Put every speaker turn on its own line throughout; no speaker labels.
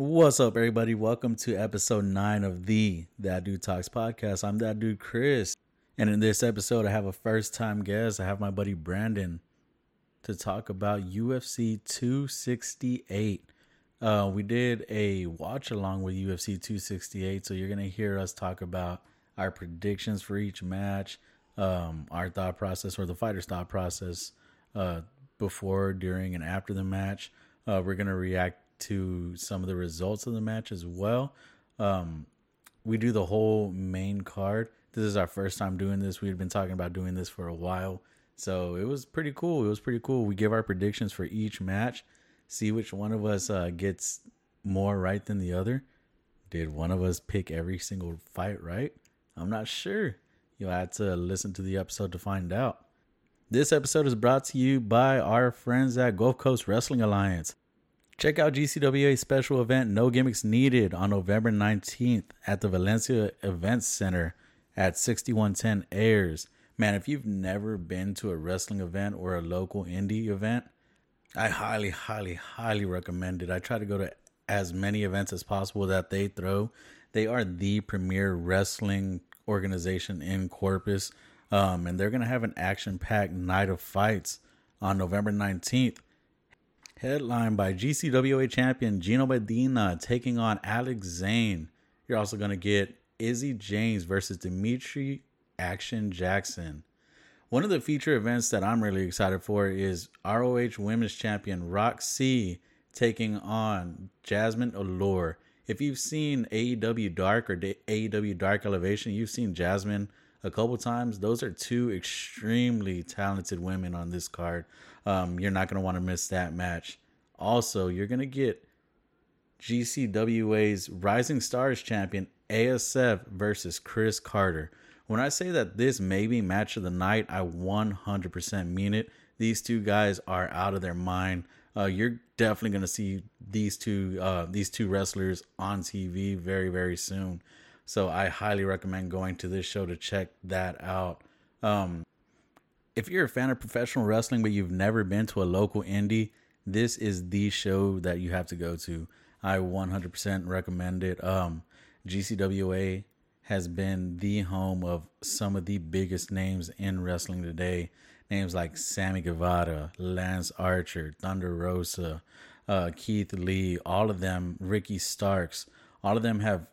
What's up, everybody? Welcome to episode nine of the That Dude Talks podcast. I'm that dude, Chris. And in this episode, I have a first time guest. I have my buddy Brandon to talk about UFC 268. Uh, we did a watch along with UFC 268, so you're going to hear us talk about our predictions for each match, um, our thought process or the fighter's thought process uh, before, during, and after the match. Uh, we're going to react to some of the results of the match as well. Um, we do the whole main card. This is our first time doing this. We had been talking about doing this for a while. So it was pretty cool. It was pretty cool. We give our predictions for each match, see which one of us uh, gets more right than the other. Did one of us pick every single fight right? I'm not sure. You'll have to listen to the episode to find out. This episode is brought to you by our friends at Gulf Coast Wrestling Alliance. Check out GCWA's special event, No Gimmicks Needed, on November 19th at the Valencia Events Center at 6110 Ayers. Man, if you've never been to a wrestling event or a local indie event, I highly, highly, highly recommend it. I try to go to as many events as possible that they throw. They are the premier wrestling organization in Corpus, um, and they're going to have an action packed night of fights on November 19th headlined by GCWA champion Gino Medina taking on Alex Zane. You're also going to get Izzy James versus Dimitri Action Jackson. One of the feature events that I'm really excited for is ROH Women's Champion Rok-C taking on Jazmin Allure. If you've seen AEW Dark or AEW Dark Elevation, you've seen Jazmin a couple times. Those are two extremely talented women on this card. Um, you're not going to want to miss that match. Also, you're going to get GCWA's Rising Stars champion ASF versus Chris Carter. When I say that this may be match of the night, I 100% mean it. These two guys are out of their mind. Uh, you're definitely going to see these two uh, these two wrestlers on TV very very soon. So I highly recommend going to this show to check that out. Um, if you're a fan of professional wrestling but you've never been to a local indie, this is the show that you have to go to. I 100% recommend it. Um, GCWA has been the home of some of the biggest names in wrestling today. Names like Sammy Guevara, Lance Archer, Thunder Rosa, uh, Keith Lee, all of them, Ricky Starks, all of them have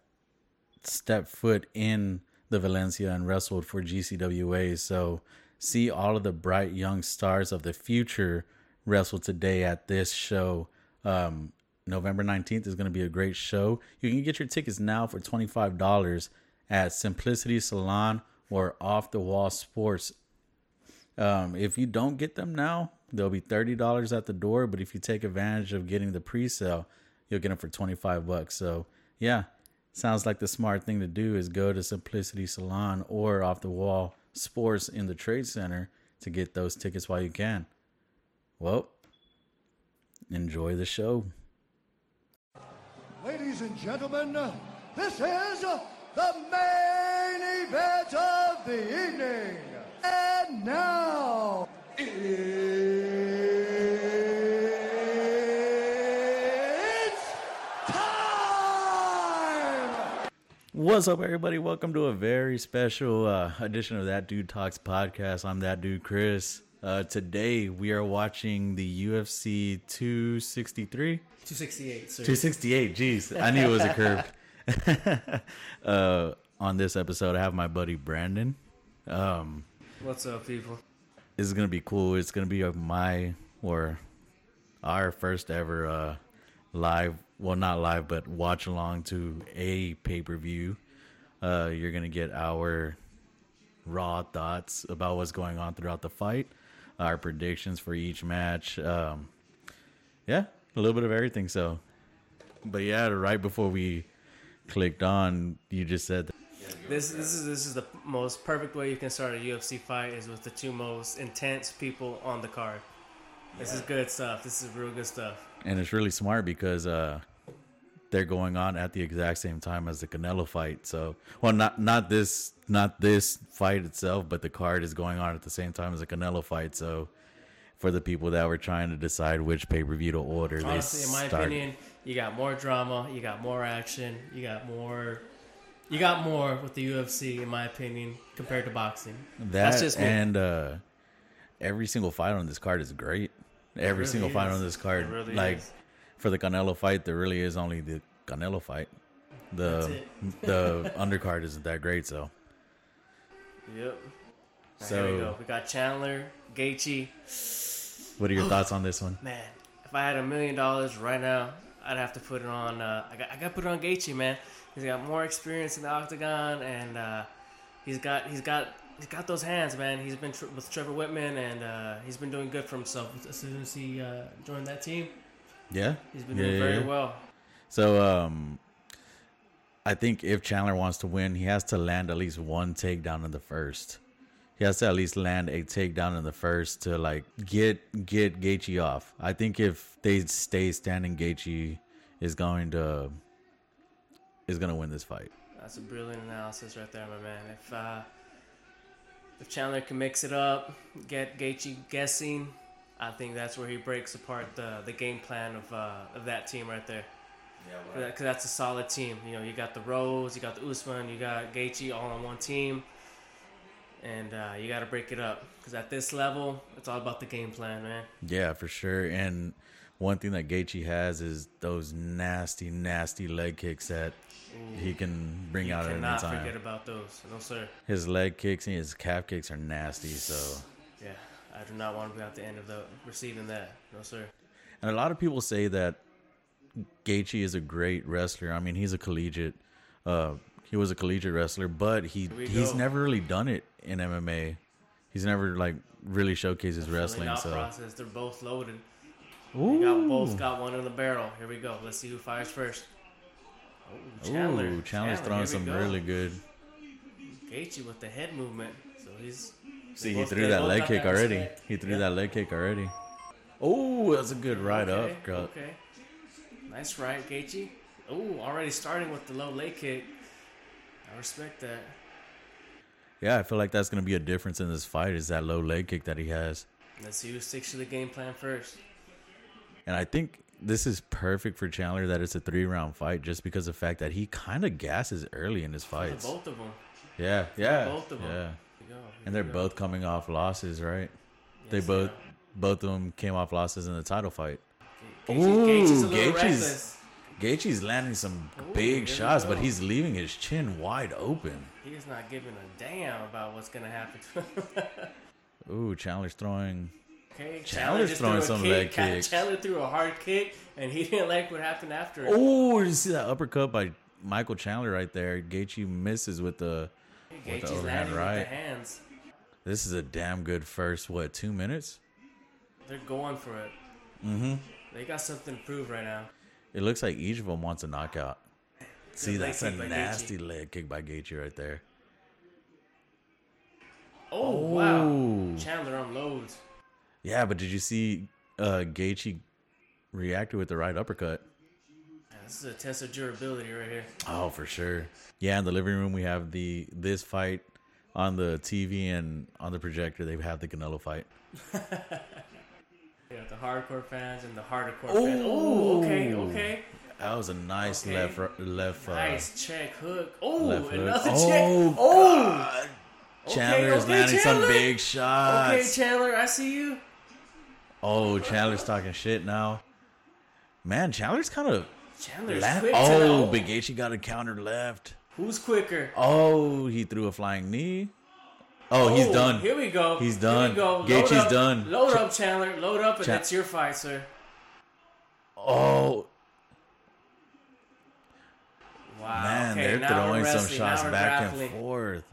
stepped foot in the Valencia and wrestled for GCWA. So see all of the bright young stars of the future wrestle today at this show. Um, November 19th is going to be a great show. You can get your tickets now for $25 at Simplicity Salon or Off the Wall Sports. Um, if you don't get them now, they'll be $30 at the door. But if you take advantage of getting the pre sale, you'll get them for 25 bucks. So, yeah, sounds like the smart thing to do is go to Simplicity Salon or Off the Wall Sports in the Trade Center to get those tickets while you can. Well, enjoy the show.
Ladies and gentlemen, this is the main event of the evening. And now,
What's up, everybody? Welcome to a very special uh, edition of That Dude Talks podcast. I'm that dude, Chris. Uh, today we are watching the UFC 263.
268, sir.
268, jeez. I knew it was a curve. uh, on this episode, I have my buddy Brandon. Um,
What's up, people?
this is gonna be cool. It's gonna be my or our first ever uh, live, well, not live, but watch along to a pay per view. Uh, you're gonna get our raw thoughts about what's going on throughout the fight, our predictions for each match. Um, yeah, a little bit of everything. So, but yeah, right before we clicked on, you just said. That
This this is this is the most perfect way you can start a UFC fight is with the two most intense people on the card. This is good stuff. This is real good stuff.
And it's really smart because uh they're going on at the exact same time as the Canelo fight. So, well, not not this not this fight itself, but the card is going on at the same time as the Canelo fight. So, for the people that were trying to decide which pay per view to order,
Honestly,
they
in my
start,
opinion, You got more drama. You got more action. You got more. You got more with the UFC, in my opinion, compared to boxing.
That
That's just me.
and uh, every single fight on this card is great. Every
really
single fight
is.
on this card,
really
like
is.
for the Canelo fight, there really is only the Canelo fight. The the undercard isn't that great, so
Yep. Now,
So-
we go. We got Chandler, Gaethje.
what are your thoughts on this one?
Man, if I had a million dollars right now, I'd have to put it on. Uh, I got I got to put it on Gaethje, man. He's got more experience in the octagon, and uh, he's got he's got he's got those hands, man. He's been tr- with Trevor Wittman, and uh, he's been doing good for himself as soon as he uh, joined that team.
Yeah,
He's been
Yeah,
doing
yeah,
very
yeah.
well.
So um I think if Chandler wants to win, he has to land at least one takedown in the first. He has to at least land a takedown in the first to like get get Gaethje off. I think if they stay standing, Gaethje is going to is going to win this fight.
That's a brilliant analysis right there, my man. If uh, if Chandler can mix it up, get Gaethje guessing, I think that's where he breaks apart the the game plan of uh, of that team right there. Yeah, because that's a solid team. You know, you got the Rose, you got the Usman, you got Gaethje all on one team, and uh, you got to break it up. Because at this level, it's all about the game plan, man.
Yeah, for sure. And one thing that Gaethje has is those nasty, nasty leg kicks that he can bring
You
out at any
cannot
time.
forget about those. No, sir.
His leg kicks and his calf kicks are nasty. So,
Yeah, I do not want to be at the end of the receiving that. No, sir.
and a lot of people say that Gaethje is a great wrestler. I mean, he's a collegiate. Uh, he was a collegiate wrestler, but he he's
go.
never really done it in MMA. He's never like really showcased his wrestling. So,
process. They're both loaded. We got
ooh,
both got one in the barrel. Here we go. Let's see who fires first. Oh, Chandler.
ooh, Chandler's
Chandler,
throwing some
go.
really good.
Gaethje with the head movement. So he's.
See, he threw that leg kick
that
already.
respect.
He threw
Yeah.
that leg kick already. Oh, that's a good right
okay,
up. Cut.
Okay. Nice right, Gaethje. Oh, already starting with the low leg kick. I respect that.
Yeah, I feel like that's gonna be a difference in this fight. Is that low leg kick that he has,
Let's see who sticks to the game plan first.
and I think this is perfect for Chandler that it's a three round fight, just because of the fact that he kind of gasses early in his
For
fights.
both of them.
Yeah, yeah,
both of 'em.
yeah.
Go.
And they're both coming off losses, right? they both,
are.
both of them came off losses in the title fight.
Gaethje,
Ooh,
Gaethje's
Gaethje's- Gaethje's landing some
Ooh,
big shots, but he's leaving his chin wide open.
He is not giving a damn about what's gonna happen to him.
Ooh, Chandler's throwing.
Okay,
Chandler's
just
throwing some
kick.
leg
Ca-
kicks.
Chandler threw a hard kick, and he didn't like what happened after. it.
Oh, you see that uppercut by Michael Chandler right there? Gaethje misses with the. with the overhand
landing with
right.
the hands.
This is a damn good first what two minutes?
They're going for it. Mm-hmm. They got something to prove right now.
It looks like each of them wants a knockout. See,
leg
that's a
kick
nasty leg kick by Gaethje right there.
Oh, wow! Chandler unloads.
Yeah, but did you see uh Gaethje reacted with the right uppercut?
This is a test of durability right here.
Oh, for sure. Yeah, in the living room we have the this fight on the TV and on the projector they have had the Canelo fight.
Got the hardcore fans and the hardcore fans. Oh, okay, okay.
That was a nice
Okay.
left left uh,
Nice check hook. Oh,
left hook.
another check.
Oh, Chandler is
okay,
landing some big shots. okay.
Chandler, I see you.
oh, Chandler's talking shit now. Man, Chandler's kind of
Chandler's
left.
quick
Oh. Big Gaethje got a counter left.
Who's quicker?
Oh, he threw a flying knee. Oh, he's
Oh,
done.
Here we go.
He's done.
go.
Gaethje's
up.
done.
Load up, Chandler. Load up, and
Cha-
that's your fight, sir.
Oh,
Wow.
man,
okay,
they're throwing some shots back
grappling.
and forth.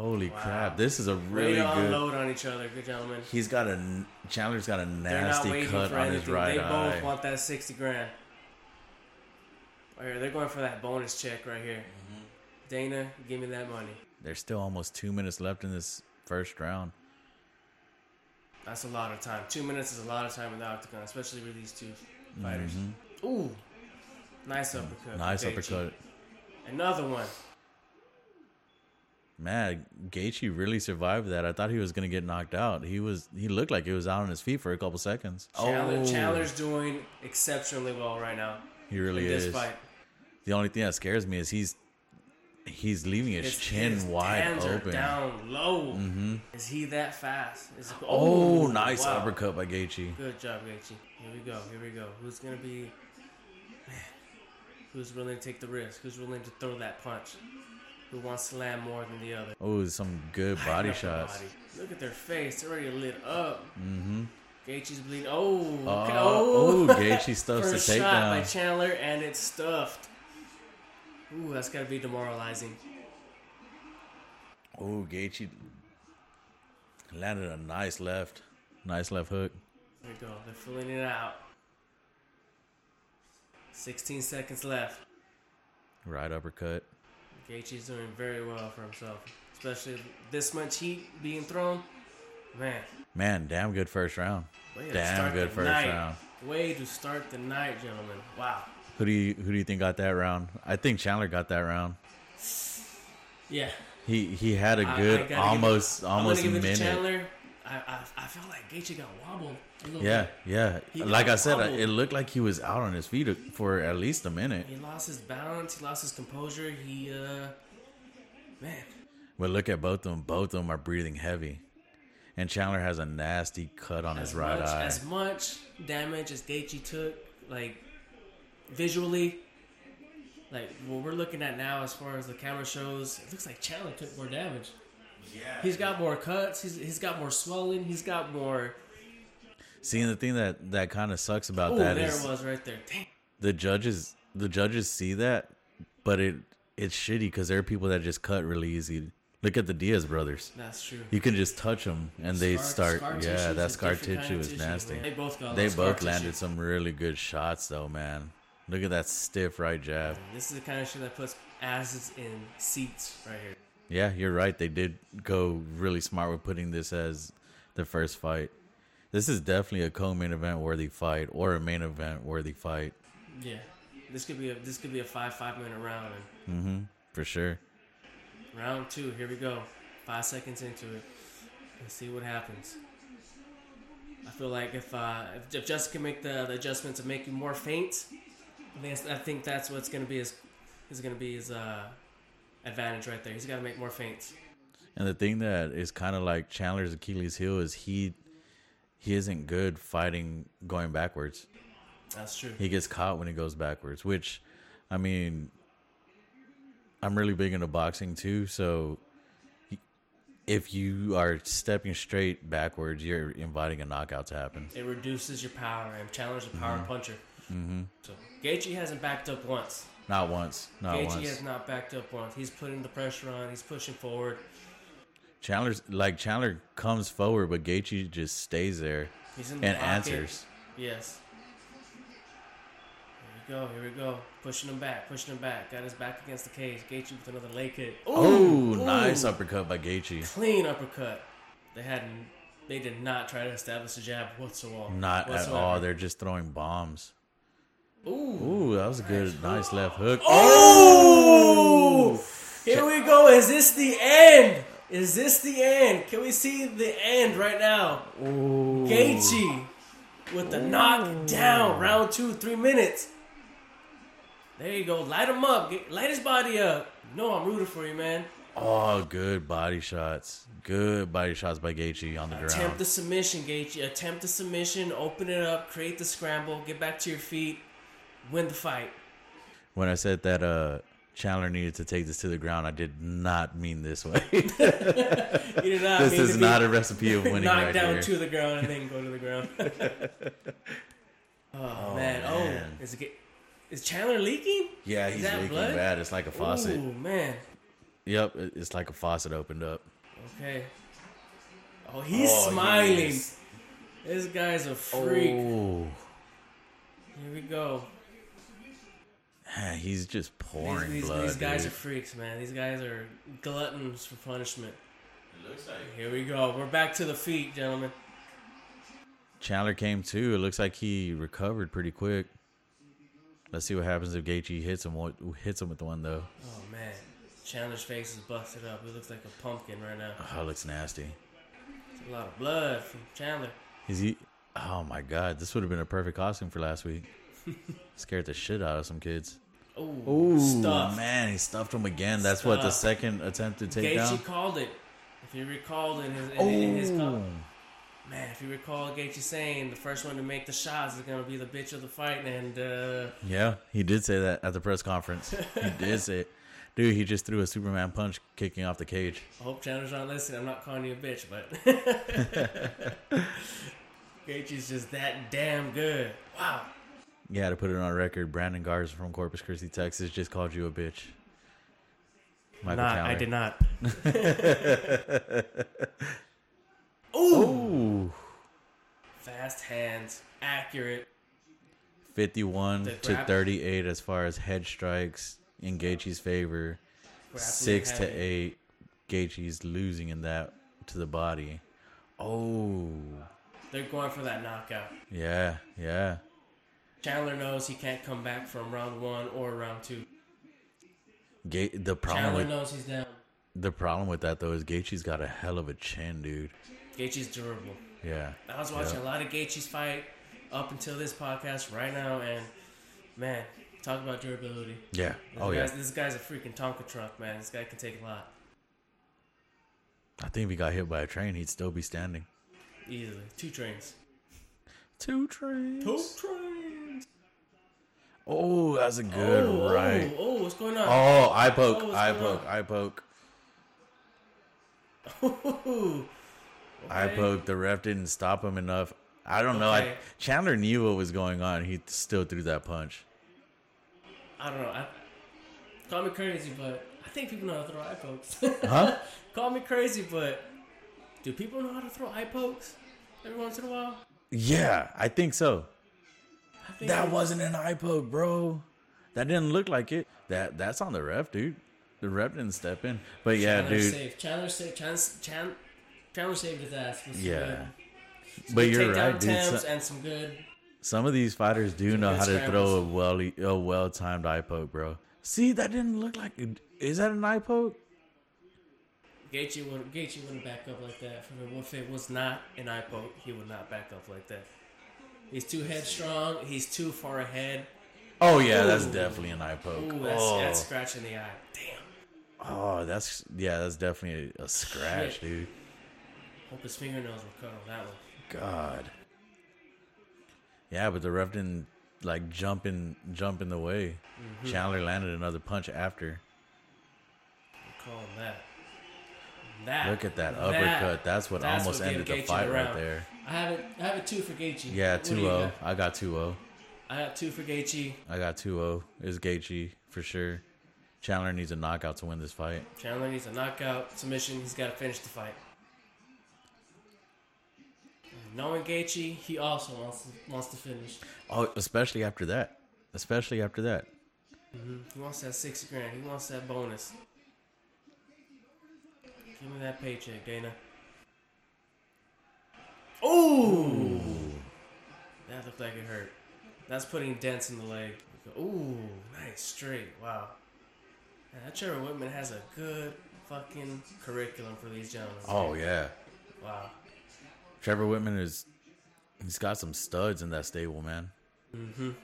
Holy
Wow.
crap! This is a really
to
good.
unload on each other, good gentlemen.
He's got a Chandler's got a nasty cut on his right
they
eye.
both want that sixty grand. Right here, they're going for that bonus check right here.
Mm-hmm.
Dana, give me that money.
There's still almost two minutes left in this first round.
That's a lot of time. Two minutes is a lot of time in the octagon, especially with these two fighters. Ooh, nice uppercut.
Mm-hmm. Nice uppercut.
Another one.
Man, Gaethje really survived that. I thought he was gonna get knocked out. He was. He looked like he was out on his feet for a couple seconds. Oh.
Chandler, Chandler's oh. doing exceptionally well right now.
he really
in this
is.
fight.
The only thing that scares me is he's he's leaving his, chin
his
wide
hands are
open.
down low. Mm-hmm. Is he that fast? Is
oh, oh, nice
wow.
uppercut by Gaethje.
Good job, Gaethje. Here we go. Here we go. Who's gonna be? Man, who's willing to take the risk? Who's willing to throw that punch? Who wants to land more than the other?
Oh, some good body
Right up the
shots.
body. Look at their face. They're already lit up. Mm-hmm. Gaethje's bleeding. Oh,
Oh,
okay.
oh, Gaethje stuffs the
shot by. Chandler, and it's stuffed. Ooh, that's gotta be demoralizing.
Oh, Gaethje landed a nice left, nice left hook.
Here we go. They're filling it out. 16 seconds left.
Right uppercut.
Gaethje's doing very well for himself, especially this much heat being thrown. Man,
Man, damn good first round. Damn good first
night.
round.
Way to start the night, gentlemen. Wow.
Who do you who do you think got that round? I think Chandler got that round.
Yeah.
He he had a good
gotta give
almost
I'm
almost
give
minute.
I, I I feel like Gaethje got wobbled.
Yeah,
bit.
yeah.
He
Like I said,
wobbled.
it looked like he was out on his feet for at least a minute.
He lost his balance. He lost his composure. He uh, man.
But look at both of them. Both of them are breathing heavy. And Chandler has a nasty cut on his right
much,
eye.
As much damage as Gaethje took, like visually, like what we're looking at now, as far as the camera shows, it looks like Chandler took more damage. Yeah, he's got more cuts. He's he's got more swelling. He's got more.
See, and the thing that that kind of sucks about
Oh,
that
there
is
it was right there. Dang.
the judges the judges see that, but it it's shitty because there are people that just cut really easy. Look at the Diaz brothers.
That's true.
You can just touch them and they
Scar-
start.
scar
yeah,
is
that scar
different kind
tissue
of
is
tissue,
nasty.
man. They both got
They
lot scar
both landed
tissue.
some really good shots though, man. Look at that stiff right jab.
This is the kind of shit that puts asses in seats right here.
Yeah, you're right. They did go really smart with putting this as the first fight. This is definitely a co-main event worthy fight or a main event worthy fight
Yeah, this could be a this could be a five five minute round. And
for sure.
round two, here we go. Five seconds into it. Let's see what happens. I feel like if uh, if, if Justin can make the, the adjustment to make you more faint, I think, I think that's what's gonna be his is gonna be his uh, advantage right there. He's got to make more feints.
And the thing that is kind of like Chandler's Achilles heel is he he isn't good fighting going backwards.
That's true.
He gets caught when he goes backwards, which I mean I'm really big into boxing too, so if you are stepping straight backwards, you're inviting a knockout to happen.
It reduces your power, and Chandler's a power puncher. Mm-hmm. So Gaethje hasn't backed up once.
Not once, not
Gaethje
once.
has not backed up once. He's putting the pressure on. He's pushing forward.
Chandler's like Chandler comes forward, but Gaethje just stays there
He's in the
and
pocket.
answers.
Yes. Here we go. Here we go. Pushing him back. Pushing him back. Got his back against the cage. Gaethje with another leg kick.
Oh,
Ooh,
nice uppercut by Gaethje.
Clean uppercut. They hadn't. They did not try to establish a jab whatsoever.
Not at all. They're just throwing bombs.
Ooh.
Ooh, that was a good, nice left hook.
Oh! oh! Here we go. Is this the end? Is this the end? Can we see the end right now?
Ooh.
Gaethje with the knockdown. Round two, three minutes. There you go. Light him up. Light his body up. No, I'm rooting for you, man.
Oh, good body shots. Good body shots by Gaethje on the ground.
Attempt the submission, Gaethje. Attempt the submission. Open it up. Create the scramble. Get back to your feet. Win the fight.
When I said that uh, Chandler needed to take this to the ground, I did not mean this way.
You did not
this is not a recipe of winning
knocked
right
down
here.
to the ground and then go to the ground. oh, man.
man.
Oh, is it get, is Chandler leaking?
yeah,
Is
he's leaking
blood?
bad. It's like a faucet.
Oh man.
Yep, it's like a faucet opened up.
Okay. Oh, he's
Oh,
smiling.
is.
This guy's a freak.
Oh,
Here we go.
Man, he's just
These,
pouring
these,
blood.
these guys
dude.
are freaks, man. These guys are gluttons for punishment. It looks like. Here we go. We're back to the feet, gentlemen.
Chandler came too. It looks like he recovered pretty quick. Let's see what happens if Gaethje hits him. What hits him with the one though?
Oh man, Chandler's face is busted up. He looks like a pumpkin right now.
Oh, it looks nasty.
It's a lot of blood from Chandler.
Is he? Oh my god, this would have been a perfect costume for last week. Scared the shit out of some kids.
Ooh,
Ooh,
stuff.
man, he stuffed him again. That's what the
Stuff.
second attempt to take
Gaethje
down.
called it. If you recall in his in, in his
Oh,
com- man, if you recall Gaethje saying the first one to make the shots is gonna be the bitch of the fight, and uh,
yeah, he did say that at the press conference. he did say it. Dude, he just threw a Superman punch kicking off the cage.
I hope Chandler's not listening. I'm not calling you a bitch, but Gaethje's just that damn good. Wow.
Yeah, to put it on record, Brandon Garza from Corpus Christi, Texas, just called you a bitch. Michael
Not, I did not. Ooh,
Ooh,
fast hands, accurate.
51
The
to
grab-
38 as far as head strikes in Gaethje's favor.
grappling
Six to
heavy.
eight. Gaethje's losing in that to the body. Oh,
They're going for that knockout.
yeah, yeah.
Chandler knows he can't come back from round one or round two.
Ga- the problem
Chandler
with
knows he's down.
the problem with that though is Gaethje's got a hell of a chin, dude.
Gaethje's durable.
Yeah.
I was watching
Yeah.
a lot of Gaethje's fight up until this podcast right now, and man, talk about durability.
Yeah.
This
Oh yeah.
this guy's a freaking Tonka truck, man. This guy can take a lot
I think if he got hit by a train, he'd still be standing.
easily. Two trains.
Two trains.
Two trains.
Oh, that's a good
oh, oh
right.
Oh, oh, what's going on?
Oh, eye oh, poke,
Oh,
eye poke, eye poke,
Ooh.
eye poke. The ref didn't stop him enough. I don't know. I, Chandler knew what was going on. He still threw that punch.
I don't know. I, call me crazy, but I think people know how to throw eye pokes.
Huh?
call me crazy, but do people know how to throw eye pokes every once in a while?
Yeah, I think so.
I think
That wasn't an eye poke, bro. That didn't look like it. That that's on the ref, dude. The ref didn't step in. But yeah,
Chandler
dude.
Saved. Chandler saved. Chandler, Chan, Chandler saved his ass. with some
Yeah.
good-
But
good
you're right, dude.
attempts
So-
and some good.
Some of these fighters do know
good
how to throw a well a well timed eye poke, bro. See, that didn't look like. Is that an eye poke?
Gaethje would Gaethje wouldn't back up like that. If it, if it was not an eye poke, he would not back up like that. He's too headstrong. He's too far ahead.
Oh yeah, that's definitely an eye poke.
Ooh, that's,
oh.
that's scratching the eye. Damn.
oh, that's yeah, that's definitely a, a scratch,
Shit.
dude.
Hope his fingernails were cut on that one.
God. Yeah, but the ref didn't like jump in jump in the way.
Mm-hmm.
Chandler landed another punch after.
Call him that. That.
Look at that uppercut. That's what
that's
almost
what
ended the fight right there.
I have it. I have it two for Gaethje.
Yeah,
do you
2-0. I got 2-0.
I got two for Gaethje.
I got 2-0. It's Gaethje for sure. Chandler needs a knockout to win this fight.
Chandler needs a knockout submission. He's got to finish the fight. Knowing Gaethje, he also wants to, wants to finish.
Oh, especially after that. Especially after that. Mm-hmm.
He wants that six grand. He wants that bonus. Give me that paycheck, Dana. Ooh, that looked like it hurt. That's putting dents in the leg. Ooh, nice straight. Wow. Man, that Trevor Wittman has a good fucking curriculum for these gentlemen.
Oh yeah.
wow.
Trevor Wittman is he's got some studs in that stable, man. Mhm.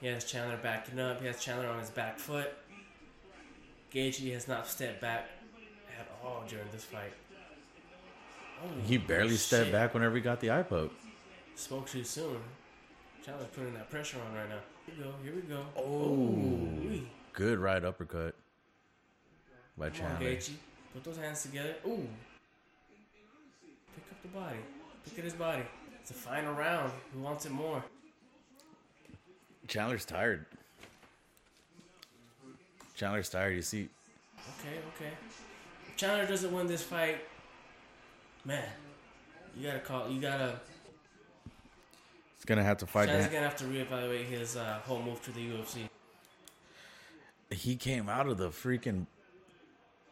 He has Chandler backing up. He has Chandler on his back foot. Gaethje has not stepped back at all during this fight. Oh,
He barely stepped back whenever he got the eye poke.
Spoke too soon. Chandler's putting that pressure on right now. Here we go. Here we go.
Oh.
Ooh-wee.
Good right uppercut by
Come on,
Chandler.
Gaethje. Put those hands together. Ooh. Pick up the body. Pick at his body. It's the final round. Who wants it more?
Chandler's tired. Chandler's tired. You see,
Okay, okay. If Chandler doesn't win this fight, man, you gotta call. You gotta.
he's gonna have to fight.
Chandler's gonna have to reevaluate his uh, whole move to the UFC.
He came out of the freaking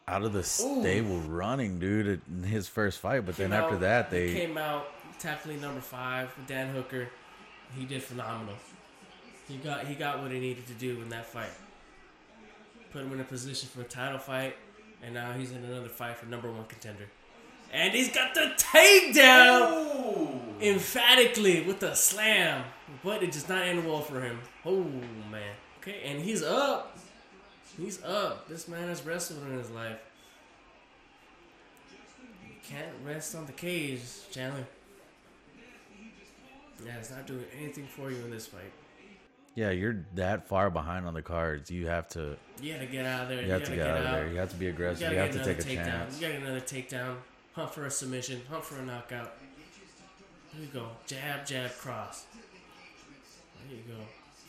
out of the stable running, dude, in his first fight. But then
Came
after
out-
that,
he
they
came out tackling number five, Dan Hooker. He did phenomenal. He got he got what he needed to do in that fight. Put him in a position for a title fight, and now he's in another fight for number one contender. And he's got the takedown emphatically with the slam, but it does not end well for him. Oh man. Okay, and he's up. He's up. This man has wrestled in his life. You can't rest on the cage, Chandler. Yeah, it's not doing anything for you in this fight.
Yeah, you're that far behind on the cards. You have to.
You gotta get out of there.
You have to
gotta
get out of there. You have to be aggressive.
gotta
You have to take a
takedown.
chance.
You gotta another takedown. Hunt for a submission. Hunt for a knockout. There you go. Jab, jab, cross. There you go.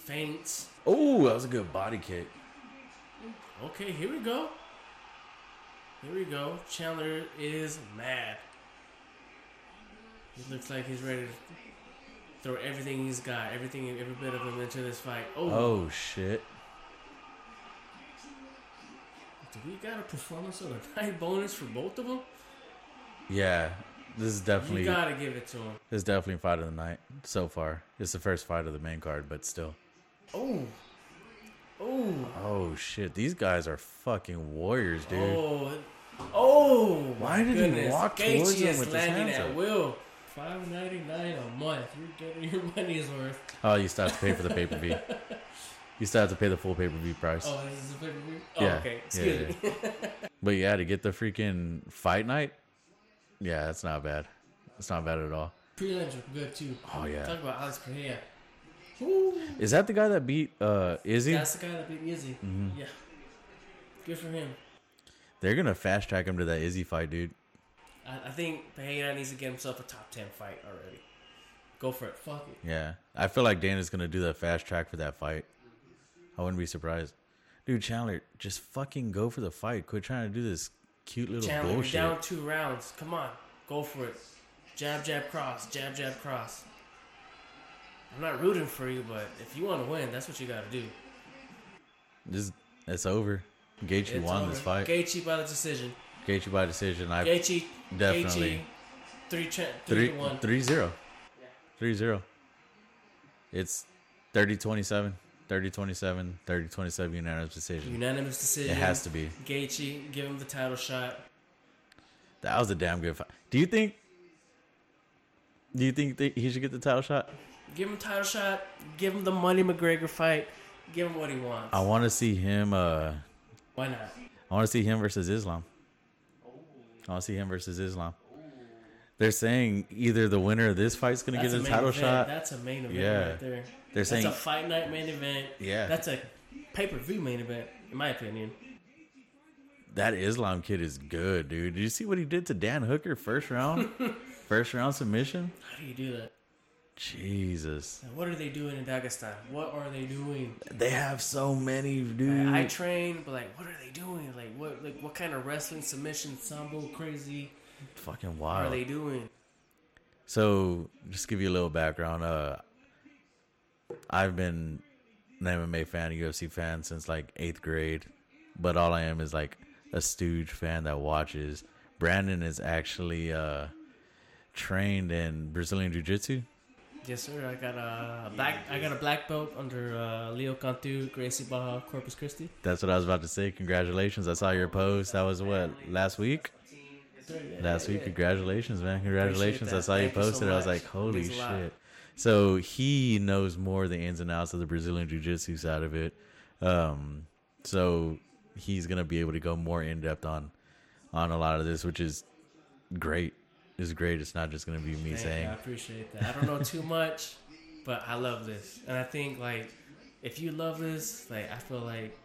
Feints.
Oh, that was a good body kick.
Okay, here we go. Here we go. Chandler is mad. He looks like he's ready to throw everything he's got, everything, every bit of him into this fight. Oh,
Oh shit.
do we got a performance of the night bonus for both of them?
Yeah, this is definitely.
You gotta give it to him.
this is definitely fight of the night so far. It's the first fight of the main card, but still.
Oh, oh,
Oh shit, these guys are fucking warriors, dude.
oh, oh!
Why did he
goodness.
walk
Gaethje
towards him with his hands
at
up?
will. Five ninety nine a month. You're getting your money's worth.
Oh, you still have to pay for the pay per view. You still have to pay the full pay per view price.
Oh, this is a pay per view. Oh,
Yeah,
okay.
yeah,
Excuse me.
But yeah, to get the freaking fight night, yeah, that's not bad. It's not bad at all.
Prelims were good too.
Oh, yeah.
Talk about Alex Pereira. Woo.
Is that the guy that beat uh Izzy?
That's the guy that beat Izzy.
Mm-hmm.
Yeah. Good for him.
They're gonna fast track him to that Izzy fight, dude.
I, I think Pereira needs to get himself a top ten fight already. Go for it. Fuck it.
Yeah, I feel like Dana's gonna do the fast track for that fight. I wouldn't be surprised, dude. Chandler, just fucking go for the fight. Quit trying to do this cute little
Chandler, you're
bullshit.
down two rounds. Come on. Go for it. Jab, jab, cross. Jab, jab, cross. I'm not rooting for you, but if you want to win, that's what you got to do.
This it's over. Gaethje
It's
won
over.
this fight.
Gaethje by the decision.
Gaethje by decision. I
Gaethje.
definitely-
Gaethje, three, cha- three,
three
to one.
three zero. Three zero. It's 30-27, 30-27, 30-27 unanimous decision.
Unanimous decision.
It has to be.
Gaethje, give him the title shot.
That was a damn good fight. Do you think? Do you think that he should get the title shot?
Give him title shot. Give him the Money McGregor fight. Give him what he wants.
I want to see him. Uh,
Why not?
I want to see him versus Islam. I want see him versus Islam. They're saying either the winner of this fight's gonna get
a
a title
event.
shot.
That's a main event
Yeah.
right there.
They're
That's
saying
a fight night main event.
Yeah.
That's a pay per view main event, in my opinion.
that Islam kid is good, dude. Did you see what he did to Dan Hooker first round? first round submission.
How do you do that?
Jesus,
what are they doing in Dagestan? What are they doing?
they have so many, dude.
I, I train, but like, what are they doing? Like, what like what kind of wrestling submission, sambo, crazy
Fucking wild.
What are they doing?
So, just give you a little background. Uh, I've been an MMA fan, a UFC fan since like eighth grade, but all I am is like a stooge fan that watches. Brandon is actually uh, trained in Brazilian Jiu Jitsu.
Yes, sir. I got a black. I got a black belt under uh, Leo Cantu, Gracie Baja, Corpus Christi.
That's what I was about to say. Congratulations! I saw your post. That was what last week. Last week, congratulations, man! Congratulations! I saw you
Thank you so
posted. I was like, holy
Means a lot.
shit! So he knows more the ins and outs of the Brazilian jiu-jitsu side of it. Um, so he's gonna be able to go more in depth on on a lot of this, which is great. It's great. It's not just gonna be me
Thank
saying,
you, I appreciate that. I don't know too much, but I love this, and I think like if you love this, like I feel like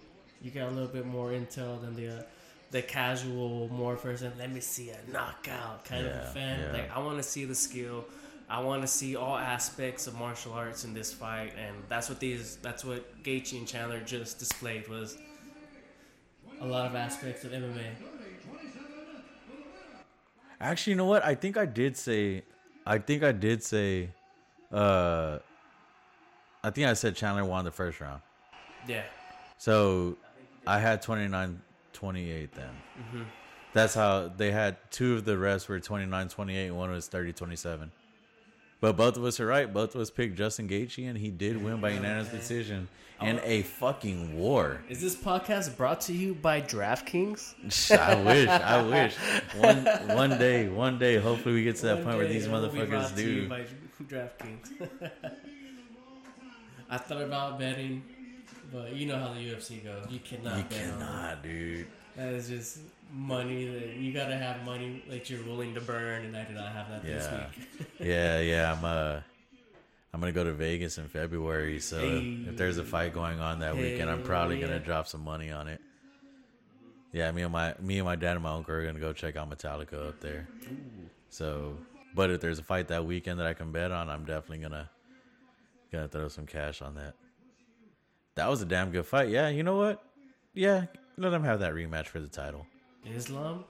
you got a little bit more intel than the uh, the casual, more person. Let me see a knockout kind of a fan.
yeah.
Like I want to see the skill. I want to see all aspects of martial arts in this fight, and that's what these. That's what Gaethje and Chandler just displayed was a lot of aspects of MMA.
Actually, you know what? I think I did say. I think I did say. Uh, I think I said Chandler won the first round.
Yeah,
So I had 29 28 then. That's how they had two of the rest were 29 28 and one was 30 27. But both of us are right. Both of us picked Justin Gaethje, and he did win by unanimous decision in a fucking war.
Is this podcast brought to you by DraftKings?
I wish, I wish. One one day, one day, hopefully we get to that
One
point where these
it will be
motherfuckers
brought to you
do.
by DraftKings. I thought about betting, but you know how the UFC goes. You cannot
You cannot, dude.
That is just money that you gotta have money that you're willing to burn, and I do not have that this
Yeah.
week.
Yeah, yeah. I'm uh, I'm gonna go to Vegas in February. So
Hey.
if there's a fight going on that weekend, I'm probably gonna drop some money on it. Yeah, me and my me and my dad and my uncle are gonna go check out Metallica up there. So, but if there's a fight that weekend that I can bet on, I'm definitely gonna gonna throw some cash on that. That was a damn good fight. Yeah, you know what? Yeah, let them have that rematch for the title.
Islam,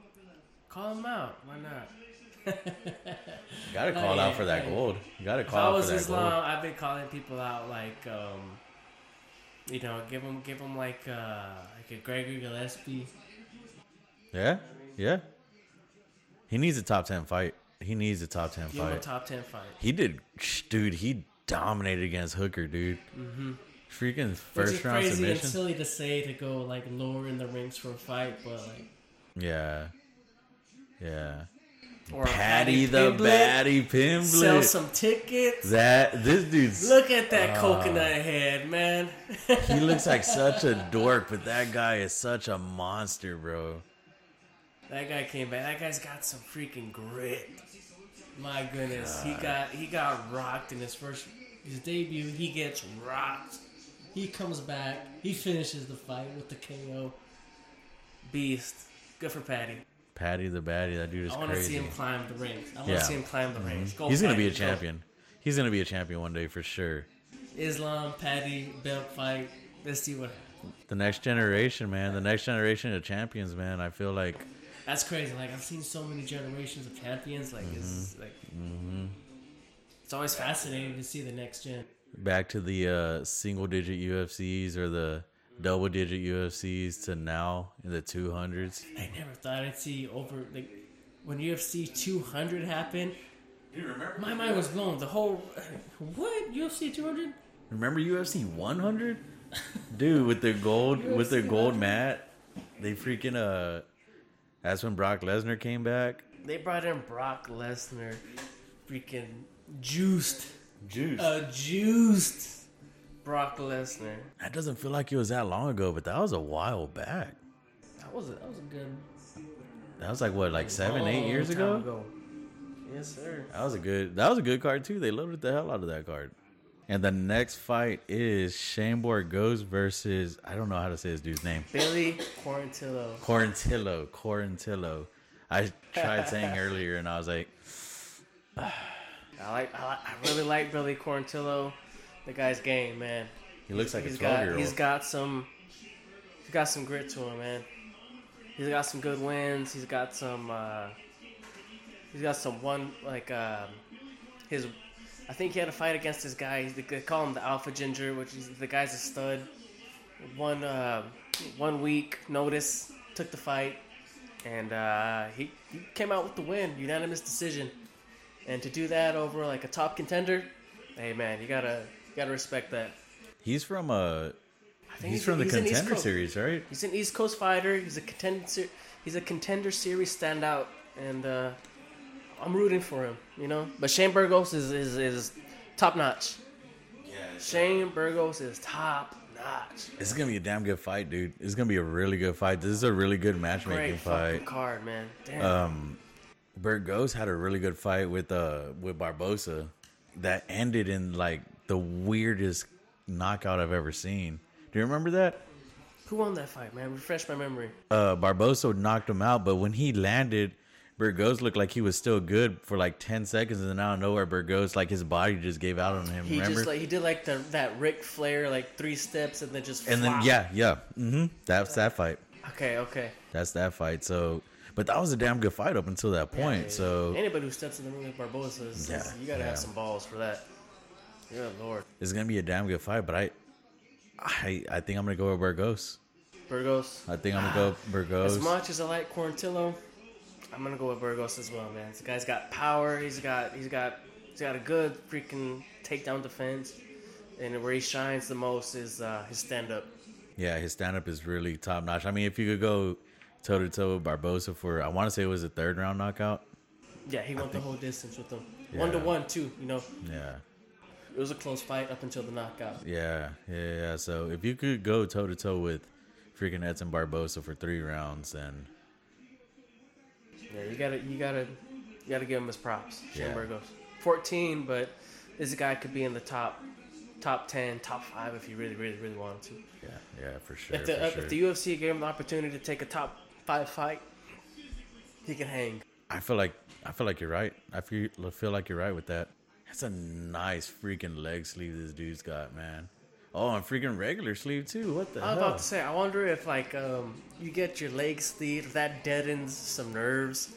call him out. Why not?
Gotta
Oh,
call
yeah,
out for that
yeah.
gold. You gotta
If I
call out for that
Islam,
gold.
I've been calling people out like, um, you know, give them, give them like, uh, like a Gregory Gillespie.
Yeah, yeah. He needs a top ten fight. He needs a top ten
Give him a
fight.
top ten fight.
He did, dude. He dominated against Hooker, dude. Mm-hmm. Freaking
Which
first
is
round
crazy
submission.
and silly to say to go like lower in the ranks for a fight, but like
Yeah, yeah.
or
Paddy the
Pimblett,
Baddy
Sell some tickets.
That this dude's
Look at that
Ah.
coconut head, man.
he looks like such a dork, but that guy is such a monster, bro.
That guy came back. That guy's got some freaking grit. My goodness, he got he got rocked in his first his debut. He gets rocked. He comes back. He finishes the fight with the KO. Beast. Good for Paddy.
Paddy the Baddy, that dude is crazy.
I want to see
crazy.
him climb the ranks. I want to
Yeah. Mm-hmm.
see him climb the ranks. Go
He's gonna be a.
Go.
champion. He's gonna be a champion one day for sure.
Islam, Paddy, belt fight. Let's see what happens.
The next generation, man. The next generation of champions, man. I feel like
That's crazy. Like I've seen so many generations of champions. Like it's
Mm-hmm.
like it's always fascinating to see the next gen.
back to the uh, single digit UFCs or the double digit UFCs to now in the 200s.
I never thought I'd see over like when UFC 200 happened. You remember? My mind was blown. The whole what UFC 200?
Remember UFC 100? Dude, with their gold with their gold
100.
mat, they freaking uh that's when Brock Lesnar came back.
They brought in Brock Lesnar, freaking juiced,
Juiced.
a juiced Brock Lesnar.
that doesn't feel like it was that long ago, but that was a while back.
That was a, that was a good
That was like what, like seven, eight years
time
ago?
Yes, sir.
That was a good. That was a good card too. They loaded the hell out of that card. And the next fight is Shane Burgos versus I don't know how to say this dude's name.
Billy Quarantillo.
Corantillo. Corantillo. I tried saying earlier, and I was like,
I like. I, like, I really like Billy Quarantillo. The guy's game, man.
he looks like a
He's
twelve
got
year
he's
old.
got some he's got some grit to him, man. He's got some good wins. He's got some uh, he's got some one like um, his. I think he had a fight against this guy. They call him the Alpha Ginger, which is the guy's a stud. One uh, one week notice took the fight, and uh, he, he came out with the win, unanimous decision. And to do that over like a top contender, hey man, you gotta gotta respect that.
He's from uh
I think
he's from the
he's
contender
Coast-
series, right?
He's an East Coast fighter. He's a contender. He's a contender series standout, and uh, I'm rooting for him. You know, but Shane Burgos is is, is top notch. Yeah, Shane Burgos is top notch.
It's gonna be a damn good fight, dude. It's gonna be a really good fight. This is a really good matchmaking
Great fucking
fight.
card, man. Damn.
Um, Burgos had a really good fight with uh with Barbosa that ended in like the weirdest knockout I've ever seen. Do you remember that?
Who won that fight, man? Refresh my memory.
Uh, Barbosa knocked him out, but when he landed, Burgos looked like he was still good for like ten seconds, and then out of nowhere, Burgos like his body just gave out on him.
He
remember?
just like he did like the that Ric Flair like three steps and then just
and then yeah, yeah, mm-hmm. That's that fight.
Okay, okay.
That's that fight. So, but that was a damn good fight up until that point.
Yeah,
so
anybody who steps in the ring with Barbosa, is, is-
Yeah,
you gotta
yeah.
have some balls for that. Good lord,
it's gonna be a damn good fight. But I, I, I think I'm gonna go with Burgos.
Burgos.
I think I'm gonna go Burgos.
As much as I like Quarantillo, I'm gonna go with Burgos as well, man. This guy's got power. He's got he's got He's got a good freaking takedown defense, and where he shines the most is uh, his stand up.
Yeah, his stand up is really top notch. I mean, if you could go toe to toe with Barbosa for, I want to say it was a third round knockout.
Yeah, he went the whole distance with them. One to one too. You know,
Yeah,
it was a close fight up until the knockout.
yeah, yeah. yeah. So if you could go toe to toe with freaking Edson Barbosa for three rounds, then
Yeah, you gotta, you gotta, you gotta give him his props. Shane
Yeah.
Burgos, fourteen, but this guy could be in the top, top ten, top five if you really, really, really wanted to.
yeah, yeah, for sure.
If the,
for
if
sure.
the UFC gave him the opportunity to take a top five fight, he can hang.
I feel like I feel like you're right. I feel feel like you're right with that. That's a nice freaking leg sleeve this dude's got, man. Oh, and freaking regular sleeve too. What the hell?
I was
hell?
about to say, I wonder if like um, you get your leg sleeve, if that deadens some nerves,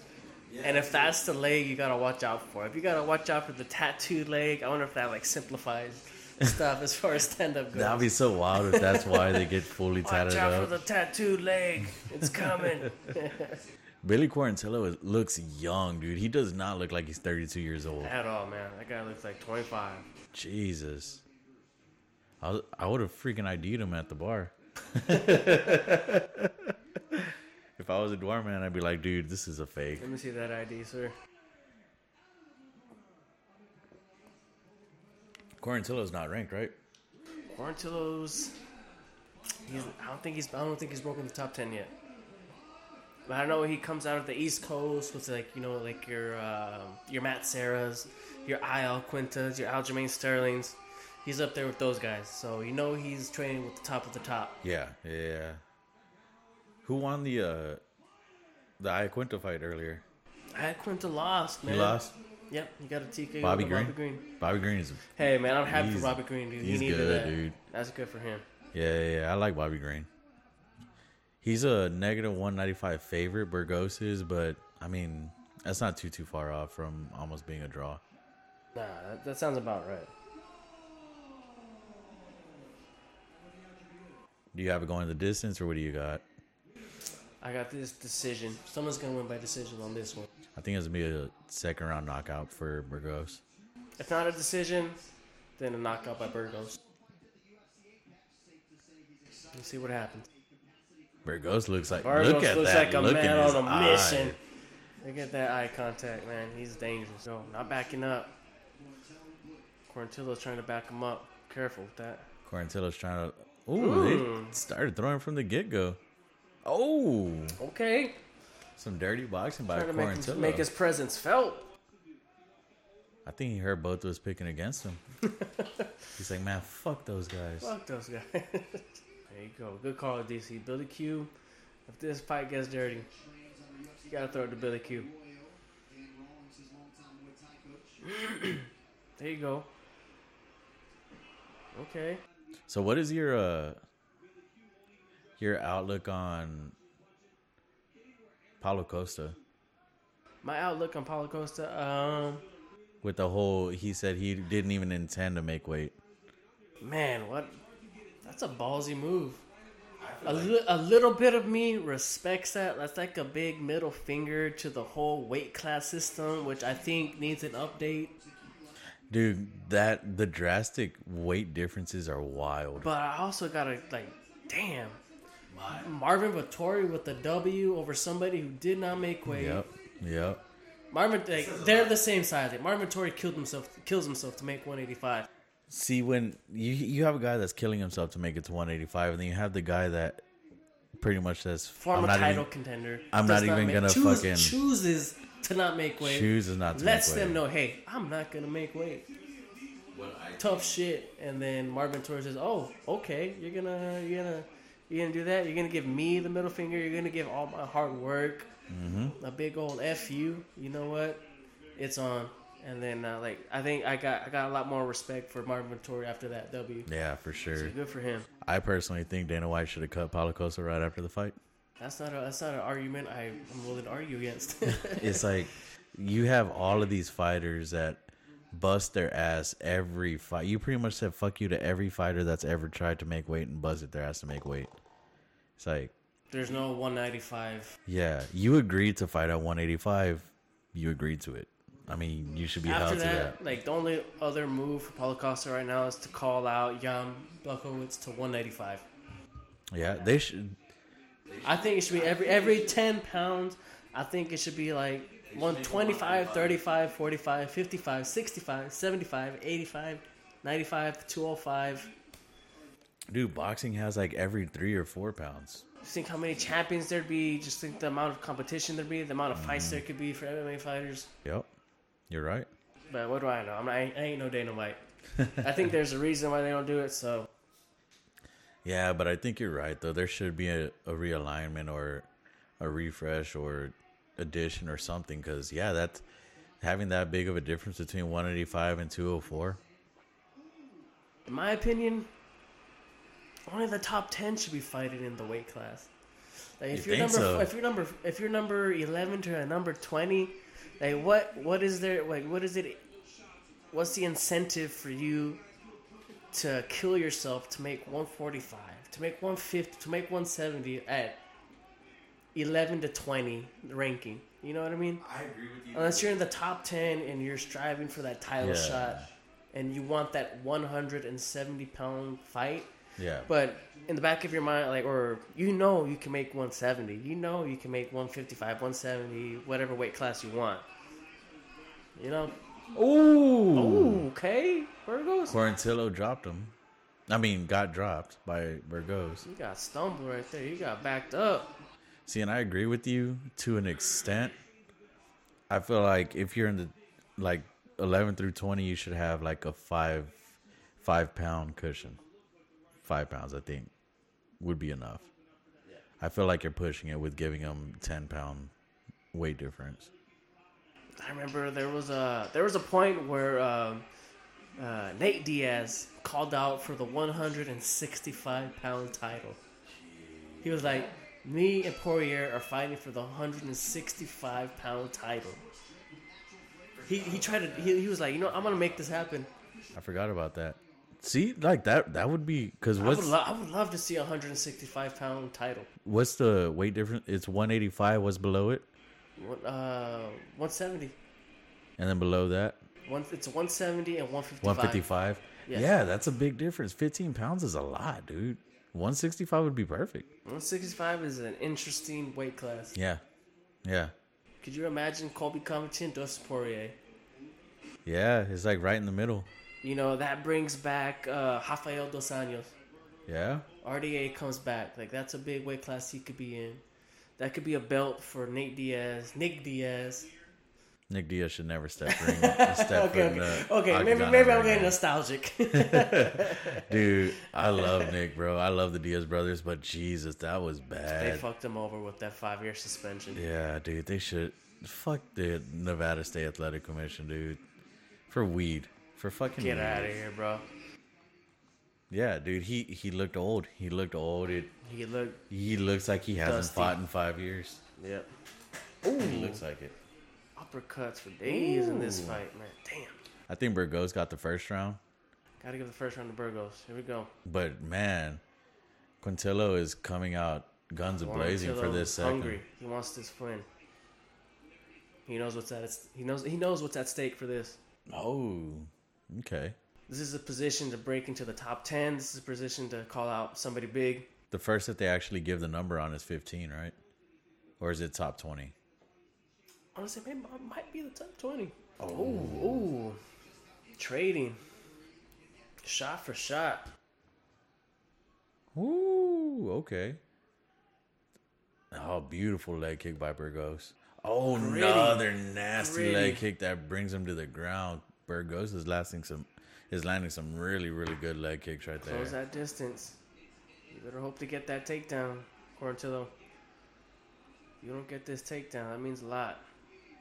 and if that's the leg you gotta watch out for. If you gotta watch out for the tattooed leg, I wonder if that like simplifies stuff as far as stand up goes.
That'd be so wild if that's why they get fully
watch out
up.
for the tattooed leg. It's coming.
Billy Quarantillo looks young, dude. He does not look like he's 32 years old.
At all, man. That guy looks like 25.
Jesus. I, I would have freaking ID'd him at the bar. if I was a dwarf man, I'd be like, dude, this is a fake.
Let me see that ID, sir.
Quarantillo's not ranked, right?
Quarantillo's. He's. I don't think he's. I don't think he's broken the top ten yet. But I know he comes out of the East Coast with like you know like your uh, your Matt Serras, your Iaquintas, your Aljamain Sterlings. He's up there with those guys, so you know he's training with the top of the top.
Yeah, yeah. Who won the uh the Iaquinta fight earlier?
Iaquinta lost, man.
He lost.
Yep, you got a TKO.
Bobby Green?
Bobby Green.
Bobby Green is
Hey man, I'm happy for Bobby Green, dude. He
he's
needed
good,
that.
dude.
That's good for him.
Yeah, yeah, yeah, I like Bobby Green. He's a negative 195 favorite, Burgos is, but I mean, that's not too too far off from almost being a draw.
Nah, that, that sounds about right.
Do you have it going the distance, or what do you got?
I got this decision. Someone's gonna win by decision on this one.
I think it's gonna be a second round knockout for Burgos.
If not a decision, then a knockout by Burgos. Let's see what happens.
Burgos looks like
Burgos
look at
looks
that
like a
look
man on a
eye.
mission. Look at that eye contact, man. He's dangerous. So not backing up. Quarantillo's trying to back him up. Careful with that.
Quarantillo's trying to. Ooh,
Ooh.
they started throwing from the get go. Oh,
Okay.
some dirty boxing by
Trying to make his, make his presence felt.
I think he heard both of us picking against him. He's like, man, fuck those guys.
Fuck those guys. there you go. Good call, DC. Billy Q. If this fight gets dirty, you gotta throw it to Billy Q. there you go. Okay.
So, what is your uh your outlook on Paulo Costa
My outlook on Paulo Costa, um,
with the whole? He said he didn't even intend to make weight.
man, what? That's a ballsy move. A, li- a little bit of me respects that. That's like a big middle finger to the whole weight class system, which I think needs an update.
Dude, that the drastic weight differences are wild.
But I also gotta like, damn, Marvin Vettori with the W over somebody who did not make weight.
Yep, yep.
Marvin, like, they're the same size. Like, Marvin Vettori killed himself, kills himself to make 185.
See, when you you have a guy that's killing himself to make it to 185, and then you have the guy that pretty much says,
Former
"I'm not
title
even
contender.
I'm
does
not even
make-
gonna
choose-
fucking-
chooses to not make weight.
chooses not to
lets
make
them
weight."
know, hey, I'm not gonna make weight. Tough shit. And then Marvin Vettori says, "Oh, okay, you're gonna, you're gonna, you're gonna do that. You're gonna give me the middle finger. You're gonna give all my hard work,
Mm-hmm.
a big old f you. You know what? It's on." And then, uh, like, I think I got, I got a lot more respect for Marvin Vettori after that W.
Yeah, for sure.
So good for him.
I personally think Dana White should have cut Paulo Costa right after the fight.
That's not a, that's not an argument I, I'm willing to argue against.
It's like you have all of these fighters that bust their ass every fight. You pretty much said fuck you to every fighter that's ever tried to make weight and busted their ass to make weight. It's like,
There's no 195.
yeah, you agreed to fight at 185. You agreed to it. I mean, you should be
After
held to
that,
that.
like the only other move for Paulo Costa right now is to call out Jan Blachowicz to 195.
Yeah, they should.
I think it should be every every 10 pounds. I think it should be like 125, 35, 45, 55, 65, 75, 85, 95, 205.
Dude, boxing has like every three or four pounds.
Just think how many champions there'd be. Just think the amount of competition there'd be, the amount of fights mm-hmm. there could be for MMA fighters.
Yep, you're right.
But what do I know? I'm not, I ain't- I ain't no Dana White. I think there's a reason why they don't do it. So
Yeah, but I think you're right though. There should be a, a realignment or a refresh or addition or something. Because yeah, that's having that big of a difference between 185 and 204.
in my opinion, only the top ten should be fighting in the weight class. Like if
You
you're
think
number
so?
if you're number if you're number eleven to a number twenty, like what what is there like what is it? What's the incentive for you to kill yourself to make one forty five, to make one fifty, to make one seventy at eleven to twenty ranking? You know what I mean?
I agree with you.
Unless you're in the top 10 and you're striving for that title
Yeah.
shot and you want that 170 pound fight.
Yeah,
But in the back of your mind, like, or you know you can make 170. You know you can make 155, 170, whatever weight class you want. You know?
Ooh.
Ooh, okay. Burgos.
Quarantillo dropped him. I mean, got dropped by Burgos.
You got stumbled right there. You got backed up.
See, and I agree with you to an extent. I feel like if you're in the like 11 through 20, you should have like a five five pound cushion. Five pounds, I think, would be enough. I feel like you're pushing it with giving them 10 pound weight difference.
I remember there was a there was a point where um, uh, Nate Diaz called out for the 165 pound title. He was like, "Me and Poirier are fighting for the 165 pound title." He he tried to he, he was like, "You know, I'm gonna make this happen."
I forgot about that. See, like that that would be because
I would, lo- I would love to see a 165 pound title.
what's the weight difference? It's 185. What's below it,
One- Uh, 170.
and then below that
One, it's 170 and 155.
155.
Yeah.
Yeah. that's a big difference. 15 pounds is a lot, dude. 165 would be perfect.
165 is an interesting weight class.
Yeah. Yeah.
Could you imagine Colby Covington, Dustin Poirier?
Yeah, it's like right in the middle.
You know, that brings back uh, Rafael Dos Anjos.
Yeah.
RDA comes back. Like, that's a big weight class he could be in. That could be a belt for Nate Diaz, Nick Diaz.
Nick Diaz should never step ring. step
Okay,
in
okay, okay. Maybe, maybe I'm getting
again.
nostalgic.
Dude, I love Nick, bro. I love the Diaz brothers, but Jesus, that was bad.
they fucked him over with that five year suspension.
Yeah, dude, they should fuck the Nevada State Athletic Commission, dude, for weed, for fucking
Get out of here, bro.
Yeah, dude, he he looked old. He looked old. It,
He looked.
he looks like he hasn't
Dusty.
fought in five years.
Yep.
He looks like it.
Uppercuts for days in this fight, man. Damn.
I think Burgos got the first round,
Gotta give the first round to Burgos. Here we go.
but man, Quarantillo is coming out guns a blazing for this second.
Hungry. He wants this win. He knows what's at he knows he knows what's at stake for this.
Oh, okay.
This is a position to break into the top ten. This is a position to call out somebody big.
The first that they actually give the number on is 15, right? Or is it top 20?
Honestly, maybe it might be the top twenty. Oh, ooh, trading, shot for shot.
Ooh, okay. Oh, beautiful leg kick by Burgos. Oh,
Gritty.
another nasty
Gritty.
leg kick that brings him to the ground. Burgos is lasting some, is landing some really, really good leg kicks right there.
Close that distance. You better hope to get that takedown, Quarantillo. You don't get this takedown, that means a lot.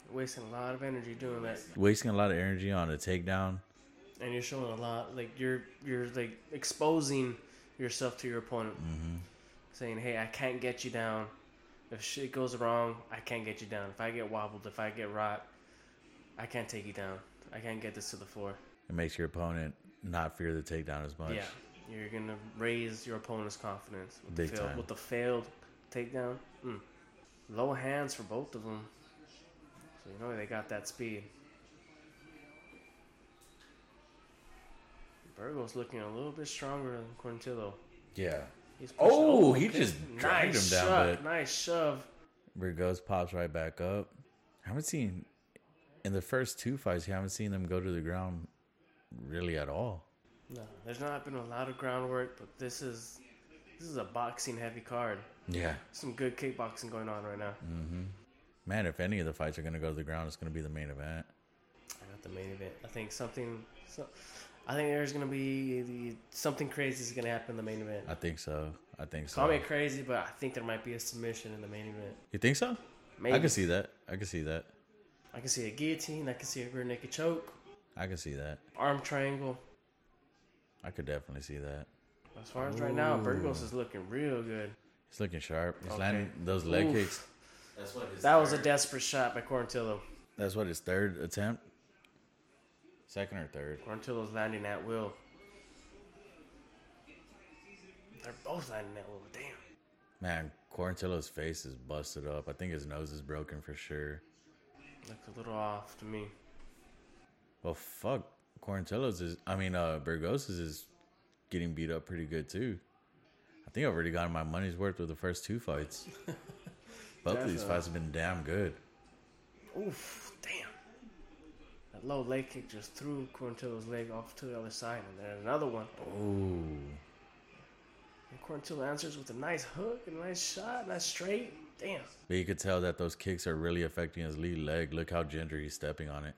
You're wasting a lot of energy doing that.
Wasting a lot of energy on a takedown.
and you're showing a lot like you're you're like exposing yourself to your opponent mm-hmm. saying hey i can't get you down if shit goes wrong i can't get you down if i get wobbled if i get rocked i can't take you down I can't get this to the floor.
It makes your opponent not fear the takedown as much.
Yeah, you're gonna raise your opponent's confidence with
Big
the failed,
time.
with the failed takedown. Mm. Low hands for both of them, so you know they got that speed. Burgo's looking a little bit stronger than Quarantillo.
Yeah.
He's
oh, he just dragged him down.
Nice shove.
Burgos pops right back up. I haven't seen in the first two fights. You haven't seen them go to the ground really at all.
No, there's not been a lot of groundwork, but this is this is a boxing heavy card.
Yeah,
Some good kickboxing going on right now. Mm-hmm.
man. If any of the fights are gonna go to the ground, it's gonna be the main event.
I got the main event. I think something. So, I think there's gonna be the, something crazy is gonna happen in the main event.
I think so. I think so.
Call me crazy, but I think there might be a submission in the main event.
You think so?
Maybe
I can see that. I can see that.
I can see a guillotine. I can see a rear naked choke,
I can see that.
arm triangle.
I could definitely see that.
As far as right now, Burgos is looking real good.
He's looking sharp. He's
Okay.
landing those leg
Oof.
kicks. That's what his
That was a desperate shot by Quarantillo.
That's what his third attempt. Second or third.
Quarantillo's landing at will. They're both landing at will. Damn.
Man, Quarantillo's face is busted up. I think his nose is broken for sure.
Looks a little off to me.
Well, fuck. Quarantillo's is. I mean, uh, Burgos's is getting beat up pretty good too. I think I've already gotten my money's worth with the first two fights. Both of these fights have been damn good.
Oof, damn. That low leg kick just threw Quarantillo's leg off to the other side, and then another one.
Ooh.
And Quarantillo answers with a nice hook, and a nice shot, nice straight. Damn.
But you could tell that those kicks are really affecting his lead leg. Look how ginger he's stepping on it.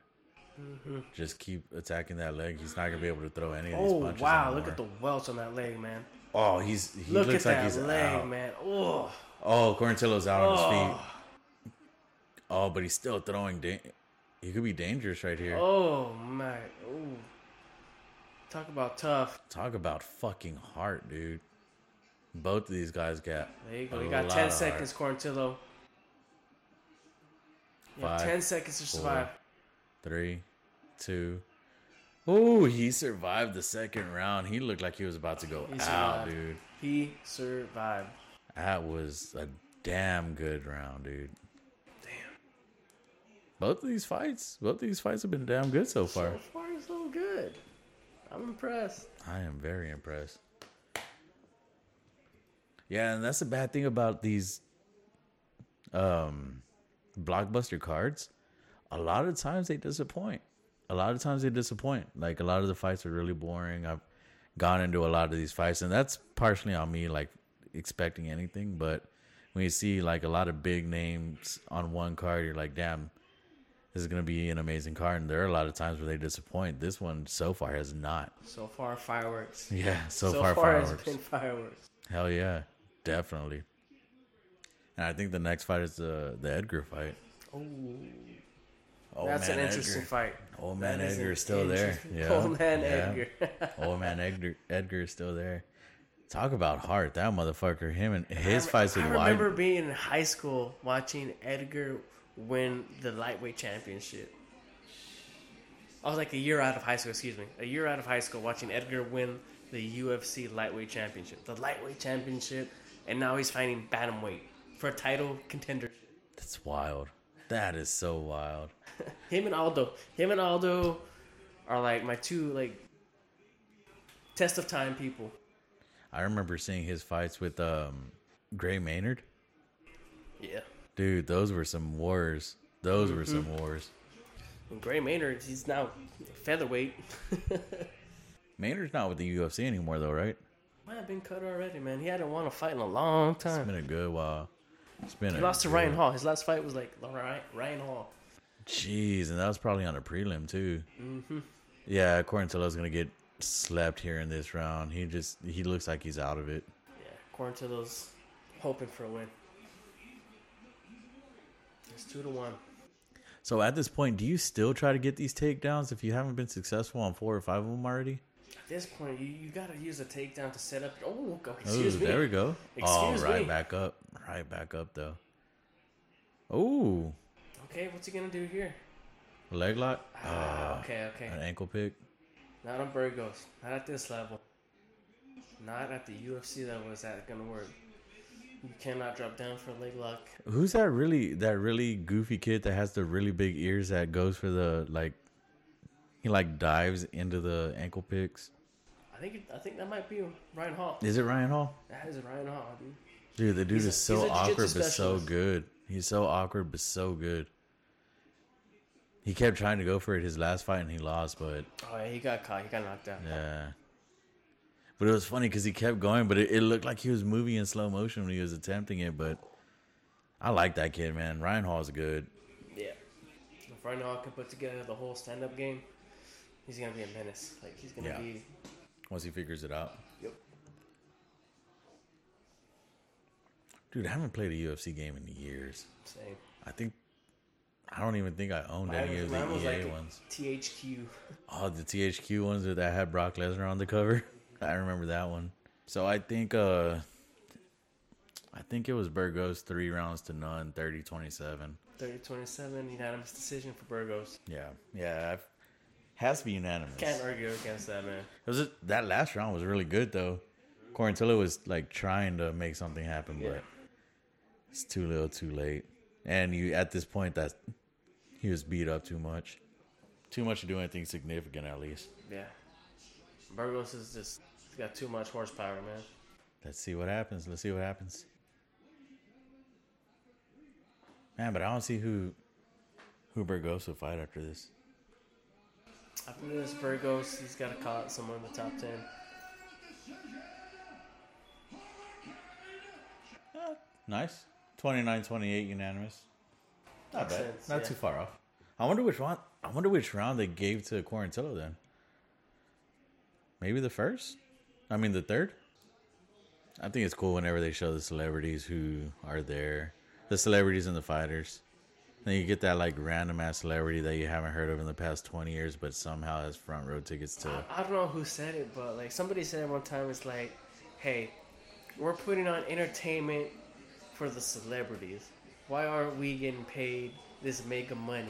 Mm-hmm. Just keep attacking that leg. He's not gonna be able to throw any of these
Oh
punches.
wow!
anymore.
Look at the welts on that leg, man.
Oh, he's he
Look
looks
at
like
that
he's
leg,
out.
man. Oh,
Oh, out on his
oh,
feet. Oh, but he's still throwing. Da- he could be dangerous right here.
oh my. Ooh. Talk about tough.
Talk about fucking heart, dude. Both of these guys got.
There you go. You got ten seconds,
heart.
Quarantillo. You have
Five,
ten seconds to survive.
Three, two. Oh, he survived the second round. He looked like he was about to go
He
out,
survived.
dude.
He survived.
That was a damn good round, dude.
Damn.
Both of these fights, both of these fights have been damn good so far.
So far, so good. I'm impressed.
I am very impressed. Yeah, and that's the bad thing about these um blockbuster cards. A lot of times they disappoint. A lot of times they disappoint. Like a lot of the fights are really boring. I've gone into a lot of these fights and that's partially on me like expecting anything, but when you see like a lot of big names on one card, you're like, "Damn, this is going to be an amazing card." And there are a lot of times where they disappoint. This one so far has not.
So far, fireworks.
Yeah, so,
So,
far,
far, it's
fireworks.
been fireworks.
Hell yeah, definitely. And I think the next fight is the the Edgar fight.
Oh,
Old
that's
man
an interesting
Edgar.
fight.
Old man
That
Edgar is still there. Yeah,
Old man
yeah.
Edgar.
Old man Edgar Edgar is still there. Talk about heart, that motherfucker. Him and his
I,
fights with
I
Wide.
remember being in high school watching Edgar win the lightweight championship. I was like a year out of high school, excuse me. A year out of high school watching Edgar win the UFC lightweight championship. The lightweight championship, and now he's fighting bantamweight for a title contendership.
That's wild. That is so wild.
Him and Aldo. Him and Aldo are like my two like test of time people.
I remember seeing his fights with um Gray Maynard.
Yeah.
Dude, those were some wars. Those were
Mm-hmm.
some wars.
And Gray Maynard, he's now featherweight.
Maynard's not with the UFC anymore though, right?
Might have been cut already, man. He hadn't won a fight in a long time.
It's been a good while. It's been
He
a
lost to
good-
Ryan Hall. His last fight was like Ryan, Ryan Hall.
Jeez, and that was probably on a prelim too. Mm-hmm. Yeah, Quarantillo's gonna get slept here in this round. He just he looks like he's out of it.
Yeah, Quarantillo's hoping for a win. It's two to one.
So at this point, do you still try to get these takedowns if you haven't been successful on four or five of them already?
At this point, you, you gotta use a takedown to set up. Oh, go- excuse me.
there we go.
Excuse
oh, right
me.
back up, right back up though. Oh,
Okay, what's he gonna do here?
leg lock.
Ah,
Uh,
okay, okay.
An ankle pick.
Not on Burgos. Not at this level. Not at the UFC level is that gonna work. You cannot drop down for a leg lock.
Who's that really that really goofy kid that has the really big ears that goes for the like he like dives into the ankle picks?
Think it, I think that might be Ryan Hall.
Is it Ryan Hall?
That is Ryan Hall, dude.
Dude, the dude
He's
is so
a
awkward but so good. He's so awkward but so good. He kept trying to go for it his last fight and he lost, but
Oh yeah, he got caught. He got knocked out.
yeah. But it was funny because he kept going, but it, it looked like he was moving in slow motion when he was attempting it. But I like that kid, man. Ryan Hall's good.
Yeah. If Ryan Hall can put together the whole stand-up game, he's gonna be a menace. Like he's gonna
Yeah.
be.
Once he figures it out.
Yep.
Dude, I haven't played a UFC game in years.
Same.
I think I don't even think I owned any of the EA
like
ones.
THQ.
Oh, the THQ ones that had Brock Lesnar on the cover. I remember that one. So I think uh I think it was Burgos three rounds to none, 30-27.
30-27 unanimous decision for Burgos.
Yeah. Yeah. I've, has to be unanimous.
Can't argue against that, man.
It was that last round was really good though. Quarantillo was like trying to make something happen,
Yeah.
but it's too little, too late. And you at this point that he was beat up too much, too much to do anything significant at least.
Yeah. Burgos is just he's got too much horsepower, man.
Let's see what happens. Let's see what happens. Man, but I don't see who who Burgos will fight after this.
After this, Burgos, he's got to call out someone in the top ten.
Uh, nice. 29-28 unanimous. Not
Makes
bad.
sense,
Not
yeah.
too far off. I wonder which one. I wonder which round they gave to Quarantillo then. Maybe the first. I mean the third. I think it's cool whenever they show the celebrities who are there, the celebrities and the fighters. Then you get that like random ass celebrity that you haven't heard of in the past twenty years, but somehow has front row tickets to.
I, I don't know who said it, but like somebody said it one time. It's like, hey, we're putting on entertainment for the celebrities. Why aren't we getting paid this mega money?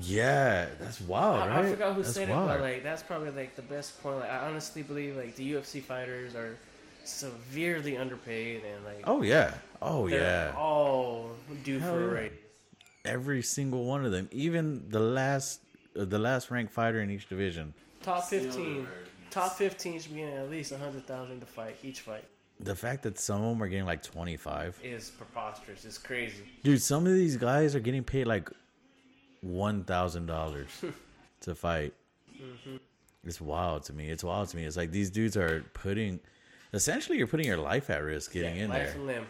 Yeah, that's wild,
I,
right?
I forgot who
that's
said
wild.
it, but like that's probably like the best point. Like I honestly believe like the UFC fighters are severely underpaid and like
oh yeah, oh yeah.
all due
Hell
for a
yeah.
raise.
Every single one of them, even the last uh, the last ranked fighter in each division.
Top fifteen, top fifteen should be getting at least a hundred thousand to fight each fight.
The fact that some of them are getting like 25.
Is preposterous. It's crazy.
Dude, some of these guys are getting paid like $1,000 to fight. It's wild to me. It's wild to me. It's like these dudes are putting essentially you're putting your life at risk getting
Yeah,
in
life
there.
and limb.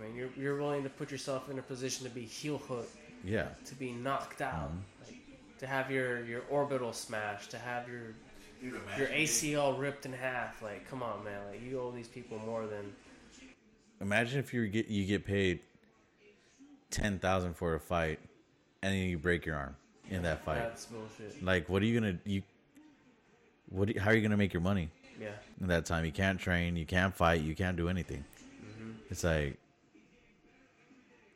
I mean, you're you're willing to put yourself in a position to be heel hooked,
Yeah.
to be knocked out,
Mm-hmm.
like, to have your your orbital smashed, to have your your ACL ripped in half. Like, come on, man! Like, you owe these people more than
Imagine if you get you get paid 10,000 for a fight and then you break your arm in that fight.
that's bullshit.
Like what are you going to you what do how are you going to make your money?
Yeah,
in that time. You can't train, you can't fight, you can't do anything.
Mm-hmm.
It's like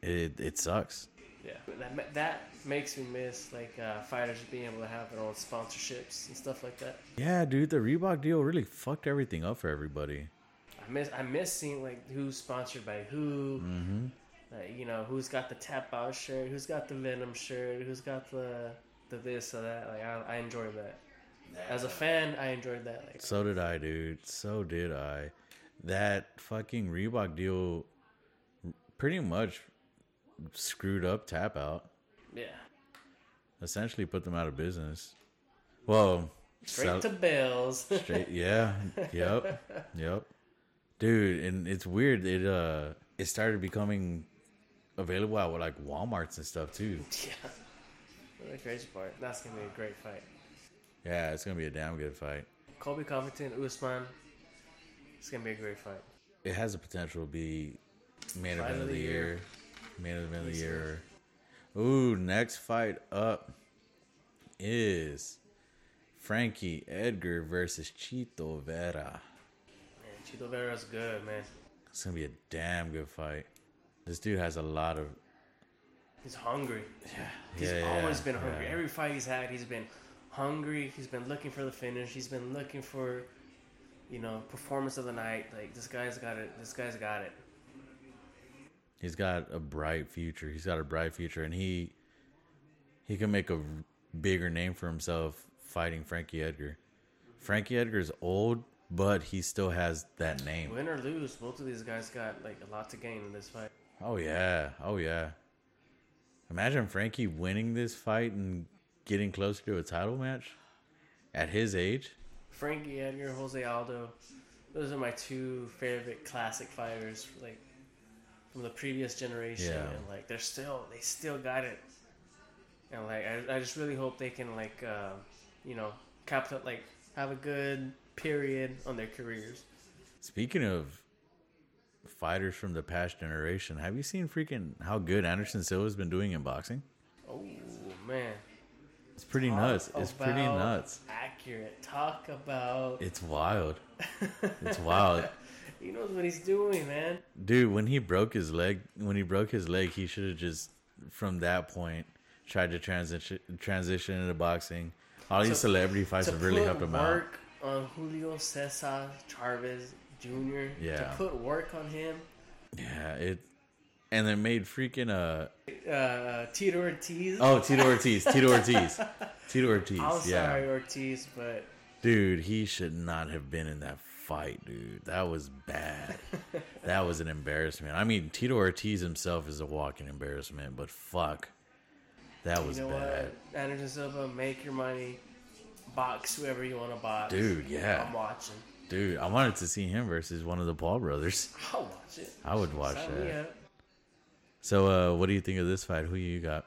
it it sucks.
yeah. That that makes me miss like uh, fighters being able to have their own sponsorships and stuff like that.
Yeah, dude, the Reebok deal really fucked everything up for everybody.
I miss I miss seeing like who's sponsored by who.
Mm-hmm.
Like, you know, who's got the tap out shirt, who's got the Venom shirt, who's got the the this or that. Like I, I enjoyed that. As a fan, I enjoyed that. Like
So did I, dude. So did I. That fucking Reebok deal pretty much screwed up Tap Out.
yeah,
Essentially put them out of business. Well,
straight to bills.
Straight, yeah, yep, yep, dude. And it's weird. It uh, it started becoming available at like WalMarts and stuff too.
yeah, the crazy part. That's gonna be a great fight.
Yeah, it's gonna be a damn good fight.
Colby Covington, Usman. It's gonna be a great fight.
It has the potential to be main event
of
the year,
year.
Event of the year. Ooh, next fight up is Frankie Edgar versus Chito Vera.
Man, Chito Vera's good, man.
It's gonna be a damn good fight. This dude has a lot of
He's hungry.
yeah.
He's
yeah, yeah,
always been hungry.
yeah.
Every fight he's had, he's been hungry. He's been looking for the finish. He's been looking for, you know, performance of the night. Like this guy's got it. This guy's got it.
He's got a bright future. He's got a bright future, and he he can make a bigger name for himself fighting Frankie Edgar. Frankie Edgar's old, but he still has that name.
Win or lose, both of these guys got like a lot to gain in this fight.
Oh yeah, oh yeah. Imagine Frankie winning this fight and getting closer to a title match at his age.
Frankie Edgar, Jose Aldo, those are my two favorite classic fighters, like from the previous generation,
Yeah.
and like they're still they still got it, and like I, I just really hope they can like uh, you know cap like have a good period on their careers.
Speaking of fighters from the past generation, have you seen freaking how good Anderson Silva's been doing in boxing?
Oh man,
It's pretty
Talk
nuts. It's pretty nuts.
Accurate. Talk about
It's wild. It's wild.
he knows what he's doing, man.
Dude, when he broke his leg, when he broke his leg, he should have just from that point tried to transition transition into boxing. All these celebrity fights have really helped him out.
work on Julio Cesar Chavez Jr.
Yeah.
To put work on him.
Yeah, it and then made freaking uh
Uh, Tito Ortiz.
oh Tito Ortiz, Tito Ortiz, Tito Ortiz.
I'm
yeah,
sorry, Ortiz, but
dude, he should not have been in that fight, dude. That was bad. that was an embarrassment. I mean, Tito Ortiz himself is a walking embarrassment, but fuck, that was
you know
bad.
what? Anderson Silva, make your money. Box whoever you want to box.
Dude, yeah.
I'm watching.
Dude, I wanted to see him versus one of the Paul brothers.
I'll watch it.
I would watch
Sign
that. So, uh, what do you think of this fight? Who you got?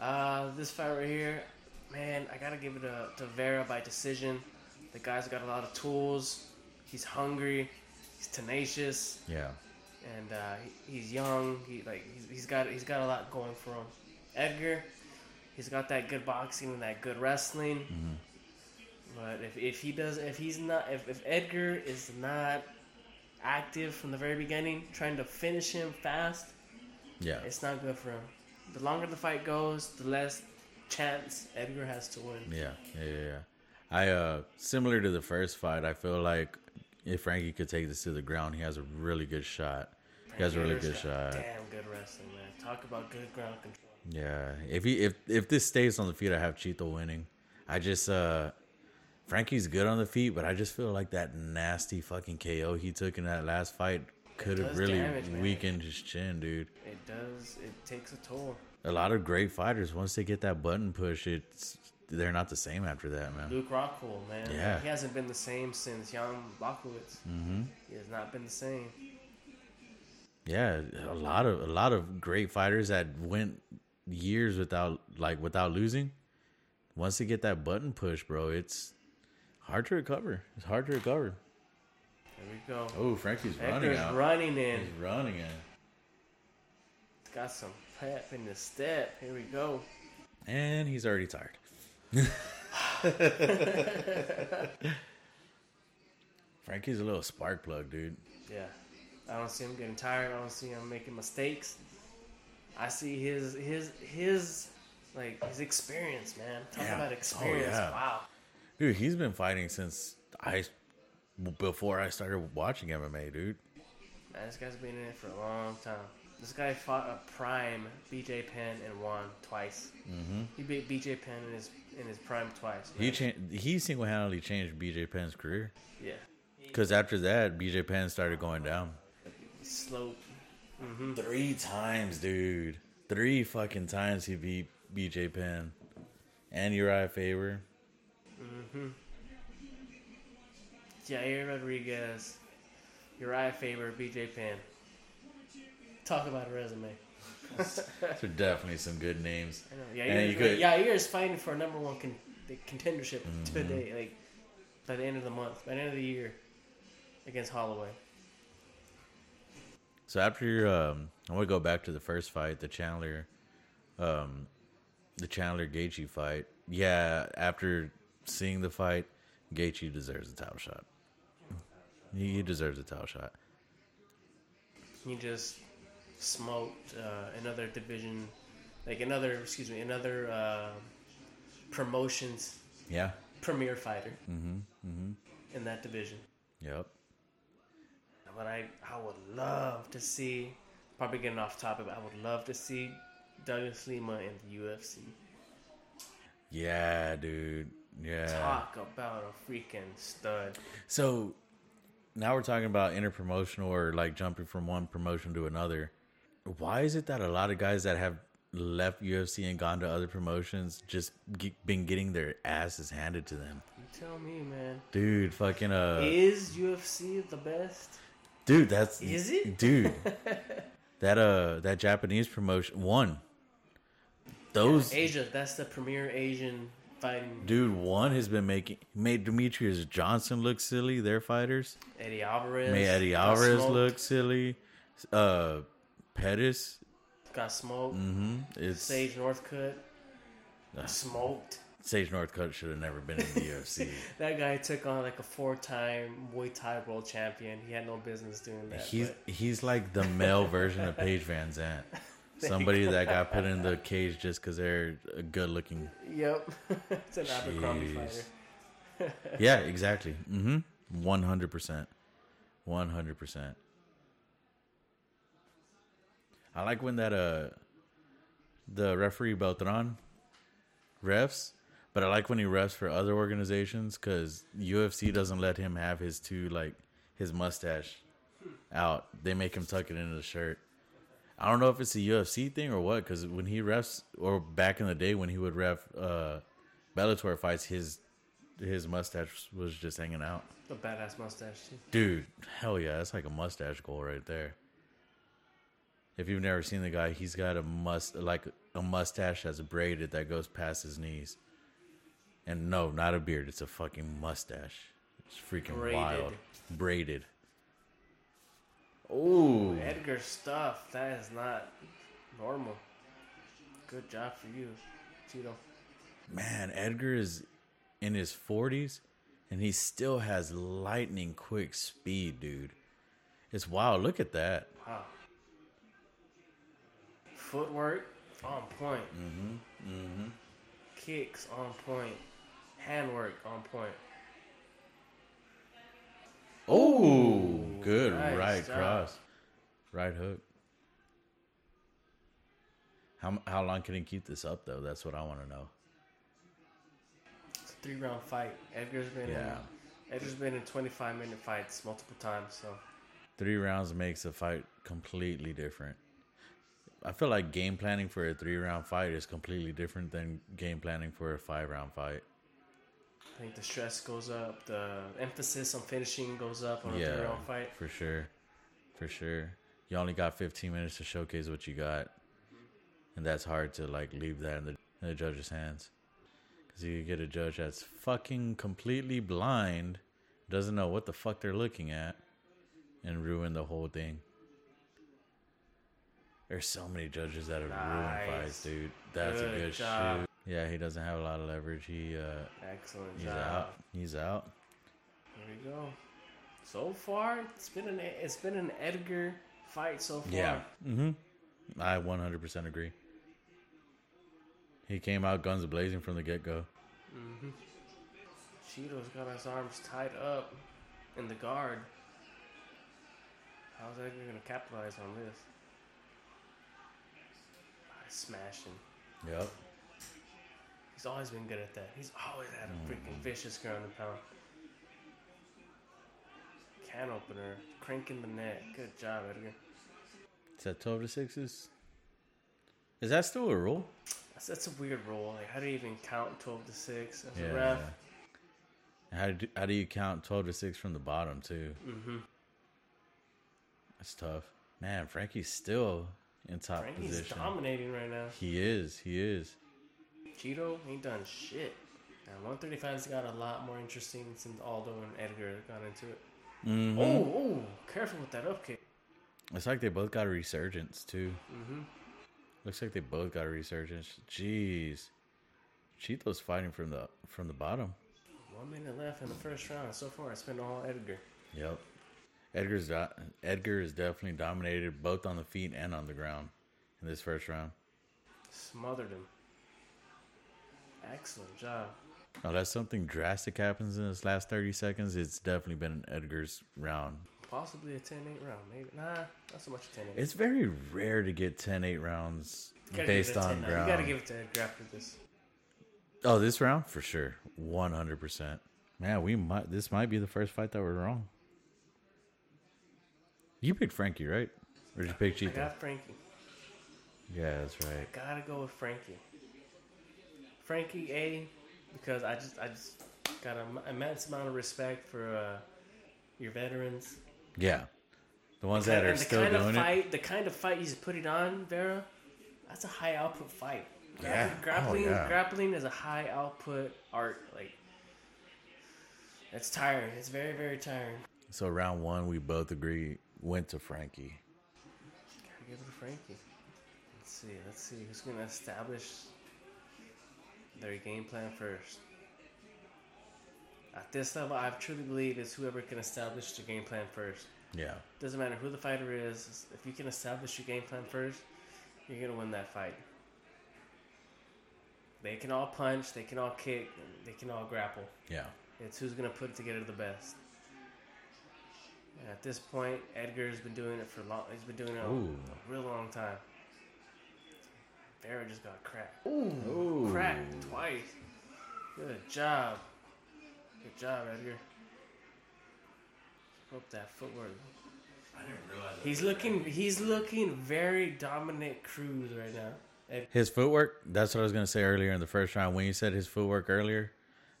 Uh, this fight right here, man, I gotta give it to, to Vera by decision. The guy's got a lot of tools. He's hungry. He's tenacious,
Yeah,
and uh, he, he's young. He like he's, he's got he's got a lot going for him. Edgar, he's got that good boxing and that good wrestling.
Mm-hmm.
But if, if he does if he's not if, if Edgar is not active from the very beginning, trying to finish him fast,
yeah,
it's not good for him. The longer the fight goes, the less chance Edgar has to win.
yeah, yeah, yeah. yeah. I uh, similar to the first fight. I feel like if Frankie could take this to the ground, he has a really good shot. He has a really good shot.
Damn good wrestling, man. Talk about good ground control.
Yeah, if he if if this stays on the feet, I have Chito winning. I just uh, Frankie's good on the feet, but I just feel like that nasty fucking KO he took in that last fight could have really
damage, man.
weakened his chin, dude.
It does. It takes a toll.
A lot of great fighters once they get that button push, it's they're not the same after that, man.
Luke Rockhold, man.
Yeah.
He hasn't been the same since Jan Blachowicz. Mm-hmm. He has not been the same.
Yeah, a lot of a lot of great fighters that went years without like without losing. Once they get that button push, bro, it's hard to recover. It's hard to recover.
There we go.
Oh, Frankie's running
Edgar's
out.
running in.
He's running in.
It's got some pep in the step. Here we go.
And he's already tired. Frankie's a little spark plug, dude.
Yeah. I don't see him getting tired. I don't see him making mistakes. I see his his his like his experience, man. Talk
Yeah.
about
Oh,
experience.
yeah.
Wow.
Dude, he's been fighting since I before I started watching MMA, dude.
Man, this guy's been in it for a long time. This guy fought a prime BJ Penn and won twice. Mm-hmm. He beat BJ Penn in his in his prime twice.
He cha- he single handedly changed BJ Penn's career.
yeah.
Because after that, BJ Penn started going down.
Slope.
Three times, dude. Three fucking times he beat BJ Penn and Urijah Faber.
Yair Rodriguez, Urijah Faber, BJ Penn. Talk about a resume.
Those are definitely some good names.
I know.
And you could-
Yair is fighting for a number one con- the contendership
Mm-hmm.
today, like by the end of the month, by the end of the year, against Holloway.
So after um, I want to go back to the first fight, the Chandler, um, the Chandler Gaethje fight. Yeah, after seeing the fight, Gaethje deserves a title shot. He, he deserves a title shot.
He just smoked uh, another division, like another, excuse me, another uh, promotions
Yeah.
premier fighter Mhm. Mhm. in that division.
Yep.
But I, I would love to see, probably getting off topic, but I would love to see Douglas Lima in the UFC.
Yeah, dude. Yeah.
Talk about a freaking stud.
So now we're talking about interpromotional or like jumping from one promotion to another. Why is it that a lot of guys that have left UFC and gone to other promotions just ge- been getting their asses handed to them?
You tell me, man.
Dude, fucking uh,
Is UFC the best?
dude, that's
Is it?
dude? that uh, that Japanese promotion one. Those
Asia, that's the premier Asian fighting.
dude, one has been making made Demetrious Johnson look silly. Their fighters
Eddie Alvarez.
made Eddie Alvarez look silly. Uh, Pettis,
Got smoked.
mm-hmm. It's
Sage Northcutt. Smoked.
Sage Northcutt should have never been in the UFC.
That guy took on like a four-time Muay Thai world champion. He had no business doing that.
He's
but
he's like the male version of Paige Van Zant. Somebody that got put in the cage just because they're a good looking.
Yep, it's an Abercrombie fighter.
Yeah, exactly. Mm-hmm. One hundred percent. One hundred percent. I like when that uh the referee Beltran refs, but I like when he refs for other organizations because UFC doesn't let him have his two like his mustache out. They make him tuck it into the shirt. I don't know if it's a UFC thing or what, because when he refs, or back in the day when he would ref uh, Bellator fights, his his mustache was just hanging out.
A badass mustache too.
Dude, hell yeah, that's like a mustache goal right there. If you've never seen the guy, he's got a must like a mustache that's braided that goes past his knees. And no, not a beard, it's a fucking mustache. It's freaking
Braided.
wild. Braided. Oh,
Edgar stuff. That is not normal. Good job for you, Tito.
man, Edgar is in his 40s and he still has lightning quick speed, dude. It's wild. Look at that.
Wow. Footwork on point. Mm-hmm. Mm-hmm. Kicks on point. Handwork on point.
Oh, good
nice
right
job.
cross, right hook. How how long can he keep this up though? That's what I want to know.
It's a three round fight. Edgar's been
Yeah.
in Edgar's been in twenty five minute fights multiple times, so
Three rounds makes a fight completely different. I feel like game planning for a three round fight is completely different than game planning for a five round fight.
I think the stress goes up, the emphasis on finishing goes up on a three round fight.
for sure, for sure. You only got 15 minutes to showcase what you got, and that's hard to like leave that in the, in the judge's hands. Because you get a judge that's fucking completely blind, doesn't know what the fuck they're looking at, and ruin the whole thing. There's so many judges that have
Nice.
ruined fights, dude. That's a
Good
good
job.
shoot. Yeah, he doesn't have a lot of leverage. He uh,
Excellent
he's
job.
out. He's out.
There we go. So far, it's been an it's been an Edgar fight so far.
Yeah. Mm-hmm. I 100% agree. He came out guns blazing from the get go.
Mm-hmm. Chito's got his arms tied up in the guard. How's Edgar gonna capitalize on this? Smashing.
Yep.
He's always been good at that. He's always had a freaking vicious ground and pound. Can opener, cranking the net. Good job, Edgar.
Is that 12 to 6s? Is that still a rule?
That's, that's a weird rule. Like, how do you even count 12 to 6 as
Yeah.
a ref?
How do, how do you count 12 to 6 from the bottom, too?
Mm-hmm.
That's tough. Man, Frankie's still in top
Frankie's
position.
dominating right now.
He is. He is.
Chito ain't done shit. And 135's got a lot more interesting since Aldo and Edgar got into it.
Mhm.
Oh, oh, careful with that up kick.
It's like they both got a resurgence, too.
Mm-hmm.
Looks like they both got a resurgence. Jeez. Chito's fighting from the from the bottom.
One minute left in the first round. So far, it's been all Edgar.
Yep. Edgar's do- uh, Edgar is definitely dominated both on the feet and on the ground in this first round.
Smothered him. Excellent job.
Unless something drastic happens in this last 30 seconds, it's definitely been an Edgar's round.
Possibly a 10 8 round. Maybe. Nah, not so much a 10 8.
It's very rare to get 10 8 rounds based
give it a
on
10
ground.
You gotta give it to Edgar after this.
Oh, this round for sure, one hundred percent. Man, we might. This might be the first fight that we're wrong. You picked Frankie, right? Or did you pick
I got Frankie.
Yeah, that's right.
Gotta go with Frankie. Frankie A, because I just I just got an immense amount of respect for uh, your veterans.
Yeah, the ones that are
the
still
kind of
doing it.
fight, the kind of fight he's putting on, Vera, that's a high output fight.
Yeah.
grappling,
Oh, yeah.
grappling is a high output art. Like, it's tiring. It's very, very tiring.
So round one, we both agree went to Frankie.
Gotta give it to Frankie. Let's see. Let's see who's gonna establish their game plan first. At this level, I truly believe it's whoever can establish the game plan first.
Yeah,
Doesn't matter who the fighter is. If you can establish your game plan first, you're gonna win that fight. They can all punch. They can all kick. They can all grapple.
yeah.
It's who's gonna put it together the best. And at this point, Edgar's been doing it for long. He's been doing it
Ooh.
a real long time. Vera just got cracked.
Ooh.
Cracked twice. Good job. Good job, Edgar. Hope that footwork. I didn't realize. He's looking. He's looking very dominant Cruz right now. Ed-
His footwork, that's what I was going to say earlier in the first round. When you said his footwork earlier,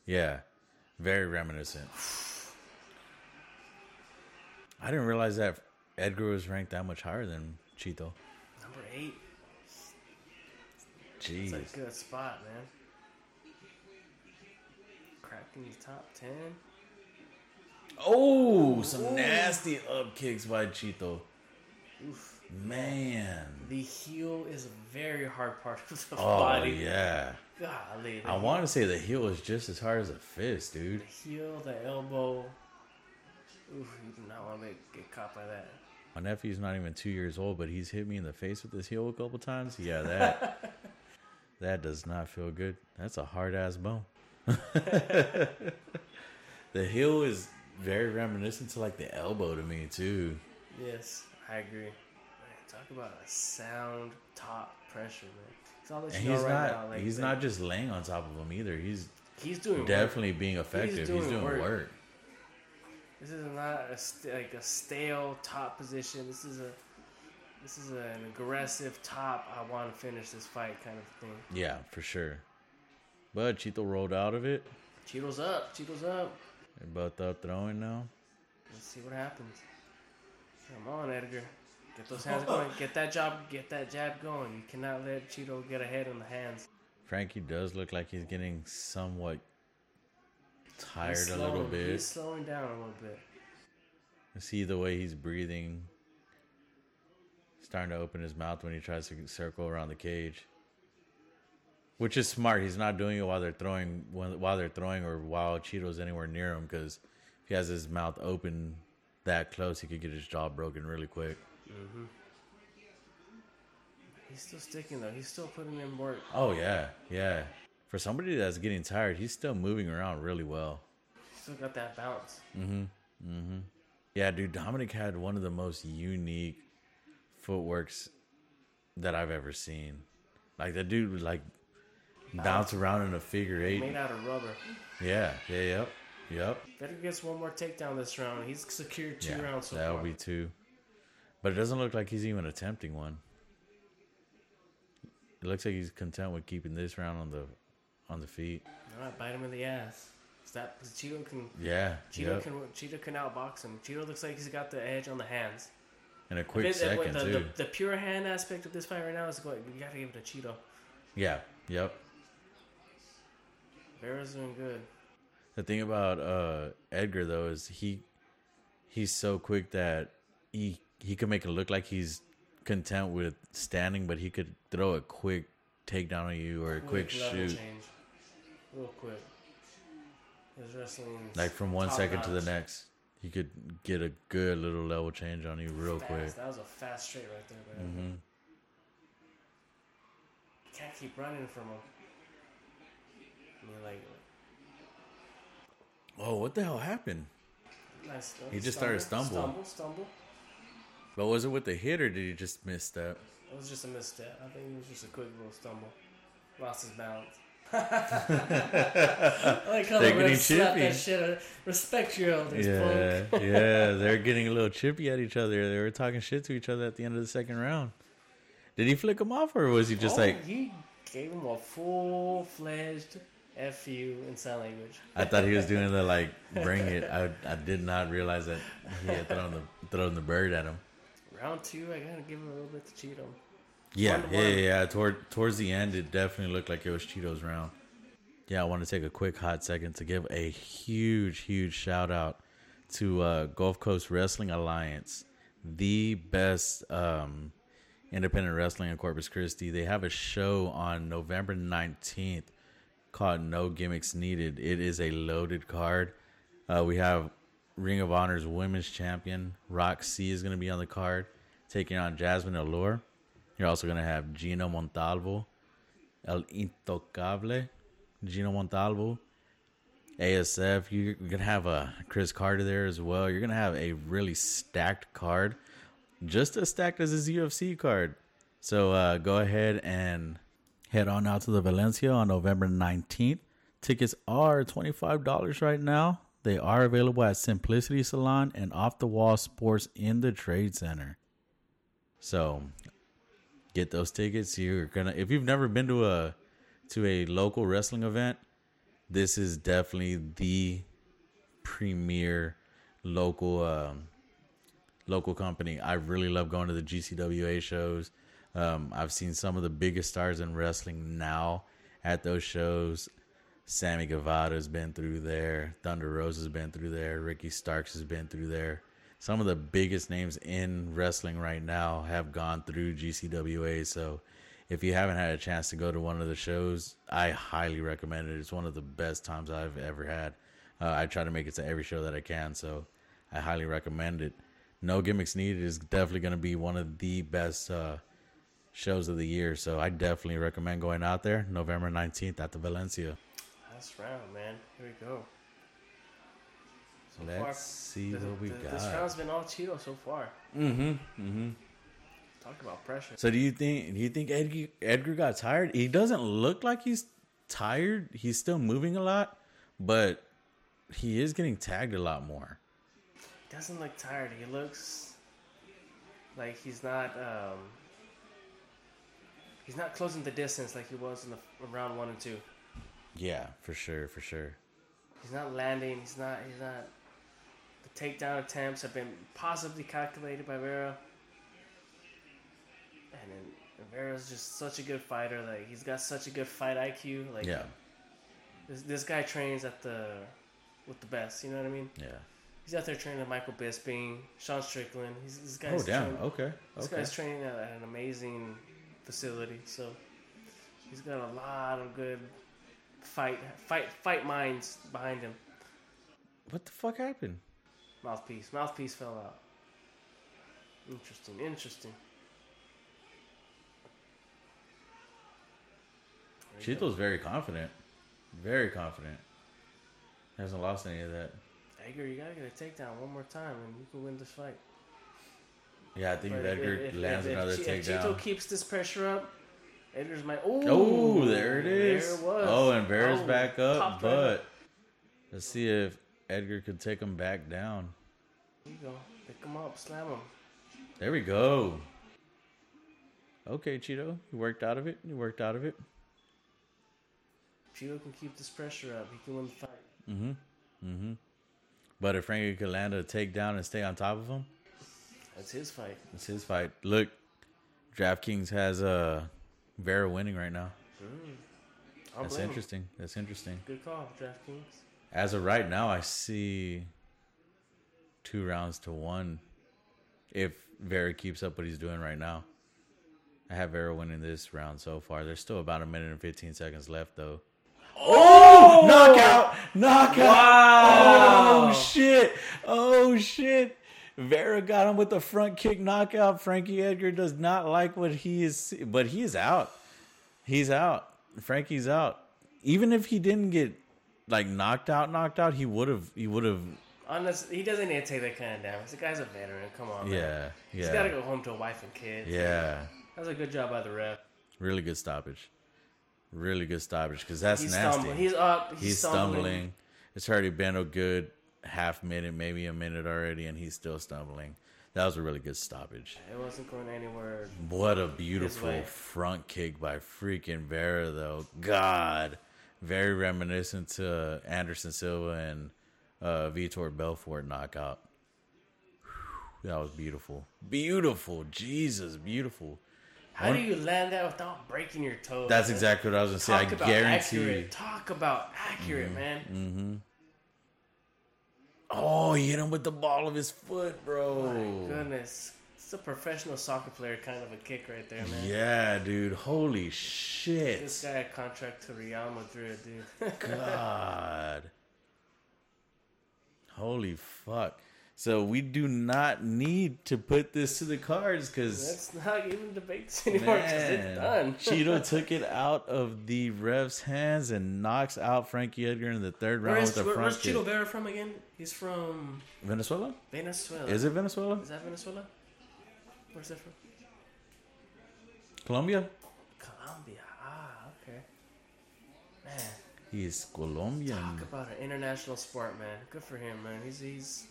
yeah, very reminiscent. I didn't realize that Edgar was ranked that much higher than Chito.
Number eight.
Jeez.
That's a good spot, man. Cracking the top ten.
Oh, some nasty up kicks by Chito.
Oof.
Man.
The heel is a very hard part of the
Oh,
body.
yeah.
Golly.
I want to say the heel is just as hard as a fist, dude.
The heel, the elbow. Oof, you do not want to get, caught by that.
My nephew's not even two years old, but he's hit me in the face with his heel a couple times. Yeah, that that does not feel good. That's a hard ass bone. the heel is very reminiscent to like the elbow to me too.
Yes, I agree. Man, talk about a sound top pressure, man. It's all that
And he's
right
not
now. Like,
he's
like,
not just laying on top of him either. He's
He's doing work.
definitely being effective. He's doing,
doing
work.
work. This is not a st- like a stale top position. This is a this is an aggressive top. I want to finish this fight kind of thing.
Yeah, for sure. But Chito rolled out of it.
Chito's up. Chito's up.
They're both up throwing now.
Let's see what happens. Come on, Edgar. Get those hands going. Get that job. Get that jab going. You cannot let Chito get ahead on the hands.
Frankie does look like he's getting somewhat tired
He's
a little bit.
He's slowing down a little bit.
See the way he's breathing. Starting to open his mouth when he tries to circle around the cage. Which is smart. He's not doing it while they're throwing while they're throwing or while Chito's anywhere near him because if he has his mouth open that close, he could get his jaw broken really quick. Mm-hmm.
He's still sticking though. He's still putting in work.
Oh yeah, yeah. For somebody that's getting tired, he's still moving around really well.
Still got that bounce. Mhm. Mhm.
Yeah, dude, Dominic had one of the most unique footworks that I've ever seen. Like that dude would like bounce around in a figure eight.
Made out of rubber.
Yeah, yeah, yep, yep.
Better gets one more takedown this round. He's secured two
Yeah,
rounds so
that'll
far.
be two. But it doesn't look like he's even attempting one. It looks like he's content with keeping this round on the on the feet.
All right, bite him in the ass. Is that Chito can
Yeah,
Chito
yep.
can Chito can outbox him. Chito looks like he's got the edge on the hands.
in a quick
It-
second
the,
too.
The, the pure hand aspect of this fight right now is going. You gotta give it to Chito.
Yeah, yep.
Vera's doing good.
The thing about uh, Edgar though is he he's so quick that he he can make it look like he's content with standing, but he could throw a quick takedown on you or a quick, shoot,
change, real quick. His wrestling
like from one
second
second to the next. He could get a good little level change on you real
Fast.
quick.
That was a fast straight right there, man.
Mm-hmm.
Can't keep running from him. I mean, like,
Oh, what the hell happened?
nice.
He just started stumbling.
Stumble, stumble.
But was it with the hit or did he just miss that?
It was just a misstep. I think it was just a quick little stumble. Lost his balance. Like how
They're getting chippy.
that shit. Respect your elders,
Yeah, yeah, they're getting a little chippy at each other. They were talking shit to each other at the end of the second round. Did he flick him off, or was he just
Oh,
like?
he gave him a full fledged fu in sign language.
I thought he was doing the like, bring it. I I did not realize that he had thrown the thrown the bird at him.
Round two, I gotta give him a little bit to cheat him.
Yeah,
One
yeah,
one.
yeah. Toward towards the end, it definitely looked like it was Chito's round. Yeah, I want to take a quick hot second to give a huge, huge shout out to uh, Gulf Coast Wrestling Alliance, the best um, independent wrestling in Corpus Christi. They have a show on November nineteenth called No Gimmicks Needed. It is a loaded card. Uh, we have Ring of Honor's women's champion Rok-C is going to be on the card, taking on Jazmin Allure. You're also going to have Gino Montalvo, El Intocable, Gino Montalvo, ASF. You're going to have a Chris Carter there as well. You're going to have a really stacked card, just as stacked as his UFC card. So uh, go ahead and head on out to the Valencia on November 19th. Tickets are $25 right now. They are available at Simplicity Salon and Off the Wall Sports in the Trade Center. So get those tickets. You're gonna if you've never been to a to a local wrestling event, this is definitely the premier local um, local company. I really love going to the GCWA shows. Um, I've seen some of the biggest stars in wrestling now at those shows. Sammy Guevara has been through there. Thunder Rosa has been through there. Ricky Starks has been through there. Some of the biggest names in wrestling right now have gone through GCWA. So if you haven't had a chance to go to one of the shows, I highly recommend it. It's one of the best times I've ever had. Uh, I try to make it to every show that I can. So I highly recommend it. No Gimmicks Needed is definitely going to be one of the best uh, shows of the year. So I definitely recommend going out there November 19th at the Valencia.
Last round, man. Here we go. So
Let's
far,
see
the-
what we
the-
got.
This round's been all Chito so far.
Mm-hmm. Mm-hmm.
Talk about pressure.
So do you think do you think Edgar, Edgar got tired? He doesn't look like he's tired. He's still moving a lot, but he is getting tagged a lot more.
He doesn't look tired. He looks like he's not um, he's not closing the distance like he was in the round one and two.
Yeah, for sure, for sure.
He's not landing. He's not. He's not. Takedown attempts have been possibly calculated by Vera, and then and Vera's just such a good fighter. Like he's got such a good fight IQ. Like
Yeah,
this, this guy trains at the with the best. You know what I mean?
yeah.
He's out there training with Michael Bisping, Sean Strickland. He's this
Oh
guy's
damn.
train-
Okay.
This
Okay.
guy's training at an amazing facility, so he's got a lot of good fight fight fight minds behind him.
What the fuck happened?
Mouthpiece, mouthpiece fell out. Interesting, interesting.
Chito's very confident. Very confident. Hasn't lost any of that.
Edgar, you gotta get a takedown one more time, and you can win this fight.
Yeah, I think
But
if Edgar lands
if,
another
if, if
takedown.
Chito keeps this pressure up, Edgar's my oh
there it is.
There it was.
Oh, and Vera's
Oh,
back up,
right
but
up.
let's see if Edgar could take him back down.
There you go, pick him up, slam him.
There we go. Okay, Chito, you worked out of it. You worked out of it.
Chito can keep this pressure up. He can win the fight.
Mm-hmm. Mm-hmm. But if Frankie could land a takedown and stay on top of him,
That's his fight.
That's his fight. Look, DraftKings has uh, Vera winning right now.
I'll
That's
blame him.
interesting. That's interesting.
Good call, DraftKings.
As of right now, I see two rounds to one. If Vera keeps up what he's doing right now, I have Vera winning this round so far. There's still about a minute and 15 seconds left, though. Oh! Knockout! Knockout!
Wow!
Oh shit! Oh shit! Vera got him with the front kick knockout. Frankie Edgar does not like what he is, but he is out. He's out. Frankie's out. Even if he didn't get like knocked out, knocked out, he would have. He would have.
Honest, he doesn't need to take that kind of damage. The guy's a veteran. Come on, man.
Yeah,
He's got to go home to a wife and kids.
yeah.
That was a good job by the ref.
Really good stoppage. Really good stoppage because that's
He's
nasty.
stumbling. He's up. He's,
He's
stumbling.
stumbling. It's already been a good half minute, maybe a minute already, and he's still stumbling. That was a really good stoppage.
It wasn't going anywhere.
What a beautiful front kick by freaking Vera, though. God, very reminiscent to Anderson Silva and uh, Vitor Belfort knockout. Whew, that was beautiful, beautiful. Jesus, beautiful.
How
One-
do you land that without breaking your toes?
That's
man?
exactly what I was gonna say. I guarantee.
accurate.
you.
Talk about accurate, man. Mhm.
Oh, he hit him with the ball of his foot, bro.
My Goodness, it's a professional soccer player kind of a kick right there, man.
Yeah, dude. Holy shit.
This guy had contract to Real Madrid, dude.
God. Holy fuck. So we do not need to put this to the cards because
That's not even debates anymore because it's done.
Chito took it out of the ref's hands and knocks out Frankie Edgar in the third round
Where's,
with a
where,
front
where's
kick.
Chito Vera from again? He's from
Venezuela?
Venezuela.
Is it Venezuela?
Is that Venezuela? Where's that from?
Colombia?
Colombia. Ah, okay. Man,
He's Colombian.
talk about an international sport, man. Good for him, man. He's he's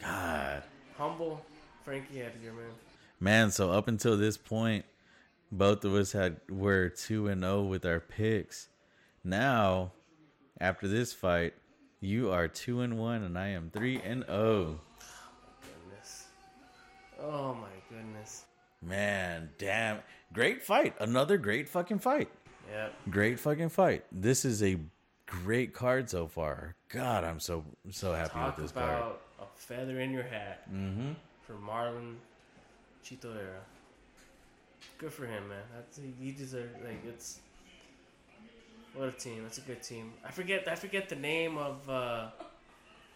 God.
humble. Frankie Edgar, man.
Man, so up until this point, both of us had were two and zero with our picks. Now, after this fight, you are two and one, and I am three and oh.
Oh my goodness. Oh my goodness.
Man, damn, great fight! Another great fucking fight. Great fucking fight. This is a great card so far. God, I'm so so happy
Talk
with this
about
card.
a feather in your hat
Mm-hmm.
for Marlon Chito Vera. Good for him, man. That's he, he deserves like it's what a team. That's a good team. I forget I forget the name of uh,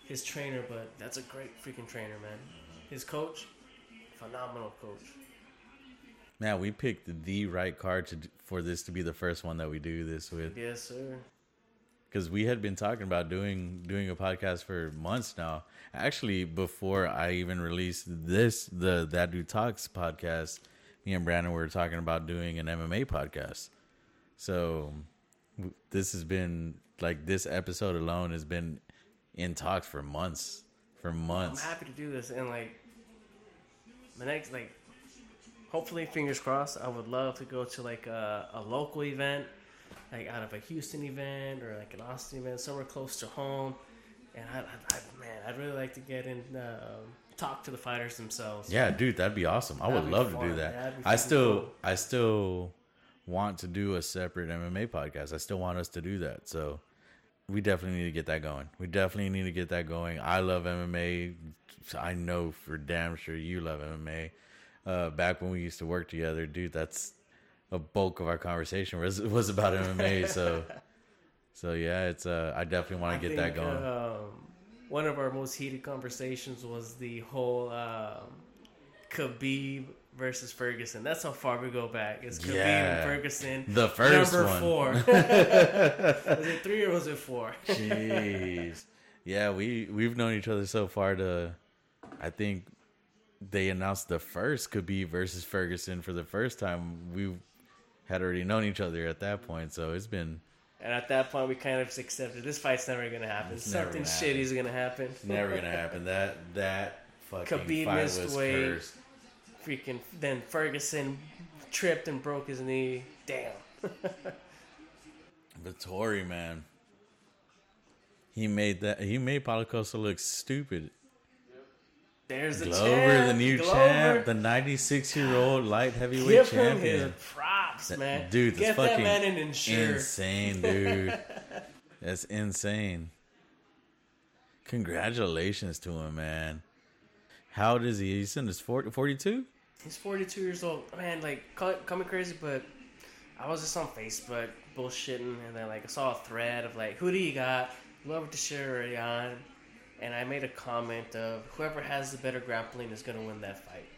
his trainer, but that's a great freaking trainer, man. His coach, phenomenal coach.
Man, we picked the right card to for this to be the first one that we do this with.
Yes, sir.
because we had been talking about doing doing a podcast for months now. Actually, before I even released this, the That Dude Talks podcast, me and Brandon were talking about doing an MMA podcast. So this has been like this episode alone has been in talks for months, for months.
I'm happy to do this and like my next like hopefully fingers crossed I would love to go to like a, a local event like out of a Houston event or like an Austin event somewhere close to home and I, I, I man I'd really like to get in um, talk to the fighters themselves
Yeah, dude, that'd be awesome. I
That'd
would
be
love to do that.
That'd
I still. I still want to do a separate MMA podcast. I still want us to do that. So we definitely need to get that going. We definitely need to get that going. I love MMA. I know for damn sure you love MMA. Uh, back when we used to work together, dude, that's a bulk of our conversation was was about MMA. So, so yeah, it's uh, I definitely want to get
think,
that going.
um, one of our most heated conversations was the whole um, Khabib versus Ferguson. That's how far we go back. It's Khabib
Yeah.
and Ferguson.
The first
number
one.
four. was it three or was it four?
Jeez. yeah, we we've known each other so far to I think they announced the first Khabib versus Ferguson for the first time. We had already known each other at that point, so it's been
and at that point, we kind of accepted this fight's never gonna happen. Something
gonna
shitty
happen.
is gonna happen.
never gonna happen. That that fucking
Khabib
fight
missed
was
weight.
cursed.
Freaking. Then Ferguson tripped and broke his knee. Damn.
Vettori, man. He made that he made Paulo Costa look stupid.
There's the
Glover,
champ.
the new
Glover.
champ, the 96 year old light heavyweight
Give him his props, man.
Dude, that's
get that
fucking
man an
insane, dude. that's insane. Congratulations to him, man. How old is he? He's in his 40, 42?
He's 42 years old. Man, like, call call me crazy, but I was just on Facebook bullshitting, and then, like, I saw a thread of, like, who do you got? Glover Teixeira or Jan? And I made a comment of whoever has the better grappling is going to win that fight.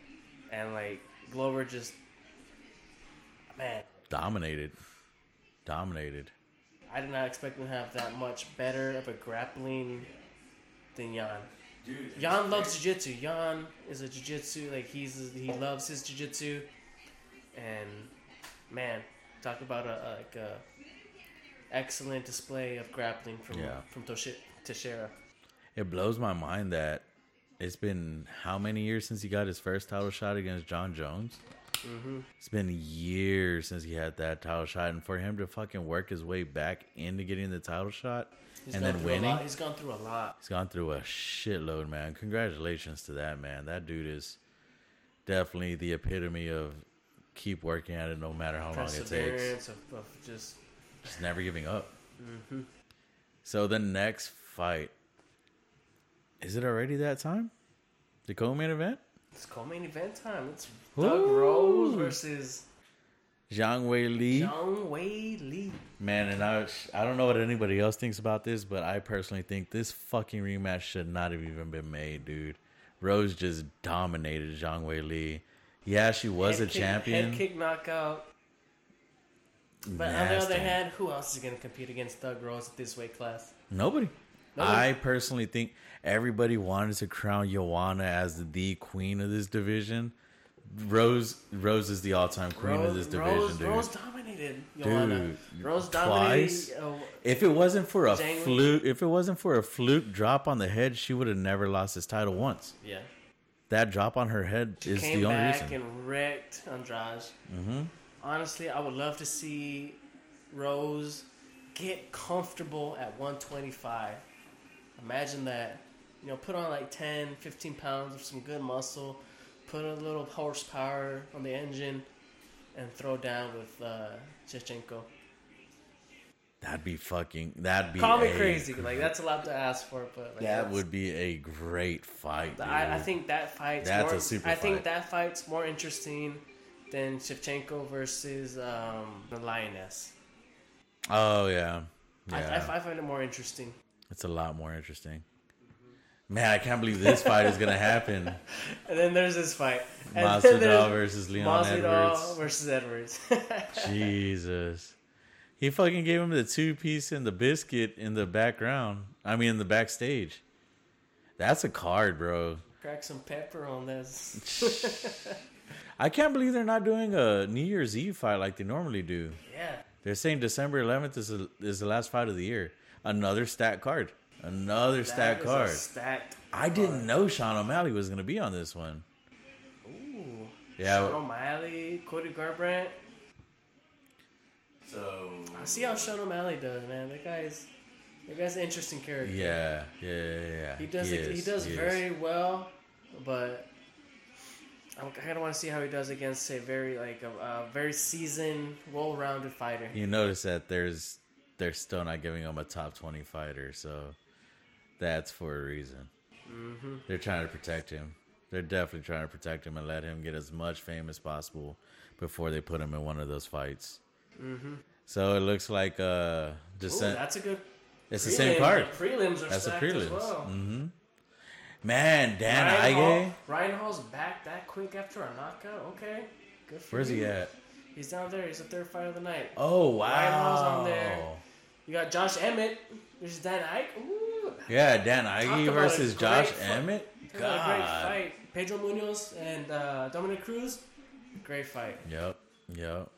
And, like, Glover just, man,
Dominated. Dominated.
I did not expect him to have that much better of a grappling than Jan. Jan loves jiu-jitsu. Jan is a jiu-jitsu like he's he loves his jiu-jitsu, and man, Talk about a, a like a excellent display of grappling from
Yeah.
from Toshi- Teixeira.
It blows my mind that it's been how many years since he got his first title shot against Jon Jones?
Mm-hmm.
It's been years since he had that title shot, and for him to fucking work his way back into getting the title shot
He's
and then winning.
He's gone through a lot.
he's gone through a shitload, man. Congratulations to that man. That dude is definitely the epitome of keep working at it no matter how long it takes.
Of, of just
Just never giving up.
Mm-hmm.
So the next fight, is it already that time? The co-main event?
it's co-main event time. It's Doug
Ooh.
Rose versus
Zhang Wei Li.
Zhang Wei Li.
Man, and I, I don't know what anybody else thinks about this, but I personally think this fucking rematch should not have even been made, dude. Rose just dominated Zhang Wei Li. Yeah, she was
Head
a
kick-
champion.
Head kick knockout. But on the other hand, who else is going to compete against Thug Rose at this weight class?
Nobody. I personally think everybody wanted to crown Joanna as the queen of this division. Rose Rose is the all time queen of this division,
Rose,
dude.
Rose dominated Joanna.
Dude,
Rose
twice?
dominated. Uh,
If it wasn't for a
Wei-
fluke, if it wasn't for a fluke drop on the head, she would have never lost this title once.
yeah.
That drop on her head is
Came
the only
back
reason.
and wrecked Andrade. Mm-hmm. Honestly, I would love to see Rose get comfortable at 125. Imagine that. You know, put on like 10, 15 pounds of some good muscle, put a little horsepower on the engine, and throw down with uh, Shevchenko.
That'd be fucking. That'd be.
Call me crazy. Like, that's a lot to ask for, but like,
that would be a great fight.
I, I think that fight's
That's
more,
a super
I think that fight's more interesting than Shevchenko versus um, the Lioness.
Oh yeah,
I,
yeah.
I, I find it more interesting.
It's a lot more interesting. Man, I can't believe this fight is gonna happen.
And then there's this fight. And
Masvidal versus Leon
Masvidal
Edwards.
versus Edwards.
Jesus. He fucking gave him the two piece and the biscuit in the background. I mean, in the backstage. That's a card, bro.
Crack some pepper on this.
I can't believe they're not doing a New Year's Eve fight like they normally do.
Yeah.
They're saying December 11th is, a, is the last fight of the year. Another stat card. Another
That
stat
is a
card.
Stacked.
I didn't know Sean O'Malley was going to be on this one.
Ooh.
Yeah.
Sean O'Malley, Cody Garbrandt.
So.
I see how Sean O'Malley does, man. That guy's that guy's an interesting character.
Yeah, yeah, yeah, yeah.
He does it, he does
is.
very well, but I kind of want to see how he does against a very like a, a very seasoned, well-rounded fighter.
You notice that there's they're still not giving him a top 20 fighter, so that's for a reason.
Mm-hmm.
They're trying to protect him. They're definitely trying to protect him and let him get as much fame as possible before they put him in one of those fights.
Mm-hmm.
So it looks like uh,
Ooh,
just
that's a good.
it's the same card.
The prelims are
That's the
stacked as
prelims.
well.
hmm Man, Dan
Ryan, Hall, Ryan Hall's back that quick after a knockout. Okay, good for
where's
you.
he at?
He's down there. He's the third fight of the night.
Oh wow!
Ryan Hall's on there. You got Josh Emmett versus Dan Ige. Ooh,
Yeah, Dan
Talk
Ige
about a
versus Josh
fight.
Emmett.
A great
God.
fight. Pedro Munhoz and uh, Dominick Cruz. Great fight.
Yep, yep.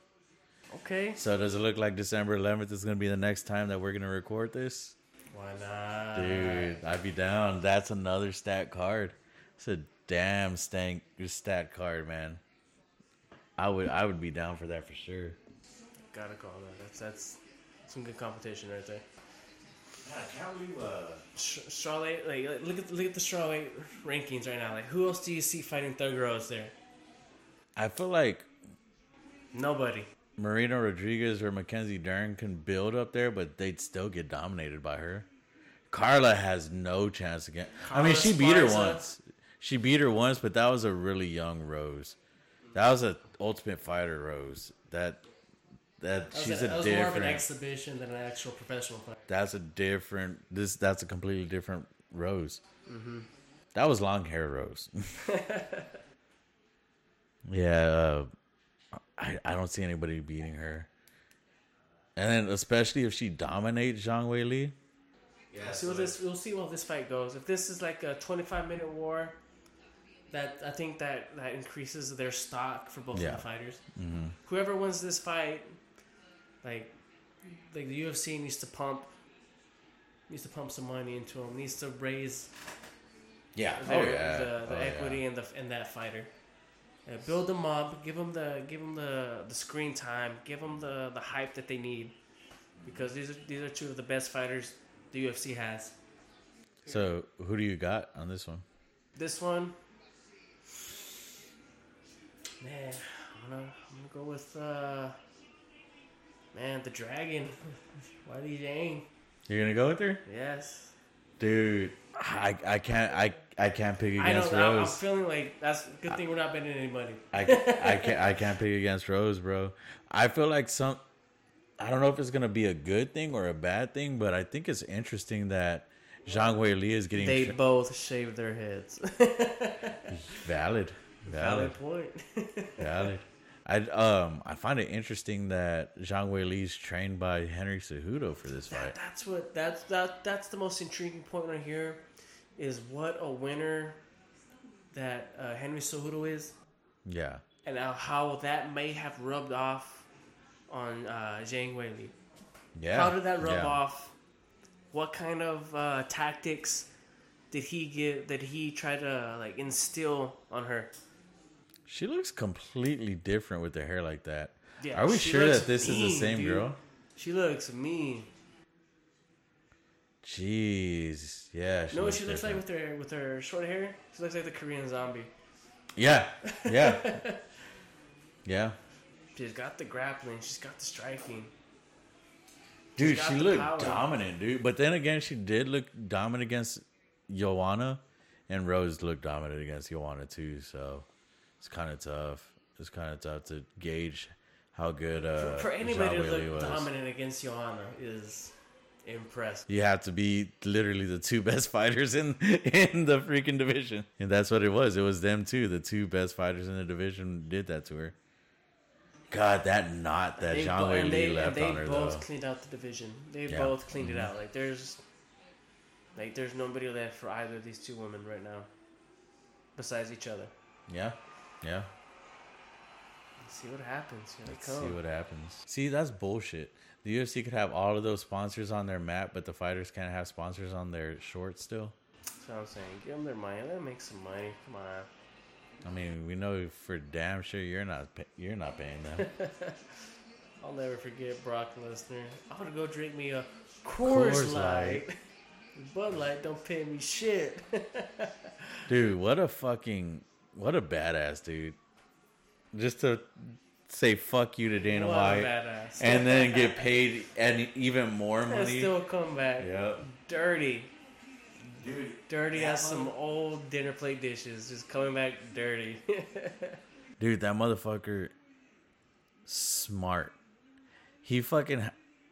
Okay.
So does it look like December 11th is going to be the next time that we're going to record this?
Why not?
Dude, I'd be down. That's another stat card. It's a damn stank stat card, man. I would I would be down for that for sure.
Gotta call that. That's that's some good competition right there.
I can't believe uh
Sh- like like, look at look at the strawweight rankings right now. Like who else do you see fighting Thug Rose there?
I feel like
Nobody.
Marina Rodriguez or Mackenzie Dern can build up there, but they'd still get dominated by her. Carla has no chance again. I mean, she beat her
Esparza.
once. She beat her once, but that was a really young Rose. That was a Ultimate Fighter Rose. That that she's
a,
a,
that was more of an
different.
exhibition than an actual professional fight.
that's a different. This that's a completely different Rose.
Mm-hmm.
That was long hair Rose. yeah, uh, I I don't see anybody beating her. And then especially if she dominates Zhang Wei Li.
Yeah, see what this. We'll see how this fight goes. If this is like a 25 minute war, that I think that that increases their stock for both
Yeah.
of the fighters. Whoever wins this fight, Like, like the UFC needs to pump, needs to pump some money into him. Needs to raise
Yeah.
their,
oh yeah.
the, the
Oh,
equity
yeah.
in the in that fighter. Uh, build them up. Give them the give them the, the screen time. Give them the, the hype that they need, because these are these are two of the best fighters the UFC has.
So who do you got on this one?
This one, man, I'm gonna I'm gonna go with uh, man the dragon, Why Jane.
You're gonna go with her,
Yes,
dude. I I can't I I can't pick
I
against
know. I'm, I'm
Rose.
feeling like that's a good thing we're not betting any money.
I I can't I can't pick against Rose, bro. I feel like some. I don't know if it's gonna be a good thing or a bad thing, but I think it's interesting that Zhang Wei Li is getting
They both shaved their heads.
valid, valid,
Valid point.
valid. I um I find it interesting that Zhang Wei Li is trained by Henry Cejudo for this fight.
That's what that's that that's the most intriguing point right here, is what a winner that uh, Henry Cejudo is,
Yeah,
and how- how that may have rubbed off on uh, Zhang Weili.
yeah.
How did that rub
yeah.
off? What kind of uh, tactics did he get? Did he try to like instill on her?
She looks completely different with the hair like that.
Yeah,
Are we sure that this is the same
dude.
girl?
She looks mean.
Jeez, yeah.
You know what she looks like with her with her short hair? She looks like the Korean zombie.
Yeah, yeah, yeah.
She's got the grappling. She's got the striking.
Dude, she looked
power.
dominant, dude. But then again, she did look dominant against Joanna, and Rose looked dominant against Joanna too. So it's kind of tough. It's kind of tough to gauge how good uh,
For anybody to look
was.
dominant against Joanna is impressive.
You have to be literally the two best fighters in in the freaking division, and that's what it was. It was them two, the two best fighters in the division, did that to her. God, that knot that
They, Zhang
Weili
they,
left
they
on her
both cleaned out the division. They
Yeah.
both cleaned it
Mhm.
out. Like there's, like there's nobody left for either of these two women right now, besides each other.
Yeah, yeah.
Let's see what happens. Here
Let's see what happens. See, that's bullshit. The UFC could have all of those sponsors on their map, but the fighters can't have sponsors on their shorts still.
That's what I'm saying. Give them their money. Let them make some money. Come on.
I mean, we know for damn sure you're not pa- you're not paying them.
I'll never forget Brock Lesnar. I'm gonna go drink me a Coors,
Coors
Light. Bud Light don't pay me shit.
dude, what a fucking what a badass dude. Just to say fuck you to Dana
what a
White
badass.
and then get paid and even more
and
money.
still come back
Yep.
dirty.
Dude,
Dirty
That
as some old dinner plate dishes, just coming back dirty.
Dude, that motherfucker smart. He fucking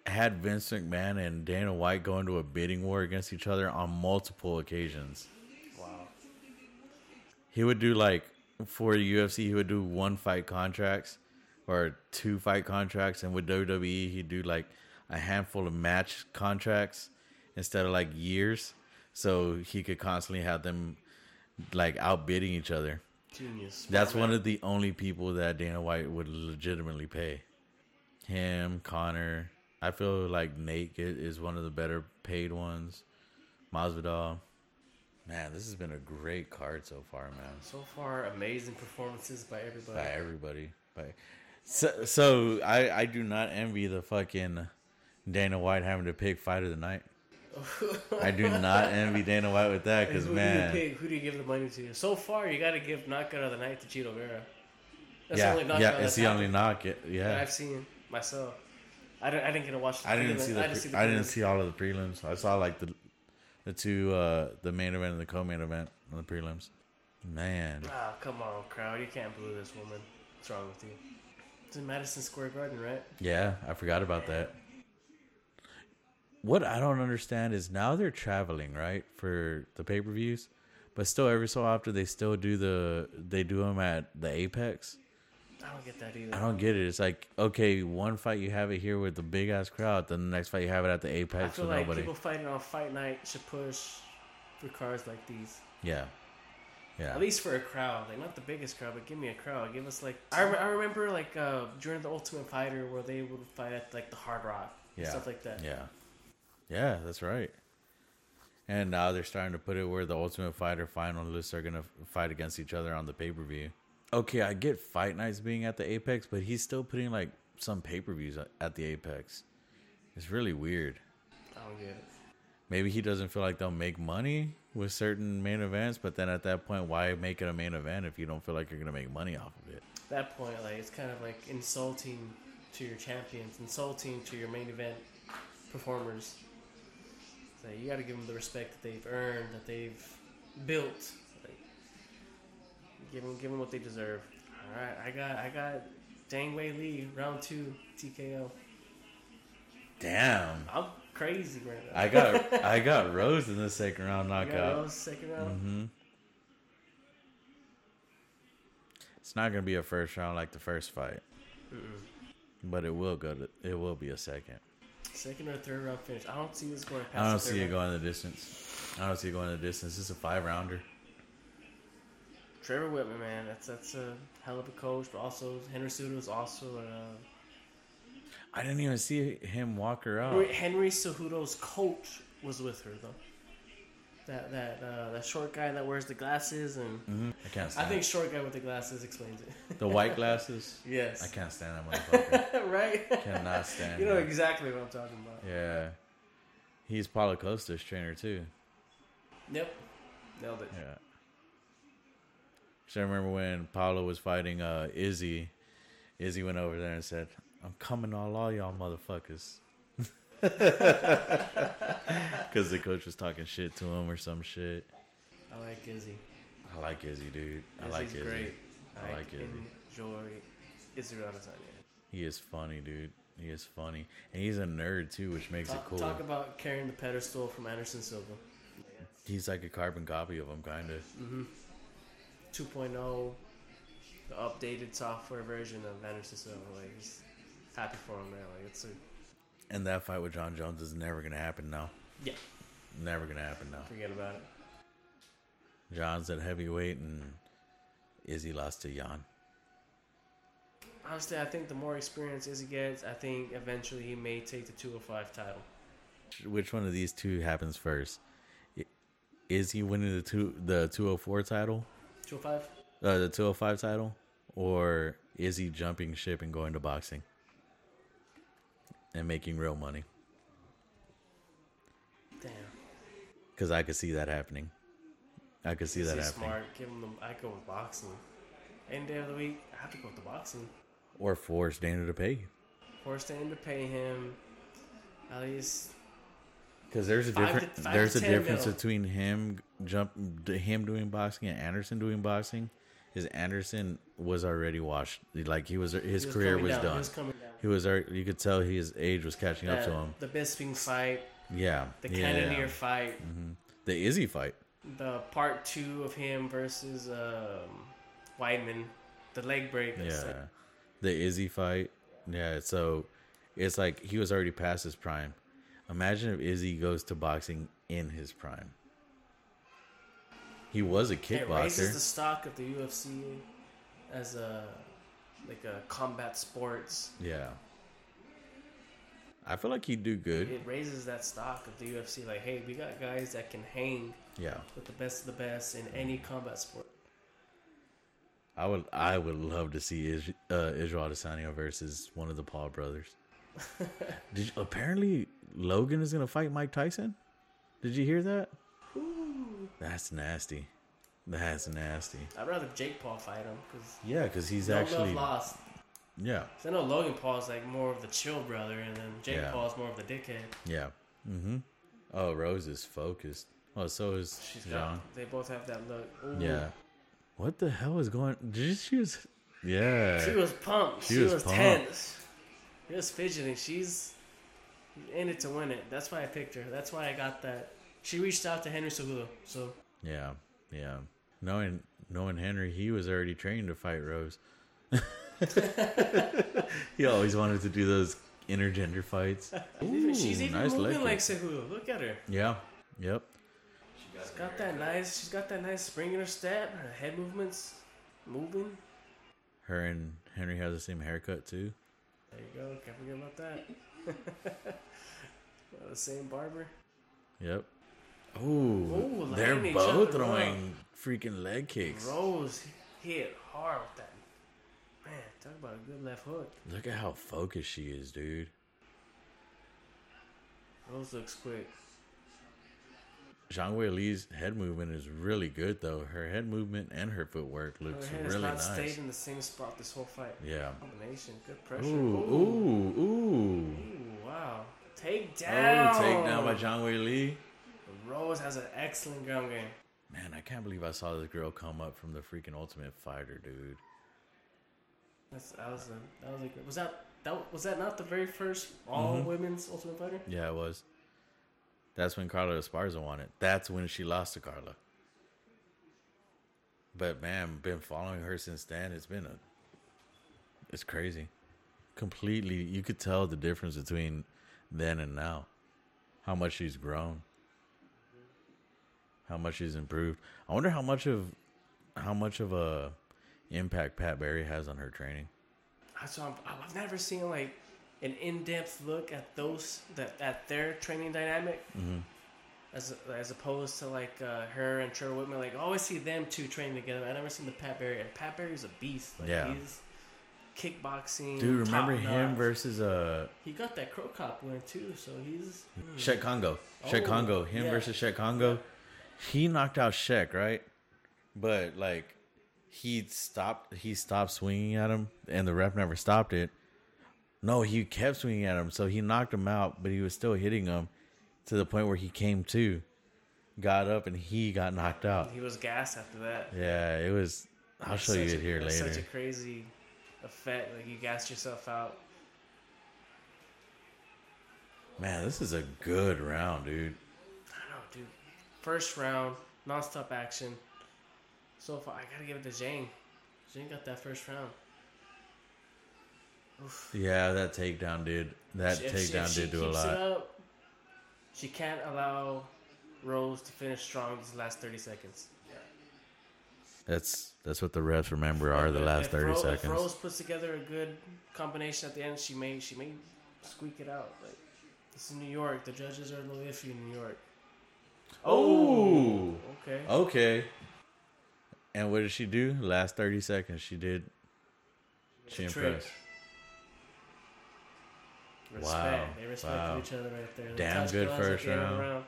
had Vince McMahon and Dana White go into a bidding war against each other on multiple occasions. He would do like for UFC, he would do one fight contracts or two fight contracts, and with WWE, he'd do like a handful of match contracts instead of like years, so he could constantly have them like outbidding each other.
Genius.
That's one of the only people that Dana White would legitimately pay. Him, Conor. I feel like Nate is one of the better paid ones. Masvidal. Man, this has been a great card so far, man.
So far, amazing performances by everybody.
By everybody. By so, so I, I do not envy the fucking Dana White having to pick fight of the night. I do not envy Dana White with that because man,
do you pick? Who do you give the money to? So far, you got to give knockout of the night to Chito Vera. That's
yeah,
the only knockout
yeah, it's the only knock. It,
that
yeah,
I've seen myself. I didn't, I didn't get to watch. The
I didn't
prelim-
see the.
I
pre-
see the
I didn't see all of the prelims. I saw like the the two uh the main event and the co-main event on the prelims. Man,
Ah, come on, crowd! You can't boo this woman. What's wrong with you? It's in Madison Square Garden, right?
yeah, I forgot about that. What I don't understand is now they're traveling right for the pay per views, but still every so often they still do the they do them at the Apex.
I don't get that either.
I don't get it. It's like okay, one fight you have it here with the big ass crowd, then the next fight you have it at the apex I
feel
with
like
nobody.
people fighting on fight night should push for cars like these.
Yeah. Yeah.
At least for a crowd, like not the biggest crowd, but give me a crowd. Give us like I, rem- I remember like uh, during the Ultimate Fighter where they would fight at like the Hard Rock,
Yeah.
stuff like that.
Yeah. Yeah, that's right. And now they're starting to put it where the Ultimate Fighter finalists are going to fight against each other on the pay per view. Okay, I get Fight Nights being at the Apex, but he's still putting like some pay per views at the Apex. It's really weird.
I don't get it.
Maybe he doesn't feel like they'll make money with certain main events, but then at that point, why make it a main event if you don't feel like you're going to make money off of it?
At that point, like it's kind of like insulting to your champions, insulting to your main event performers. So you got to give them the respect that they've earned, that they've built. Give them, give them what they deserve. All right, I got, I got Zhang Weili round two TKO.
Damn.
I'm crazy right now.
I got I got Rose in the second round
You got
knockout.
Rose second round.
hmm It's not gonna be a first round like the first fight, but it will go to it will be a second.
Second or third round finish. I don't see this going past.
I don't see it
round.
going the distance. I don't see it going the distance. It's a five rounder.
Trevor Wittman, man, that's that's a hell of a coach, but also Henry Cejudo is also a.
I didn't even see him walk her out.
Henry, Cejudo's coach was with her though. That that uh, that short guy that wears the glasses and
Mhm. I can't
I think short guy with the glasses explains it.
the white glasses.
yes.
I can't stand that motherfucker.
right.
Cannot stand
You know exactly what I'm talking about.
Yeah, he's Paulo Costa's trainer too.
Yep. Nailed it.
Yeah. So I remember when Paulo was fighting uh, Izzy. Izzy went over there and said, "I'm coming on all y'all motherfuckers," because the coach was talking shit to him or some shit.
I like Izzy.
I like Izzy, dude. I like Izzy.
great.
I like Izzy.
Enjoy Izzy Adesanya.
He is funny, dude. He is funny, and he's a nerd too, which makes it cool.
talk about carrying the pedestal from Anderson Silva.
He's like a carbon copy of him, kind of.
2.0, oh, the updated software version of Anderson Silva. Like, happy for him, man. Like, it's a,
And that fight with Jon Jones is never gonna happen now.
yeah,
Never gonna happen now.
forget about it.
Jon's at heavyweight, and Izzy lost to Jan.
Honestly, I think the more experience Izzy gets, I think eventually he may take the 205 title.
Which one of these two happens first? Is he winning the two the two hundred four title,
205?
uh, the two hundred five title, or is he jumping ship and going to boxing and making real money?
Damn.
Because I could see that happening. I could see that happening.
smart. Give him the, I go with boxing. Any day of the week, I have to go with the boxing.
Or force Dana to pay you.
Force Dana to pay him at least
Because there's a
to-
there's a difference
mil.
between him jump him doing boxing and Anderson doing boxing. Is Anderson was already washed. Like he was his
he was
career was
down.
done.
He was coming down.
He was already, you could tell his age was catching up to him.
The Bisping fight,
Yeah.
the
yeah.
Cannonier fight,
The Izzy fight.
the part two of him versus um, Weidman, the leg break.
Yeah.
like-
The Izzy fight. Yeah, so it's like he was already past his prime. Imagine if Izzy goes to boxing in his prime. He was a kickboxer.
It raises the stock of the UFC as a like a combat sports.
Yeah. I feel like he'd do good.
It raises that stock of the UFC. Like, hey, we got guys that can hang
Yeah.
with the best of the best in any combat sport.
I would I would love to see Is, uh, Israel Adesanya versus one of the Paul brothers. Did you, apparently Logan is gonna fight Mike Tyson? Did you hear that? That's nasty. That's nasty.
I'd rather Jake Paul fight him because
Yeah, because he's
no
actually
lost.
yeah
I know Logan Paul's like more of the chill brother, and then Jake
Yeah.
Paul's more of the dickhead.
yeah. Mm-hmm. Oh, Rose is focused. Oh, so is
She's
John.
got, they both have that look. Ooh.
Yeah. What the hell is going? Did you she was? Yeah.
She was pumped.
She
She,
was
was,
pumped.
tense. She was fidgeting. She's in it to win it. That's why I picked her. That's why I got that. She reached out to Henry Cejudo. So
Yeah, yeah. Knowing knowing Henry, he was already trained to fight Rose. he always wanted to do those intergender fights.
she's even
nice
moving like Cejudo. Look at her.
Yeah. Yep.
She She's got that nice. She's got that nice spring in her step. Her head movements moving.
Her and Henry has the same haircut too.
There you go. Can't forget about that. The same barber.
Yep. Ooh,
Ooh,
they're both throwing freaking leg kicks.
Rose hit hard with that. Man, talk about a good left hook.
Look at how focused she is, dude.
Rose looks quick.
Zhang Wei Li's head movement is really good, though. Her head movement and her footwork looks Her
head has
really
not
nice.
stayed in the same spot this whole fight.
Yeah.
Combination, good pressure.
Ooh,
Ooh,
ooh, ooh.
Ooh, wow. Take
Oh,
down.
takedown by Zhang Weili.
Rose has an excellent ground game.
Man, I can't believe I saw this girl come up from the freaking Ultimate Fighter, dude.
That's, that was a, that was a, was that that was that not the very first all
Mm-hmm.
women's Ultimate Fighter?
Yeah, it was. That's when Carla Esparza won it. That's when she lost to Carla. But man, been following her since then. It's been a, it's crazy. Completely, you could tell the difference between then and now. How much she's grown. How much she's improved. I wonder how much of, how much of a impact Pat Barry has on her training.
I saw. I've never seen like an in-depth look at those that at their training dynamic,
Mm-hmm.
as as opposed to like uh, her and Trevor Wittman. Like I always see them two training together. I never seen the Pat Barry. And Pat Barry's a beast. Like,
Yeah.
he's kickboxing.
Dude, remember him
notch.
versus uh
He got that Cro Cop win too. So he's
Cheick Kongo. Cheick
Oh,
Kongo. Him
yeah.
versus Cheick Kongo. He knocked out Cheick, right? But like he stopped he stopped swinging at him and the ref never stopped it. No, he kept swinging at him, so he knocked him out, but he was still hitting him to the point where he came to, got up and he got knocked out.
he was gassed after that.
Yeah, it was I'll show you it here
it's
later.
Such a crazy effect. Like you gassed yourself out.
Man, this is a good round, dude.
I know, dude. First round, non-stop action. So far, I gotta give it to Jane. Jane got that first round. Oof.
Yeah, that takedown did. That
If
takedown
she
did do a lot.
Up, she can't allow Rose to finish strong these last thirty seconds.
That's that's what the refs remember are the last
if
thirty
seconds? If. Rose puts together a good combination at the end, she may she may squeak it out. Like this is New York. The judges are a little iffy in New York.
Oh,
Okay.
okay. And what did she do? Last thirty seconds, she did. She
It's a trick.
impressed.
Respect.
Wow.
They respected
Wow.
each other right there. The
Damn good first
the end of the
round.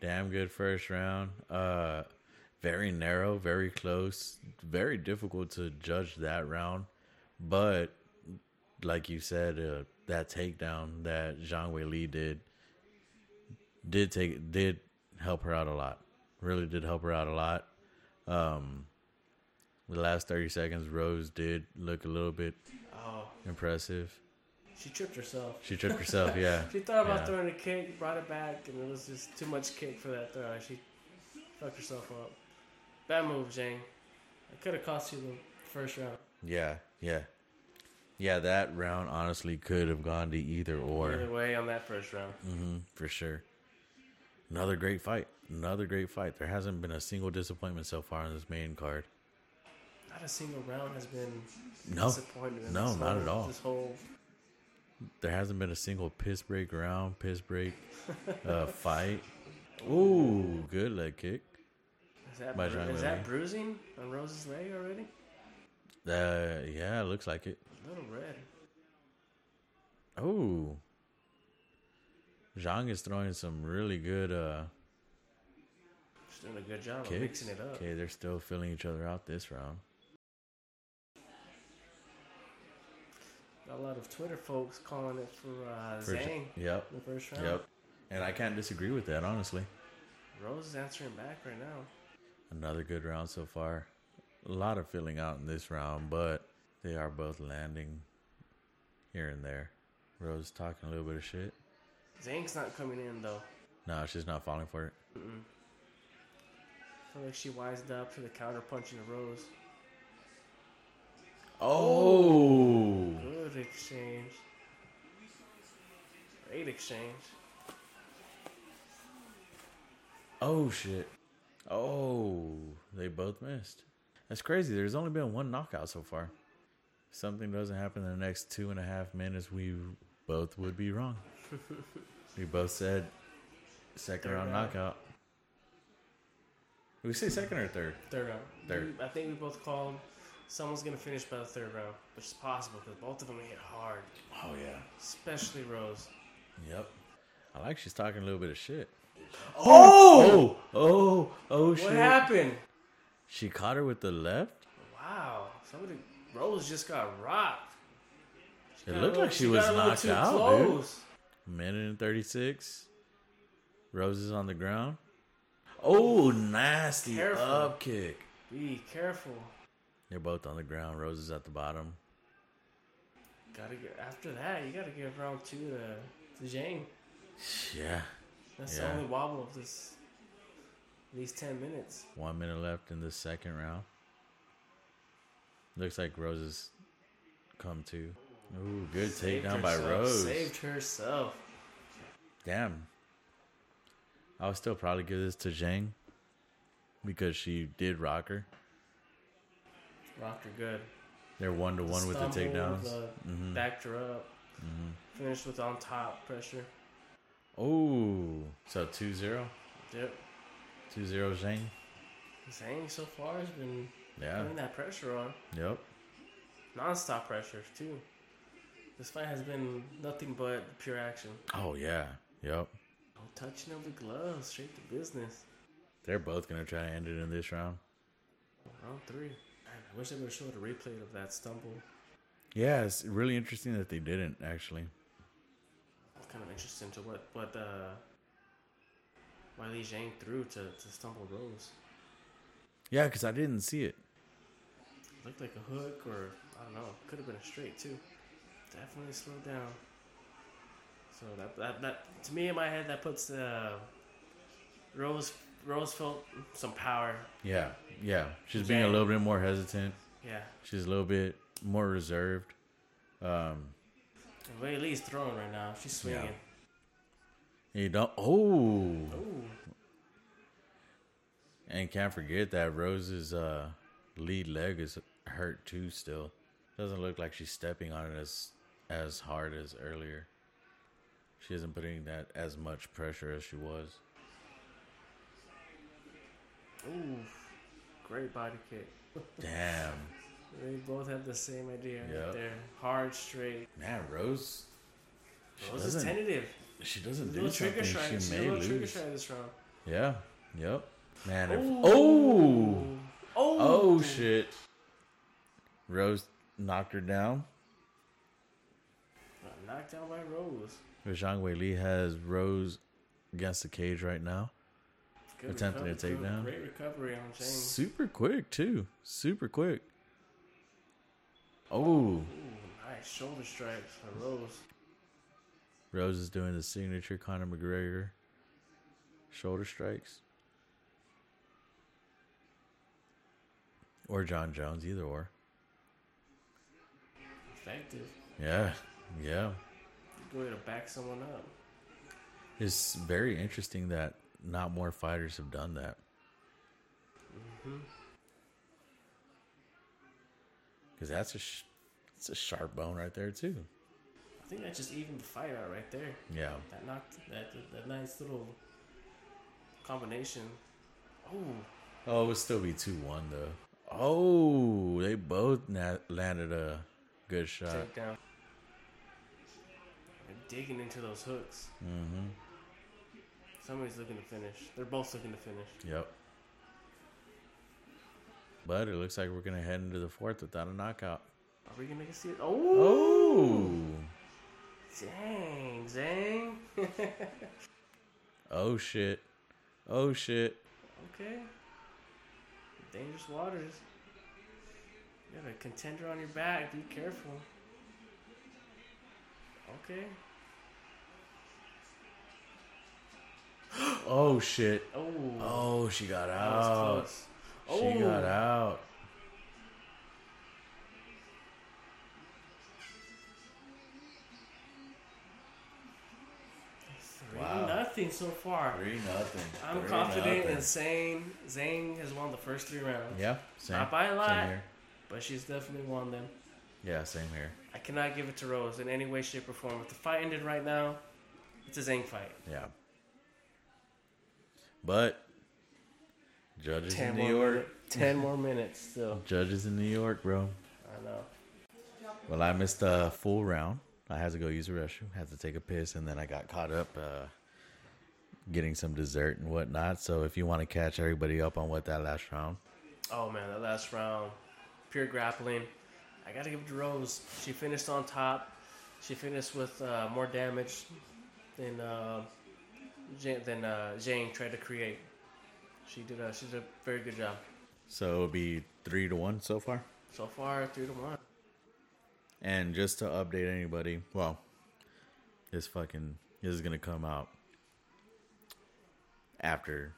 Damn good first round. Uh, very narrow, very close, very difficult to judge that round. But like you said, uh, that takedown that Zhang Weili did did take did help her out a lot. Really did help her out a lot. Um, the last thirty seconds, Rose did look a little bit
Oh,
impressive.
she tripped herself.
She tripped herself. Yeah,
She thought about
Yeah.
throwing a kick, brought it back, and it was just too much kick for that throw. She fucked herself up. Bad move, Jane. It could have cost you the first round.
Yeah, yeah, yeah. That round honestly could have gone to either or,
Either way, on that first round.
mm-hmm, for sure. Another great fight. Another great fight. There hasn't been a single disappointment so far on this main card.
Not a single round has been
No, no,
this
not
whole-
at all.
This whole
There hasn't been a single piss break round, piss break uh, fight. Ooh, good leg kick.
Is that bru- is that bruising on Rose's leg already?
Uh, yeah, it looks like it.
A little red.
Oh, Zhang is throwing some really good uh,
She's doing a good job of mixing it up.
Okay, they're still filling each other out this round.
Got a lot of Twitter folks calling it for uh, Zhang
Yep,
the first round.
yep. And I can't disagree with that, honestly.
Rose is answering back right now.
Another good round so far. A lot of filling out in this round, but they are both landing here and there. Rose talking a little bit of shit.
Zhang's not coming in though.
No, she's not falling for it.
I feel like she wised up to the counter punching of Rose.
Oh,
Good exchange. Great exchange.
oh shit. Oh, they both missed. That's crazy. There's only been one knockout so far. If something doesn't happen in the next two and a half minutes, we both would be wrong. we both said second
Third
round
round.
knockout. Did we say second or third?
Third round.
Third.
I think we both called someone's gonna finish by the third round, which is possible because both of them hit hard,
Oh yeah.
especially Rose.
Yep. I like she's talking a little bit of shit. Oh! Oh! Oh, oh shit.
What happened?
She caught her with the left?
Wow, somebody Rose just got rocked. She
It
got
looked like she was
got a
knocked out, dude.
close.
Minute and 36. Roses on the ground. Oh, nasty
Careful.
up kick.
Be careful.
They're both on the ground. Roses at the bottom.
Gotta get after that. You gotta give round two to to Zhang.
Yeah.
That's
Yeah.
the only wobble of this these ten minutes.
One minute left in the second round. Looks like Roses come to. Ooh, good
Saved
takedown by Rose.
Saved herself.
Damn. I would still probably give this to Zhang because she did rock her.
Rocked her good.
They're one to one with the takedowns.
uh,
Mhm.
Backed her up. Finished with on top pressure.
Oh, so 2 0.
Yep.
2 0 Zhang.
Zhang so far has been
Yeah.
putting that pressure on.
Yep.
Non-stop pressure too. This fight has been nothing but pure action.
Oh, yeah. Yep.
No touching of the gloves, straight to business.
They're both going to try to end it in this round.
Round three. Man, I wish they would have showed a replay of that stumble.
Yeah, it's really interesting that they didn't, actually.
Kind of interesting to what what uh why Li Zhang threw to, to stumble Rose.
Yeah, because I didn't see it.
Looked like a hook or I don't know. Could have been a straight too. Definitely slowed down. So that that, that to me in my head that puts the Rose Rose felt some power.
Yeah. Yeah. She's being a little bit more hesitant.
Yeah.
She's a little bit more reserved. Um,
Weili's throwing right now. She's swinging.
you don't. Oh.
Ooh.
And can't forget that Rose's uh, lead leg is hurt too. Still, doesn't look like she's stepping on it as as hard as earlier. She isn't putting that as much pressure as she was.
Ooh. Great body kick.
Damn,
They both have the same idea
Yep.
there. Hard, straight.
man, Rose.
Rose is
doesn't. She doesn't do something. She
She's a
may
little trigger strike this round.
Yeah. Yep. Man. If, oh.
Oh.
Oh shit. Rose knocked her down.
Knocked down by Rose.
Zhang Weili has Rose against the cage right now.
Good
Attempting to
recovery-
take down.
Great recovery on James.
Super quick too. Super quick. Oh,
nice shoulder strikes for Rose.
Rose is doing the signature Conor McGregor shoulder strikes. Or Jon Jones, either or.
Effective.
Yeah, yeah.
Good way to back someone up.
It's very interesting that not more fighters have done that. Mm-hmm. Because that's a sh- it's a sharp bone right there too.
I think that just evened the fight out right there.
Yeah.
That knocked that that nice little combination. Oh,
Oh, it would still be two one though. Oh, they both na- landed a good shot.
takedown. They're digging into those hooks.
Mm-hmm.
Somebody's looking to finish. They're both looking to finish.
Yep. But it looks like we're gonna head into the fourth without a knockout.
Are we gonna see it? Oh,
Oh.
dang, dang.
Oh shit. Oh shit.
okay. Dangerous waters. You have a contender on your back. Be careful. Okay.
Oh shit.
Oh,
Oh, she got
that was
out.
Close.
She got
Oh.
out.
Three
Wow.
nothing. so far.
Three nothing.
I'm
Three
confident
nothing.
in saying Zane has won the first three rounds.
Yeah, same.
Not by a lot. But she's definitely won them.
Yeah, same here.
I cannot give it to Rose in any way, shape, or form. If the fight ended right now, it's a Zane fight.
Yeah. But judges
Ten
in
more
New York.
minute- Ten more minutes still.
Judges in New York, bro.
I know.
Well, I missed a full round. I had to go use the restroom, had to take a piss, and then I got caught up uh, getting some dessert and whatnot. So if you want to catch everybody up on what that last round,
Oh man, that last round, pure grappling. I gotta give it to Rose. She finished on top. She finished with uh, more damage than uh, Jane, than uh, Jane tried to create. She did a she did a very good job.
so it'll be three to one so far.
So far, three to one.
And just to update anybody, well, this fucking this is gonna come out after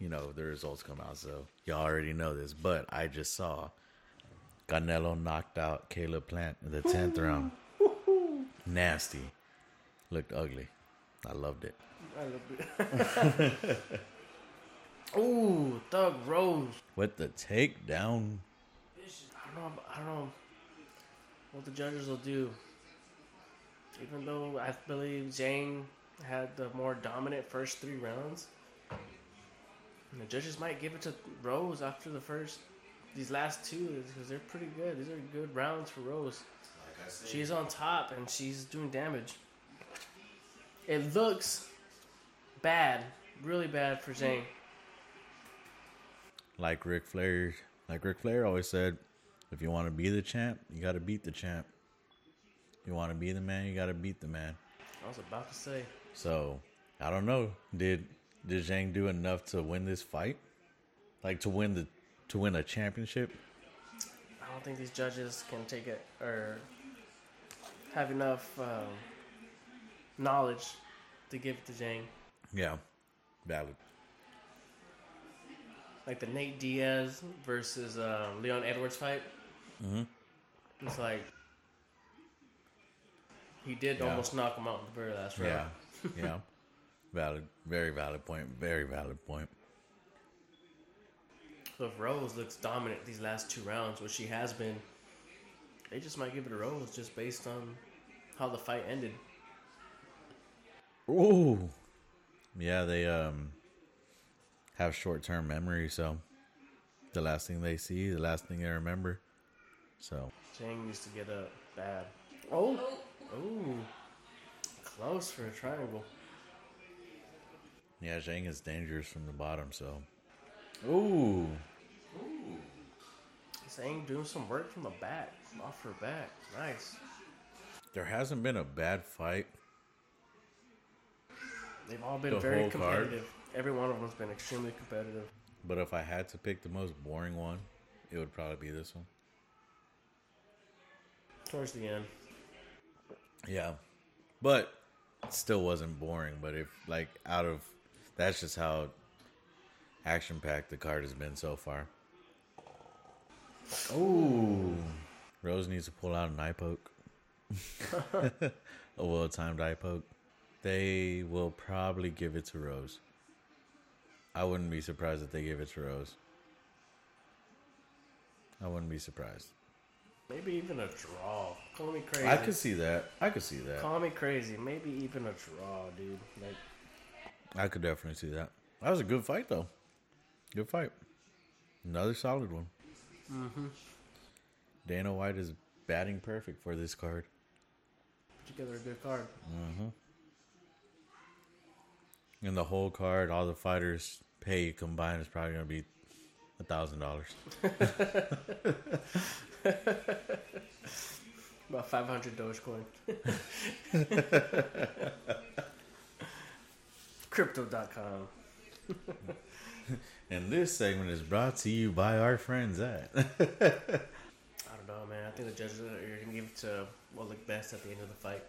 you know the results come out, so y'all already know this. But I just saw Canelo knocked out Caleb Plant in the tenth round. Nasty, looked ugly. I loved it. I loved it.
Ooh, Thug Rose.
With the takedown,
I don't know. I don't know what the judges will do. Even though I believe Jane had the more dominant first three rounds, and the judges might give it to Rose after the first these last two because they're pretty good. These are good rounds for Rose. She's on top and she's doing damage. It looks bad, really bad for Jane.
Like Ric Flair, like Ric Flair always said, if you want to be the champ, you got to beat the champ. You want to be the man, you got to beat the man.
I was about to say,
So I don't know. Did did Zhang do enough to win this fight? Like to win the to win a championship?
I don't think these judges can take it or have enough um, knowledge to give it to Jang.
Yeah, valid.
Like the Nate Diaz versus um, Leon Edwards fight.
Mm-hmm.
It's like he did
Yeah.
almost knock him out in the very last round.
Yeah, yeah, valid. Very valid point. Very valid point.
So if Rose looks dominant these last two rounds, which she has been, they just might give it to Rose just based on how the fight ended.
Ooh, yeah. They um have short term memory, so the last thing they see, the last thing they remember. So
Jang needs to get up bad. Oh, oh, close for a triangle.
yeah, Zhang is dangerous from the bottom. So, ooh, Ooh.
Zhang doing some work from the back, off her back. Nice.
there hasn't been a bad fight.
They've all been
The
very
whole card?
Every one of them's been extremely competitive.
But if I had to pick the most boring one, it would probably be this one.
Towards the end,
Yeah. But it still wasn't boring. But if, like, out of that's just how action packed the card has been so far. Oh. Rose needs to pull out an eye poke. a well timed eye poke. They will probably give it to Rose. I wouldn't be surprised if they gave it to Rose. I wouldn't be surprised.
maybe even a draw. Call me crazy.
I could see that. I could see that.
Call me crazy. Maybe even a draw, dude. Like
I could definitely see that. That was a good fight, though. Good fight. Another solid one. Mm-hmm. Dana White is batting perfect for this card.
put together a good card.
And the whole card, all the fighters' pay combined is probably going to be a thousand dollars.
About 500 Dogecoin. Crypto.com.
And this segment is brought to you by our friends at.
I don't know, man. I think the judges are going to give it to what looked best at the end of the fight.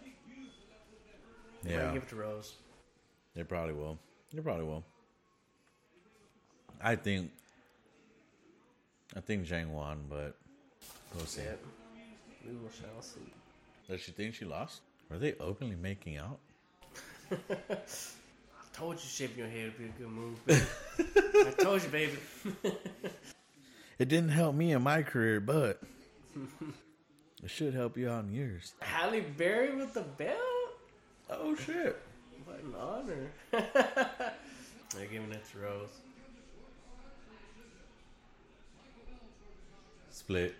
Yeah,
give it to Rose.
they probably will. They probably will. I think. I think Zhang won, but we'll see.
Yep. We will shall see.
Does she think she lost? Are they openly making out?
I told you shaving your head would be a good move. baby. I told you, baby.
It didn't help me in my career, but it should help you out in yours.
Halle Berry with the belt?
Oh shit.
What an honor. They're giving it to Rose.
Split.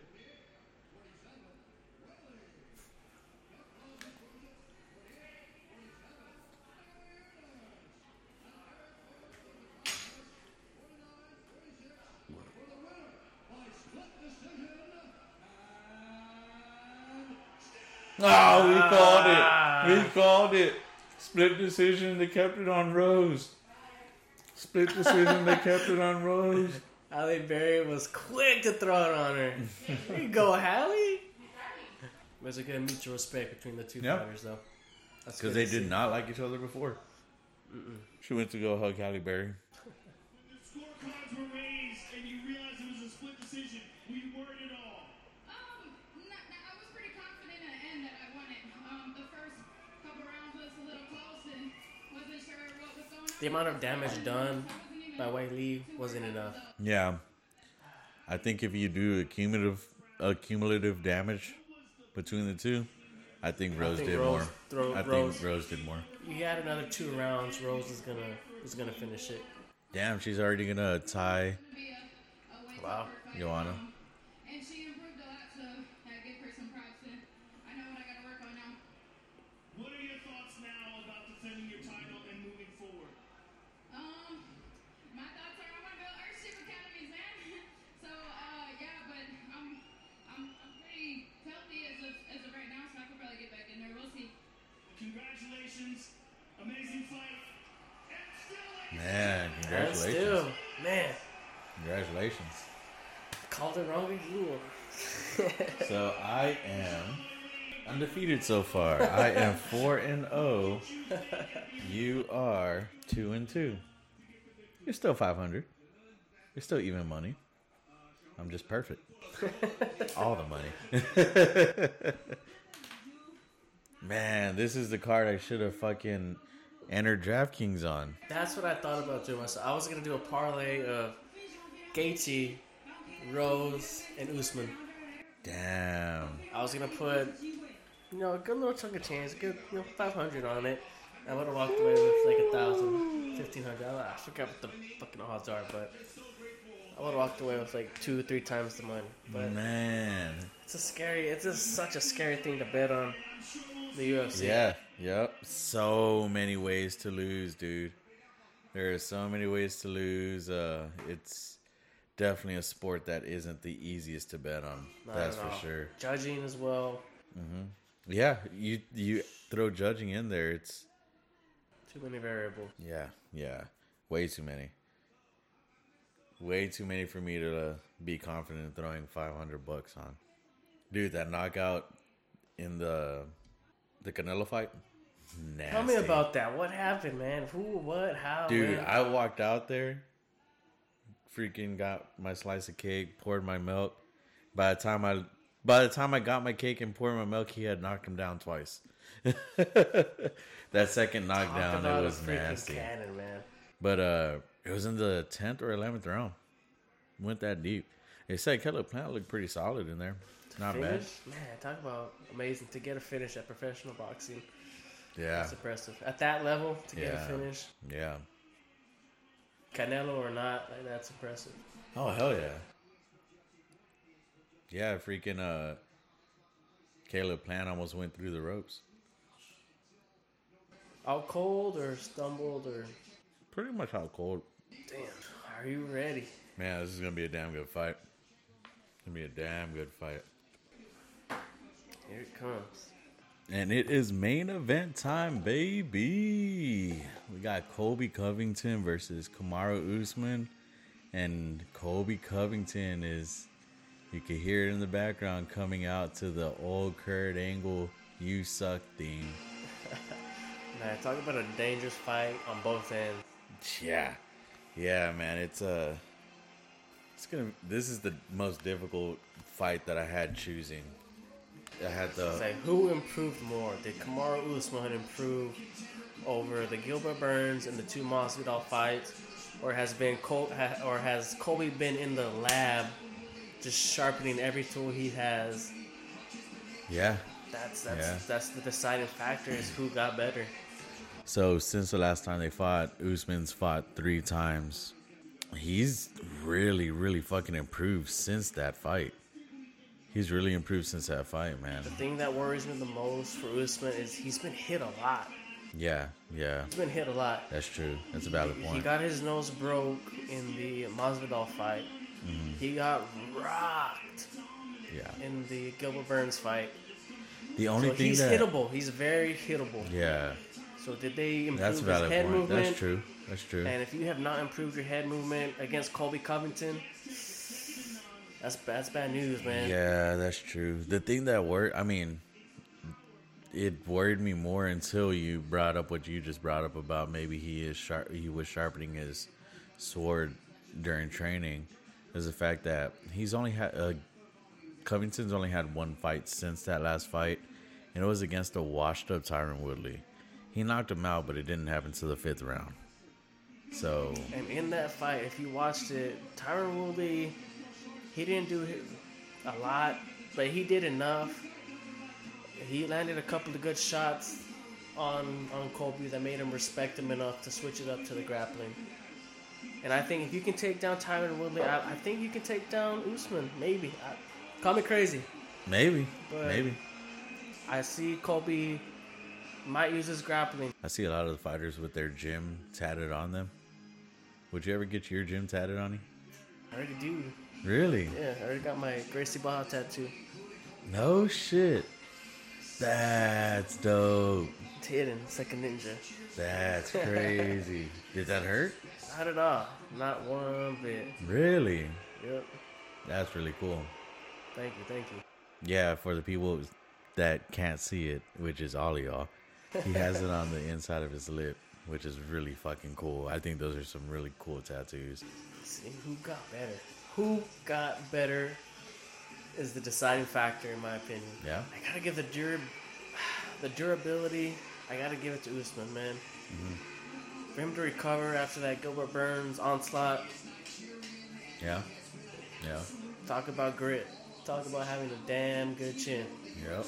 Oh, we called it. We ah. called it. Split decision. They kept it on Rose. Split decision. They kept it on Rose.
Halle Berry was quick to throw it on her. There you go, Halle. There's a good mutual respect between the two
Yeah.
fighters, though.
Because they did
see.
not like each other before. She went to go hug Halle Berry.
scorecards were raised and you realized it was a split decision, were you worried at all?
Um, not, not, I was pretty confident in the end that I won it. Um, the first couple rounds was a little close and wasn't sure what was going on.
The amount of damage done
I wasn't even
by Weili wasn't enough.
Yeah. I think if you do accumulative accumulative damage between the two, I think Rose
think
did
Rose-
more.
throw-
I
Rose-
think Rose did more.
You had another two rounds. Rose is gonna is gonna finish it.
Damn, she's already gonna tie
be a, a way
Wow.
Joanna.
Congratulations.
called it wrong again.
So I am undefeated so far. I am four and oh. You are two and two. You're still five hundred. You're still even money. I'm just perfect. All the money. Man, this is the card I should have fucking entered DraftKings on.
That's what I thought about doing So I was gonna do a parlay of Gaethje, Rose, and Usman.
Damn.
I was gonna put, you know, a good little chunk of change, a good, you know, 500 on it. I would have walked away with like a thousand, fifteen hundred. I forgot what the fucking odds are, but I would have walked away with like two, three times the money. But
Man.
it's a scary, it's just such a scary thing to bet on the UFC.
Yeah, yep. So many ways to lose, dude. There are so many ways to lose. Uh, it's definitely a sport that isn't the easiest to bet on.
Not
That's for sure.
Judging as well. Mhm.
Yeah, you you throw judging in there. It's
Too many variables.
yeah, yeah, way too many. Way too many for me to uh, be confident in throwing five hundred bucks on. Dude, that knockout in the the Canelo fight. Nasty.
Tell me about that. What happened, man? Who, what, how?
Dude,
man?
I walked out there, freaking got my slice of cake, poured my milk. By the time I, by the time I got my cake and poured my milk, he had knocked him down twice. that second knockdown, it was nasty.
Cannon, man.
But uh, it was in the tenth or eleventh round. Went that deep. They said Caleb Plant looked pretty solid in there. Not bad.
Man, talk about amazing to get a finish at professional boxing.
Yeah,
That's impressive. At that level, to get a finish,
yeah.
Canelo or not, like, that's impressive.
Oh hell yeah. Yeah, freaking uh Caleb Plant almost went through the ropes.
Out cold or stumbled or
Pretty much how cold.
damn. Are you ready?
Man, this is gonna be a damn good fight. It's Gonna be a damn good fight.
Here it comes.
And it is main event time, baby. We got Colby Covington versus Kamaru Usman. And Colby Covington is you can hear it in the background coming out to the old Kurt Angle you suck theme.
Man, talk about a dangerous fight on both ends.
Yeah, yeah, man. It's uh, it's gonna. This is the most difficult fight that I had choosing I had
It's
the
like who improved more? Did Kamaru Usman improve over the Gilbert Burns and the two Masvidal fights, or has been Col- ha- or has Colby been in the lab, just sharpening every tool he has?
yeah.
That's that's
Yeah.
that's the deciding factor is who got better.
So since the last time they fought, Usman's fought three times. He's really, really fucking improved since that fight. He's really improved since that fight, man.
The thing that worries me the most for Usman is he's been hit a lot.
Yeah, yeah,
He's been hit a lot.
that's true. That's a valid point.
He got his nose broke in the Masvidal fight.
Mm-hmm.
He got rocked
Yeah.
in the Gilbert Burns fight.
The only
So
thing
he's
that
hittable. He's very hittable.
yeah,
So did they improve
that's
his
valid
head
point.
movement?
That's true. That's true.
And if you have not improved your head movement against Colby Covington, that's that's bad news, man.
Yeah, that's true. The thing that worried, I mean, it worried me more until you brought up what you just brought up about maybe he is sharp. He was sharpening his sword during training. Is the fact that he's only had uh, Covington's only had one fight since that last fight, and it was against a washed-up Tyron Woodley. He knocked him out, but it didn't happen to the fifth round. So
And in that fight, if you watched it, Tyron Woodley, he didn't do a lot, but he did enough. He landed a couple of good shots on on Colby that made him respect him enough to switch it up to the grappling. And I think if you can take down Tyron Woodley, I, I think you can take down Usman. Maybe. I, call me crazy.
maybe,
But-
maybe.
I see Colby might use his grappling.
I see a lot of the fighters with their gym tatted on them. Would you ever get your gym tatted on you?
I already do.
Really?
Yeah, I already got my Gracie Barra tattoo.
No shit. That's dope.
It's hidden. It's like a ninja.
That's crazy. Did that hurt?
Not at all. Not one bit.
Really?
Yep.
That's really cool.
Thank you. Thank you.
Yeah, for the people that can't see it, which is all of y'all, he has it on the inside of his lip, which is really fucking cool. I think those are some really cool tattoos.
See who got better. Who got better is the deciding factor, in my opinion.
Yeah?
I gotta give the dur- the durability. I gotta give it to Usman, man. Mm-hmm. For him to recover after that Gilbert Burns onslaught,
Yeah? Yeah.
talk about grit. Talk about having a damn good chin.
Yep.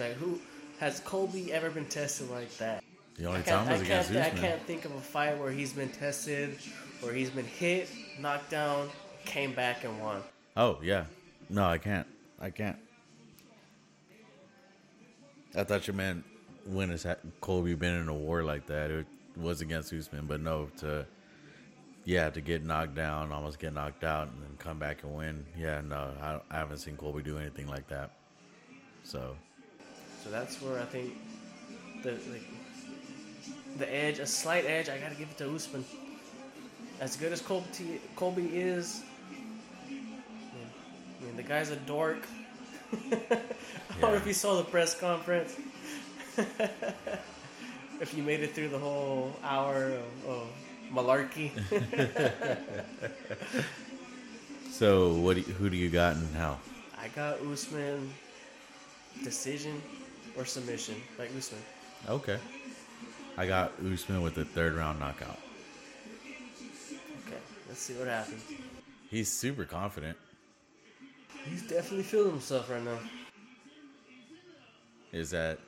Like who has Colby ever been tested like that?
The only time was
I,
against
can't, I can't think of a fight where he's been tested, where he's been hit, knocked down, came back and won.
Oh yeah, no, I can't. I can't. I thought you meant when has Colby been in a war like that? It was against Usman, but no, to yeah, to get knocked down, almost get knocked out, and then come back and win. Yeah, no, I, I haven't seen Colby do anything like that. So
So that's where I think the like, the edge, a slight edge, I gotta give it to Usman. As good as Colby, Colby is, I mean, the guy's a dork. I wonder if you saw the press conference. if you made it through the whole hour of, of malarkey.
so what? Do you, who do you got and how?
I got Usman decision or submission, like Usman.
Okay, I got Usman with the third round knockout.
See what happens.
He's super confident.
He's definitely feeling himself right now.
Is that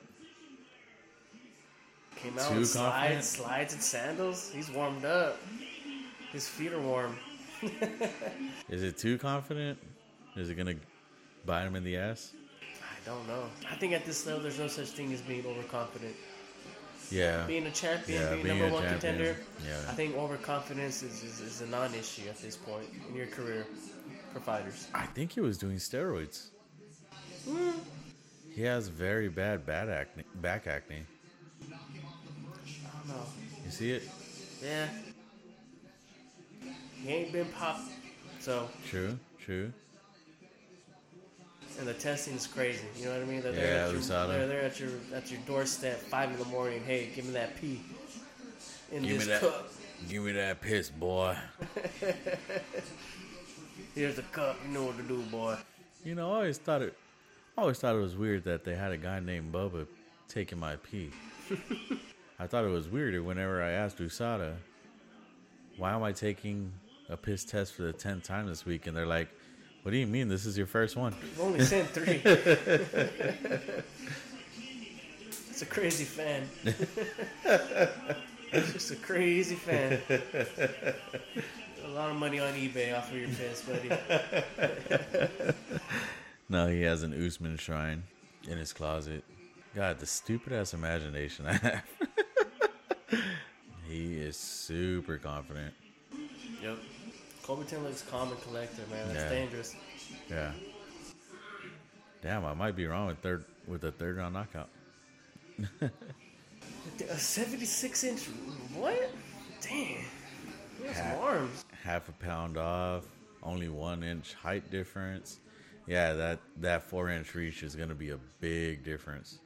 Came out
Too confident?
slides, slides and sandals. He's warmed up. His feet are warm.
Is it too confident? Is it gonna bite him in the ass?
I don't know. I think at this level, there's no such thing as being overconfident.
Yeah.
Being a champion,
Yeah,
being,
being
number one
champion,
contender,
yeah.
I think overconfidence is, is, is a non-issue at this point in your career for fighters.
I think he was doing steroids. Hmm. He has very bad bad acne, back acne.
I don't know.
You see it?
Yeah. He ain't been popped. So,
True, true.
And the testing is crazy. You know what I mean? They're
Yeah,
there at your,
that.
They're at your at your doorstep, five in the morning. Hey, give me that pee in
Give me
this
that.
cup.
Give me that piss, boy.
Here's the cup. You know what to do, boy.
You know, I always thought it. I always thought it was weird that they had a guy named Bubba taking my pee. I thought it was weirder whenever I asked USADA, "Why am I taking a piss test for the tenth time this week?" And they're like, "What do you mean? This is your first one?"
I've only sent three. it's a crazy fan. it's just a crazy fan. A lot of money on eBay off of your piss, buddy.
No, he has an Usman shrine in his closet. God, the stupid ass imagination I have. he is super confident.
Yep. Colberton looks calm and collected, man. That's
Yeah.
dangerous.
Yeah. Damn, I might be wrong with third with the third round knockout.
A 76 inch. What? Damn. Some arms.
Half a pound off, only one inch height difference. Yeah, that that four inch reach is gonna be a big difference.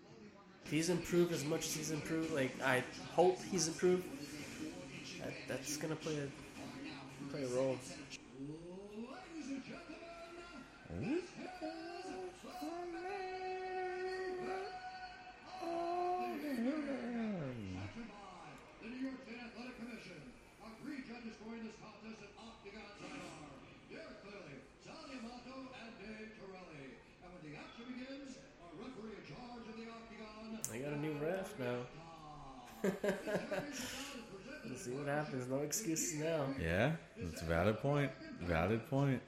He's improved as much as he's improved, like I hope he's improved, that, that's gonna play a play a role.
The New York State Athletic Commission. Our three judges scoring this contest at Octagon Sidearm. Derek Cleary, Sal D'Amato, and Dave Tirelli. And when the action begins, our referee in charge of the Octagon.
They got a new ref now. Let's see what happens. No excuses now.
Yeah, that's a valid point. Valid point.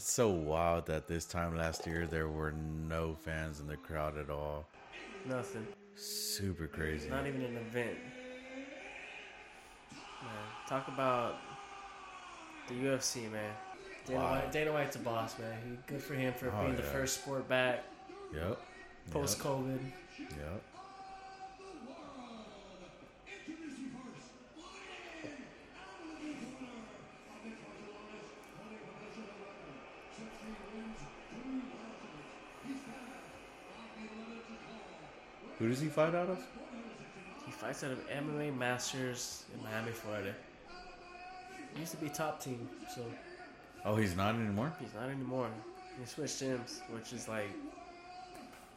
It's so wild that this time last year there were no fans in the crowd at all.
Nothing.
Super crazy.
Not even an event. Man, talk about the UFC, man. Dana,
Wow.
White, Dana White's a boss, man. He, good for him for
Oh,
being the first sport back
Yep.
Post COVID.
Yep. Does he fight out of?
He fights out of MMA Masters in Miami, Florida. He used to be top team, so
Oh, he's not anymore.
he's not anymore. He switched gyms, which is like,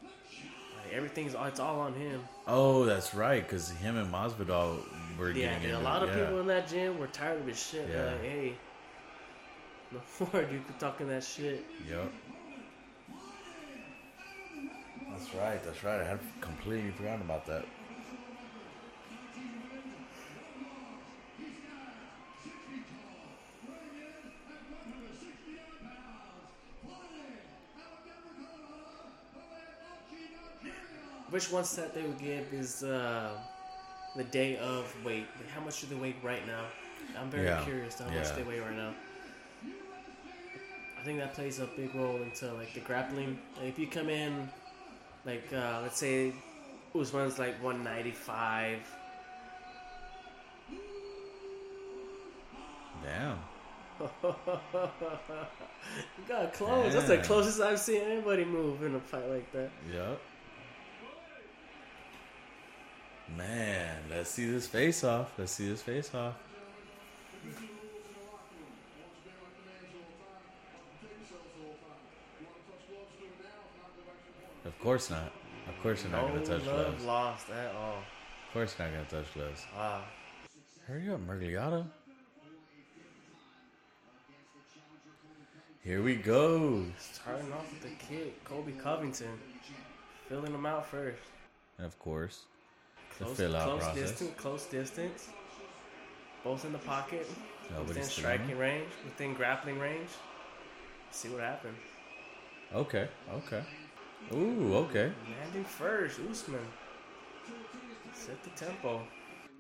like everything's it's all on him.
Oh, that's right, because him and Masvidal were
Yeah,
getting
and a lot of
yeah.
people in that gym were tired of his shit. They're
Yeah.
like, hey, no more, dude, talking that shit.
Yep. That's right. That's right. I had completely forgotten about that.
Which one set they would give is uh, the day of weight. How much do they weigh right now? I'm very
Yeah,
curious how
yeah.
much they weigh right now. I think that plays a big role into like the grappling. Like, if you come in, like uh, let's say Usman's like 195.
Damn.
you got close. That's the closest I've seen anybody move in a fight like that.
Yep. Man, let's see this face off. Let's see this face off. Of course not. Of course you're not
No
gonna touch
love
gloves.
Lost at all.
Of course you're not gonna touch gloves.
Wow.
Hurry up, Miragliotta. Here we go.
Starting off with the kid, Colby Covington. Filling him out first.
And of course, the
Close,
fill out
close
process.
distance, close distance. Both in the pocket.
Nobody's
within striking range, within grappling range. See what happens.
Okay, okay. Ooh, okay.
Landing first, Usman. Set the tempo.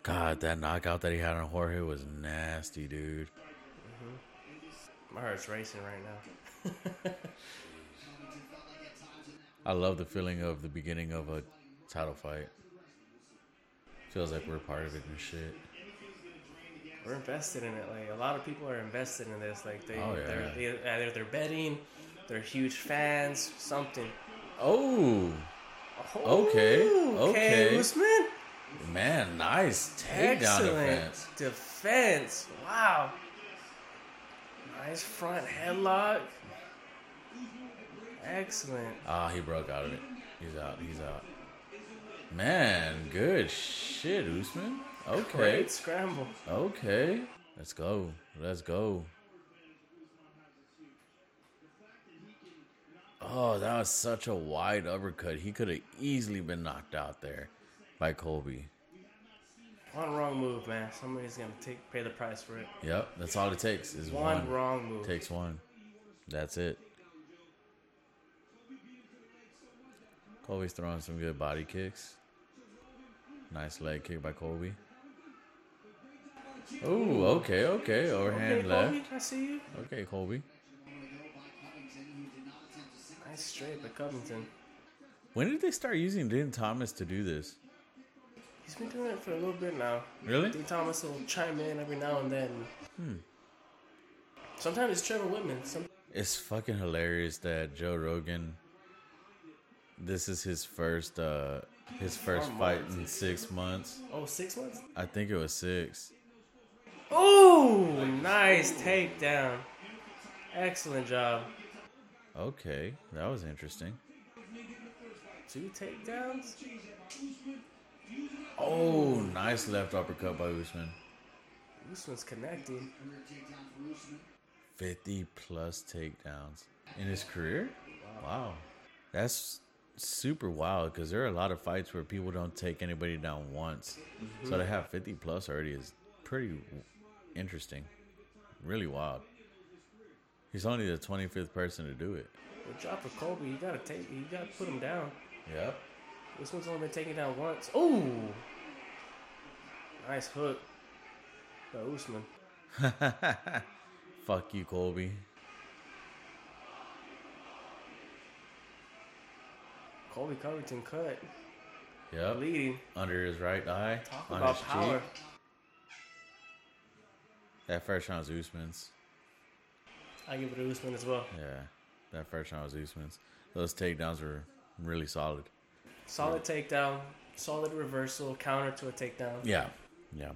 God, that knockout that he had on Jorge was nasty, dude. Mm-hmm.
My heart's racing right now.
I love the feeling of the beginning of a title fight. Feels like we're part of it and shit.
We're invested in it. Like a lot of people are invested in this. Like they,
Oh, yeah.
they're they, either they're betting, they're huge fans, something.
Oh, Okay, okay.
Usman.
man, nice takedown defense.
defense. Wow. Nice front headlock. Excellent.
Ah, he broke out of it. He's out. He's out. Man, good shit, Usman. Okay,
Great scramble.
okay. Let's go. Let's go. Oh, that was such a wide uppercut. He could have easily been knocked out there by Colby.
One wrong move, man. Somebody's gonna take pay the price for it.
Yep, that's all it takes is
One,
one.
wrong move.
Takes one. That's it. Colby's throwing some good body kicks. Nice leg kick by Colby. Oh, okay, okay. Overhand
okay,
left.
Colby, I see you.
Okay, Colby.
Nice straight by Covington.
When did they start using Dean Thomas to do this?
He's been doing it for a little bit now.
Really?
Dean Thomas will chime in every now and then. Hmm. Sometimes it's Trevor Wittman. Some
It's fucking hilarious that Joe Rogan. This is his first, uh, his first
Four
fight
months.
in six months.
oh six months.
I think it was six.
Oh, nice takedown. Excellent job.
Okay, that was interesting.
Two takedowns.
Oh, nice left uppercut by Usman.
One's connecting.
50 plus takedowns in his career? Wow. That's super wild because there are a lot of fights where people don't take anybody down once. So to mm-hmm. have 50 plus already is pretty interesting. Really wild. He's only the 25th person to do it.
The drop for Colby, you gotta take, you gotta put him down.
Yep.
This one's only been taken down once. Oh, nice hook by Usman.
Fuck you, Colby.
Colby Covington cut,
Yep.
leading.
Under his right eye.
Talk
on
about
his
power.
cheek. That first round was Usman's.
I give it to Usman as well.
Yeah, that first round was Usman's. Those takedowns were really solid.
Solid takedown, solid reversal, counter to a takedown.
Yeah, yeah.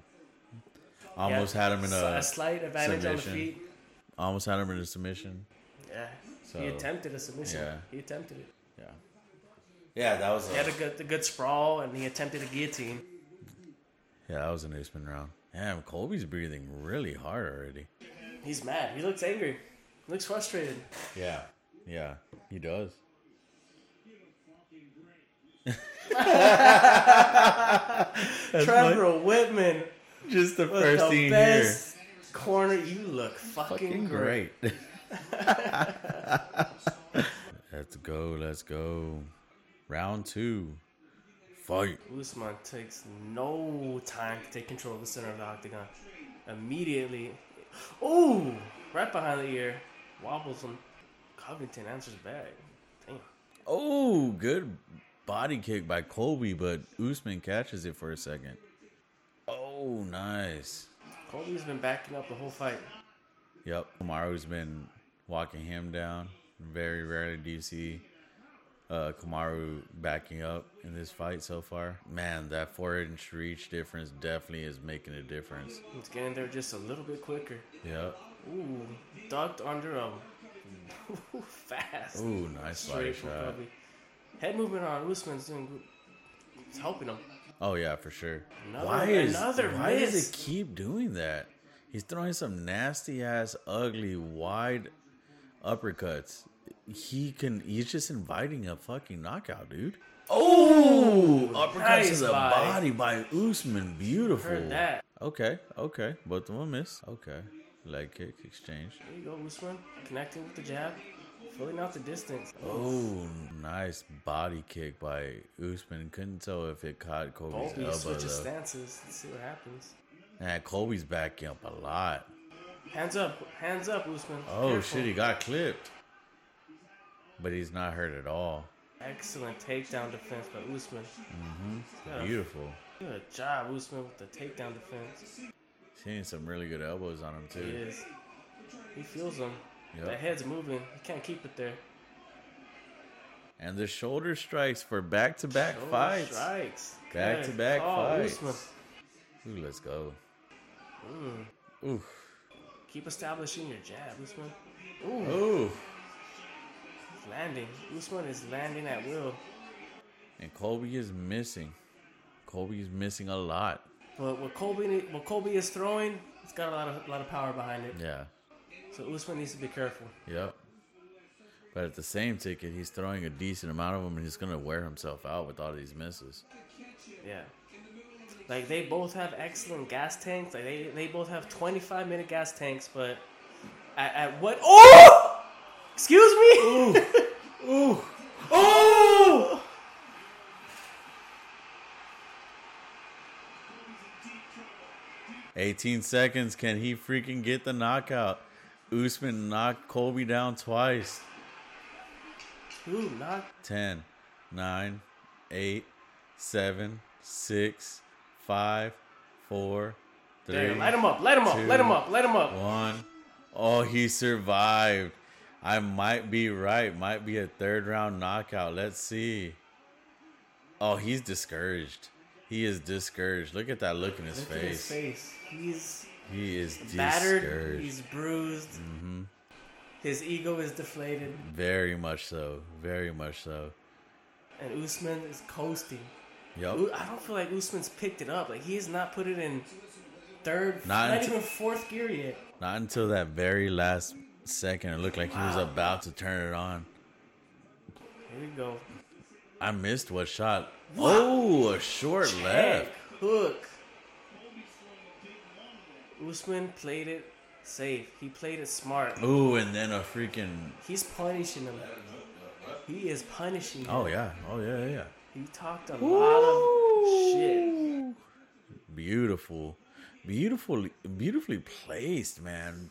Almost
Yeah,
had him in a,
a slight advantage on the feet.
almost had him in a submission.
Yeah,
So,
he attempted a submission.
yeah.
He attempted it.
Yeah, yeah, that was
He had a good, a good sprawl, and he attempted a guillotine.
yeah, that was an Usman round. Damn, Colby's breathing really hard already.
He's mad. He looks angry. Looks frustrated.
Yeah, yeah, he does.
Trevor Wittman,
Just the first
the
thing
best corner. You look fucking,
Fucking
great.
great. let's go, let's go. Round two. Fight.
Usman takes no time to take control of the center of the octagon. Immediately, ooh, right behind the ear, wobbles him. Covington answers back. Damn.
Oh, good body kick by Colby, but Usman catches it for a second. Oh, nice.
Colby's been backing up the whole fight.
Yep. Kamaru's been walking him down. Very rarely do you see uh, Kamaru backing up in this fight so far. Man, that four inch reach difference definitely is making a difference.
He's getting there just a little bit quicker.
Yep.
Ooh, ducked under him. Ooh, Fast.
Ooh, nice body
Straight from
shot.
Colby. Head movement on Usman's doing good. It's helping him.
Oh yeah, for sure.
Another-
why is
another
why does
miss.
it keep doing that? He's throwing some nasty ass, ugly, wide uppercuts. He can. He's just inviting a fucking knockout, dude. Oh, uppercuts
nice
to the
body.
body by Usman. Beautiful.
Heard that.
Okay, okay. Both of them miss. Okay. Leg kick exchange.
There you go, Usman. Connecting with the jab. Filling out the distance.
Oh, nice body kick by Usman. Couldn't tell if it caught Colby's
Colby
elbow
switches
though.
stances. Let's see what happens.
Man, Colby's backing up a lot.
Hands up, hands up, Usman.
Oh
Careful.
shit, he got clipped. But he's not hurt at all.
Excellent takedown defense by Usman. Mm-hmm. Yeah.
Beautiful.
Good job, Usman, with the takedown defense.
Seeing some really good elbows on him
He
too.
is. He feels them.
Yep.
The head's moving. He can't keep it there.
And the shoulder strikes for back to back fights.
Strikes.
Back to back fights.
Usman.
Ooh, let's go.
Mm.
Ooh.
Keep establishing your jab, Usman. Ooh,
Ooh.
landing. Usman is landing at will.
And Colby is missing. Colby is missing a lot.
But what Colby what Colby is throwing, it's got a lot of lot of power behind it.
Yeah.
So Usman needs to be careful.
Yep. But at the same ticket, he's throwing a decent amount of them, and he's gonna wear himself out with all these misses.
Yeah. Like they both have excellent gas tanks. Like they, they both have 25 minute gas tanks, but at, at what? Oh! Excuse me.
Ooh.
oh!
18 seconds. Can he freaking get the knockout? Usman knocked Colby down twice.
Ooh, not
10, 9, 8, 7, 6, 5, 4, 3,
Damn, light him up, light him up, light him up, light him up.
1. Oh, he survived. I might be right. Might be a third round knockout. Let's see. Oh, he's discouraged. He is discouraged. Look at that look in his
Look at his
face.
face. He's
He is
battered.
discouraged.
He's bruised.
Mm-hmm.
His ego is deflated,
Very much so. Very much so.
and Usman is coasting.
Yep.
I don't feel like Usman's picked it up. Like he has not put it in third,
Not
not,
until-
even fourth gear yet.
Not until that very last second, it looked like he was about to turn it on.
Here we go.
I missed what shot. Oh, a short left.
Hook. Usman played it safe. He played it smart.
Ooh, and then a freaking.
He's punishing him. He is punishing him.
Oh yeah. Oh yeah. Yeah.
He talked a lot of shit.
Beautiful, beautifully, beautifully placed, man.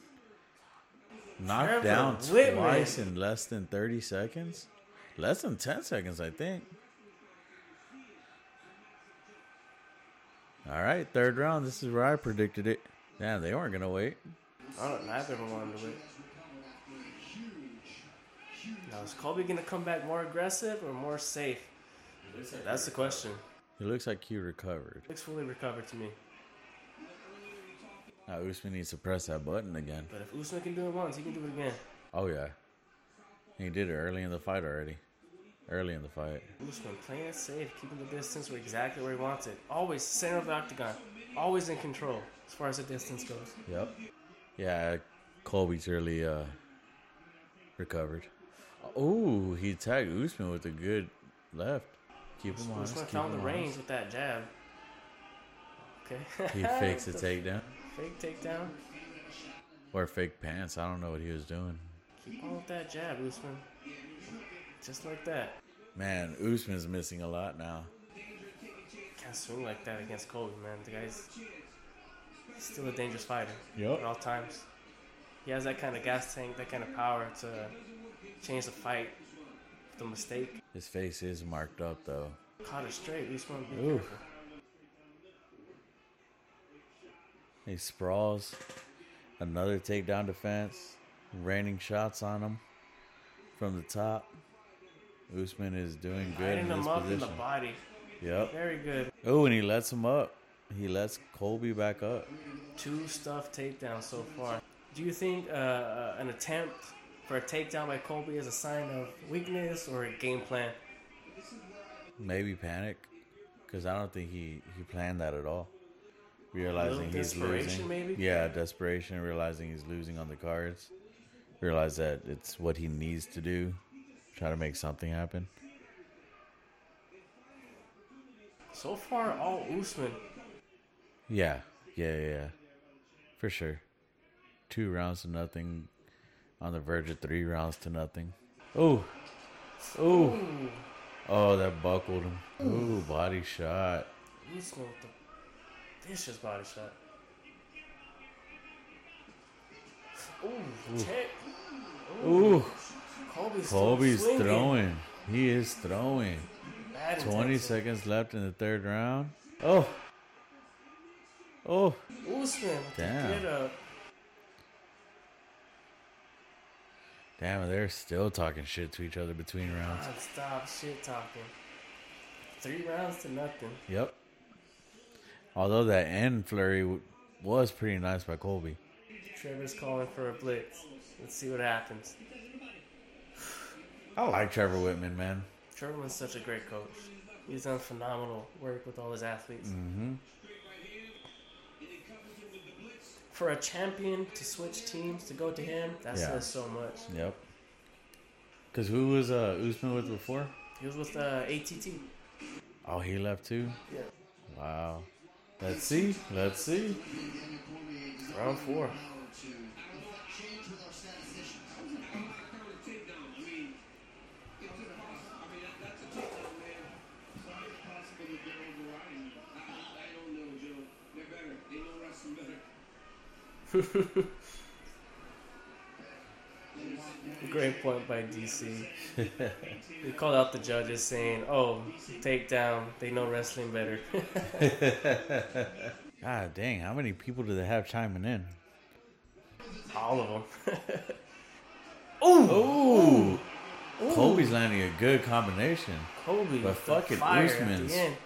Knocked
Trevor
down
Wittman.
twice in less than thirty seconds. Less than ten seconds, I think. All right, third round. This is where I predicted it. Damn, they weren't gonna wait.
I don't. Neither of them wanted to wait. Now is Colby gonna come back more aggressive or more safe? That's the question.
It looks like he recovered.
Looks fully recovered to me.
Now Usman needs to press that button again.
But if Usman can do it once, he can do it again.
Oh yeah, he did it early in the fight already. Early in the fight.
Usman playing it safe, keeping the distance where exactly where he wants it. Always center of the octagon. Always in control as far as the distance goes.
Yep. Yeah, Colby's really uh recovered. Oh, he tagged Usman with a good left. Keep him honest.
Usman found the range with that jab. Okay.
He fakes a
The
takedown
Fake takedown.
or fake pants. I don't know what he was doing.
Keep on with that jab, Usman. Just like that.
Man, Usman's missing a lot now.
Can't swing like that against Colby, man. The guy's still a dangerous fighter
Yep.
at all times. He has that kind of gas tank, that kind of power to change the fight. The mistake.
His face is marked up though.
Caught it straight. Be
Oof.
careful.
He sprawls. Another takedown defense. Raining shots on him from the top. Usman is doing good
Lighting
in
him
this
up in the body.
Yep.
Very good.
Oh, and he lets him up. He lets Colby back up.
Two stuffed takedowns so far. Do you think uh, uh, an attempt for a takedown by Colby is a sign of weakness or a game plan?
Maybe panic, because I don't think he he planned that at all. Realizing he's
desperation,
losing.
maybe?
Yeah, desperation. Realizing he's losing on the cards. Realize that it's what he needs to do. Try to make something happen.
So far, all Usman.
Yeah, yeah, yeah, for sure. Two rounds to nothing, on the verge of three rounds to nothing. Oh. Oh. Oh, that buckled him. Ooh, body shot.
Usman with the vicious body shot. Ooh, check.
Ooh.
Colby's swinging.
throwing. He is throwing.
Bad
20
intensity.
seconds left in the third round. Oh. Oh.
Usman
Damn.
get up.
Damn, they're still talking shit to each other between rounds.
God, stop shit talking. Three rounds to nothing.
Yep. Although that end flurry w- was pretty nice by Colby.
Trevor's calling for a blitz. Let's see what happens.
I like Trevor Wittman, man.
Trevor's such a great coach. He's done phenomenal work with all his athletes.
Mm-hmm.
For a champion to switch teams to go to him, that
Yeah.
says so much.
Yep. Because who was uh, Usman with before?
He was with uh, ATT.
Oh, he left too?
Yeah.
Wow. Let's see. Let's see.
Round four. Great point by DC. he called out the judges saying, "Oh, takedown. They know wrestling better."
God dang, how many people do they have chiming in?
all of them.
Ooh. Colby's landing a good combination.
Colby,
But fucking
fire at the
Usman's-.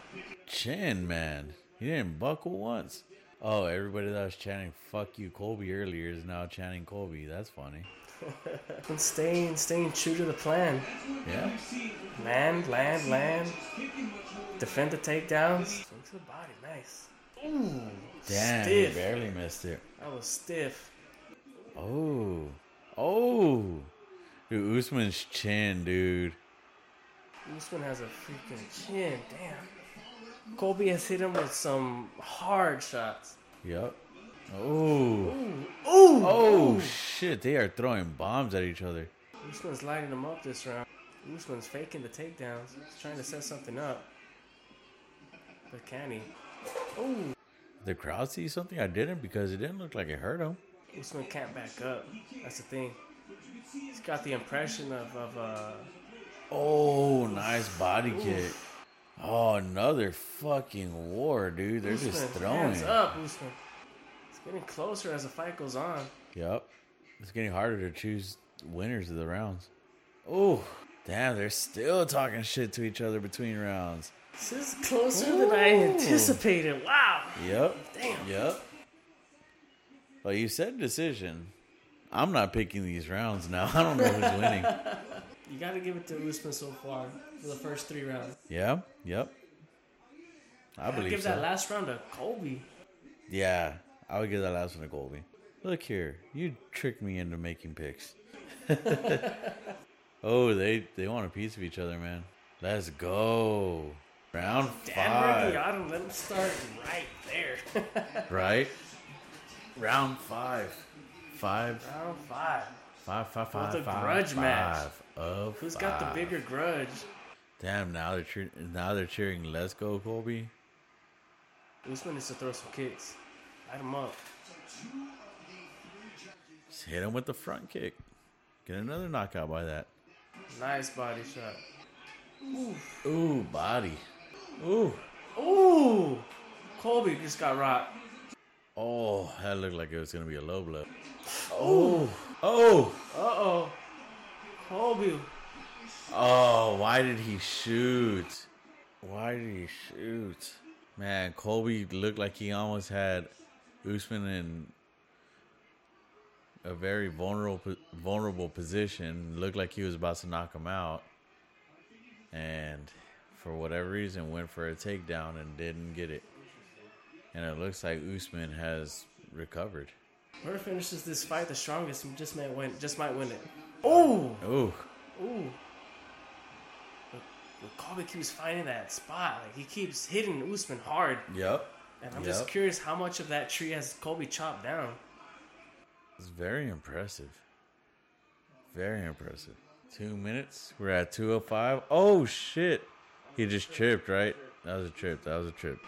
Chin, man. He didn't buckle once. Oh, everybody that was chanting "fuck you, Colby" earlier is now chanting Colby. That's funny.
And staying, staying true to the plan.
Yeah.
Land, land, land. Defend the takedowns. Swing to the body, nice. Ooh,
Damn,
stiff.
he barely missed it.
That was stiff.
Oh, oh, dude, Usman's chin, dude.
Usman has a freaking chin. Damn. Colby has hit him with some hard shots.
Yep. Oh,
Ooh,
oh, shit! They are throwing bombs at each other.
Usman's lighting him up this round. Usman's faking the takedowns. He's trying to set something up. But can he? Ooh.
The crowd see something I didn't because it didn't look like it hurt him.
Usman can't back up. That's the thing. He's got the impression of, of uh,
Oh, nice body kick. Oh, another fucking war, dude. They're just throwing.
Hands up, Usman. It's getting closer as the fight goes on.
Yep. It's getting harder to choose winners of the rounds. Oh, damn, they're still talking shit to each other between rounds.
This is closer than I anticipated. Wow.
Yep.
Damn.
Yep. Well, you said decision. I'm not picking these rounds now. I don't know who's winning.
You got to give it to Usman so far for the first three rounds.
Yeah. Yep. I believe
give
so.
that last round to Colby.
yeah, I would give that last one to Colby. Look here, you tricked me into making picks. oh, they they want a piece of each other, man. Let's go. Round
Damn,
five.
him. Let him start right there.
Right? Round five. Five.
round five.
Five, five, five,
the
five,
grudge match.
five Of
Who's got the bigger grudge?
Damn! Now they're cheer- now they're cheering. Let's go, Colby.
Usman needs to throw some kicks. Light him up.
Just hit him with the front kick. Get another knockout by that.
Nice body shot.
Ooh, body. Ooh.
Ooh! Colby just got rocked.
Oh, that looked like it was gonna be a low blow. Oh. Oh.
Uh oh. Colby.
Oh, why did he shoot? Why did he shoot? Man, Colby looked like he almost had Usman in a very vulnerable vulnerable position. Looked like he was about to knock him out, and for whatever reason, went for a takedown and didn't get it. And it looks like Usman has recovered.
Whoever finishes this fight the strongest just might win. Just might win it. Ooh.
Ooh,
Ooh. But, Colby keeps finding that spot. Like he keeps hitting Usman hard.
yep.
And I'm just curious how much of that tree has Colby chopped down.
It's very impressive. Very impressive. Two minutes. We're at 205. Oh, shit. He just tripped, right? That was a trip. That was a trip.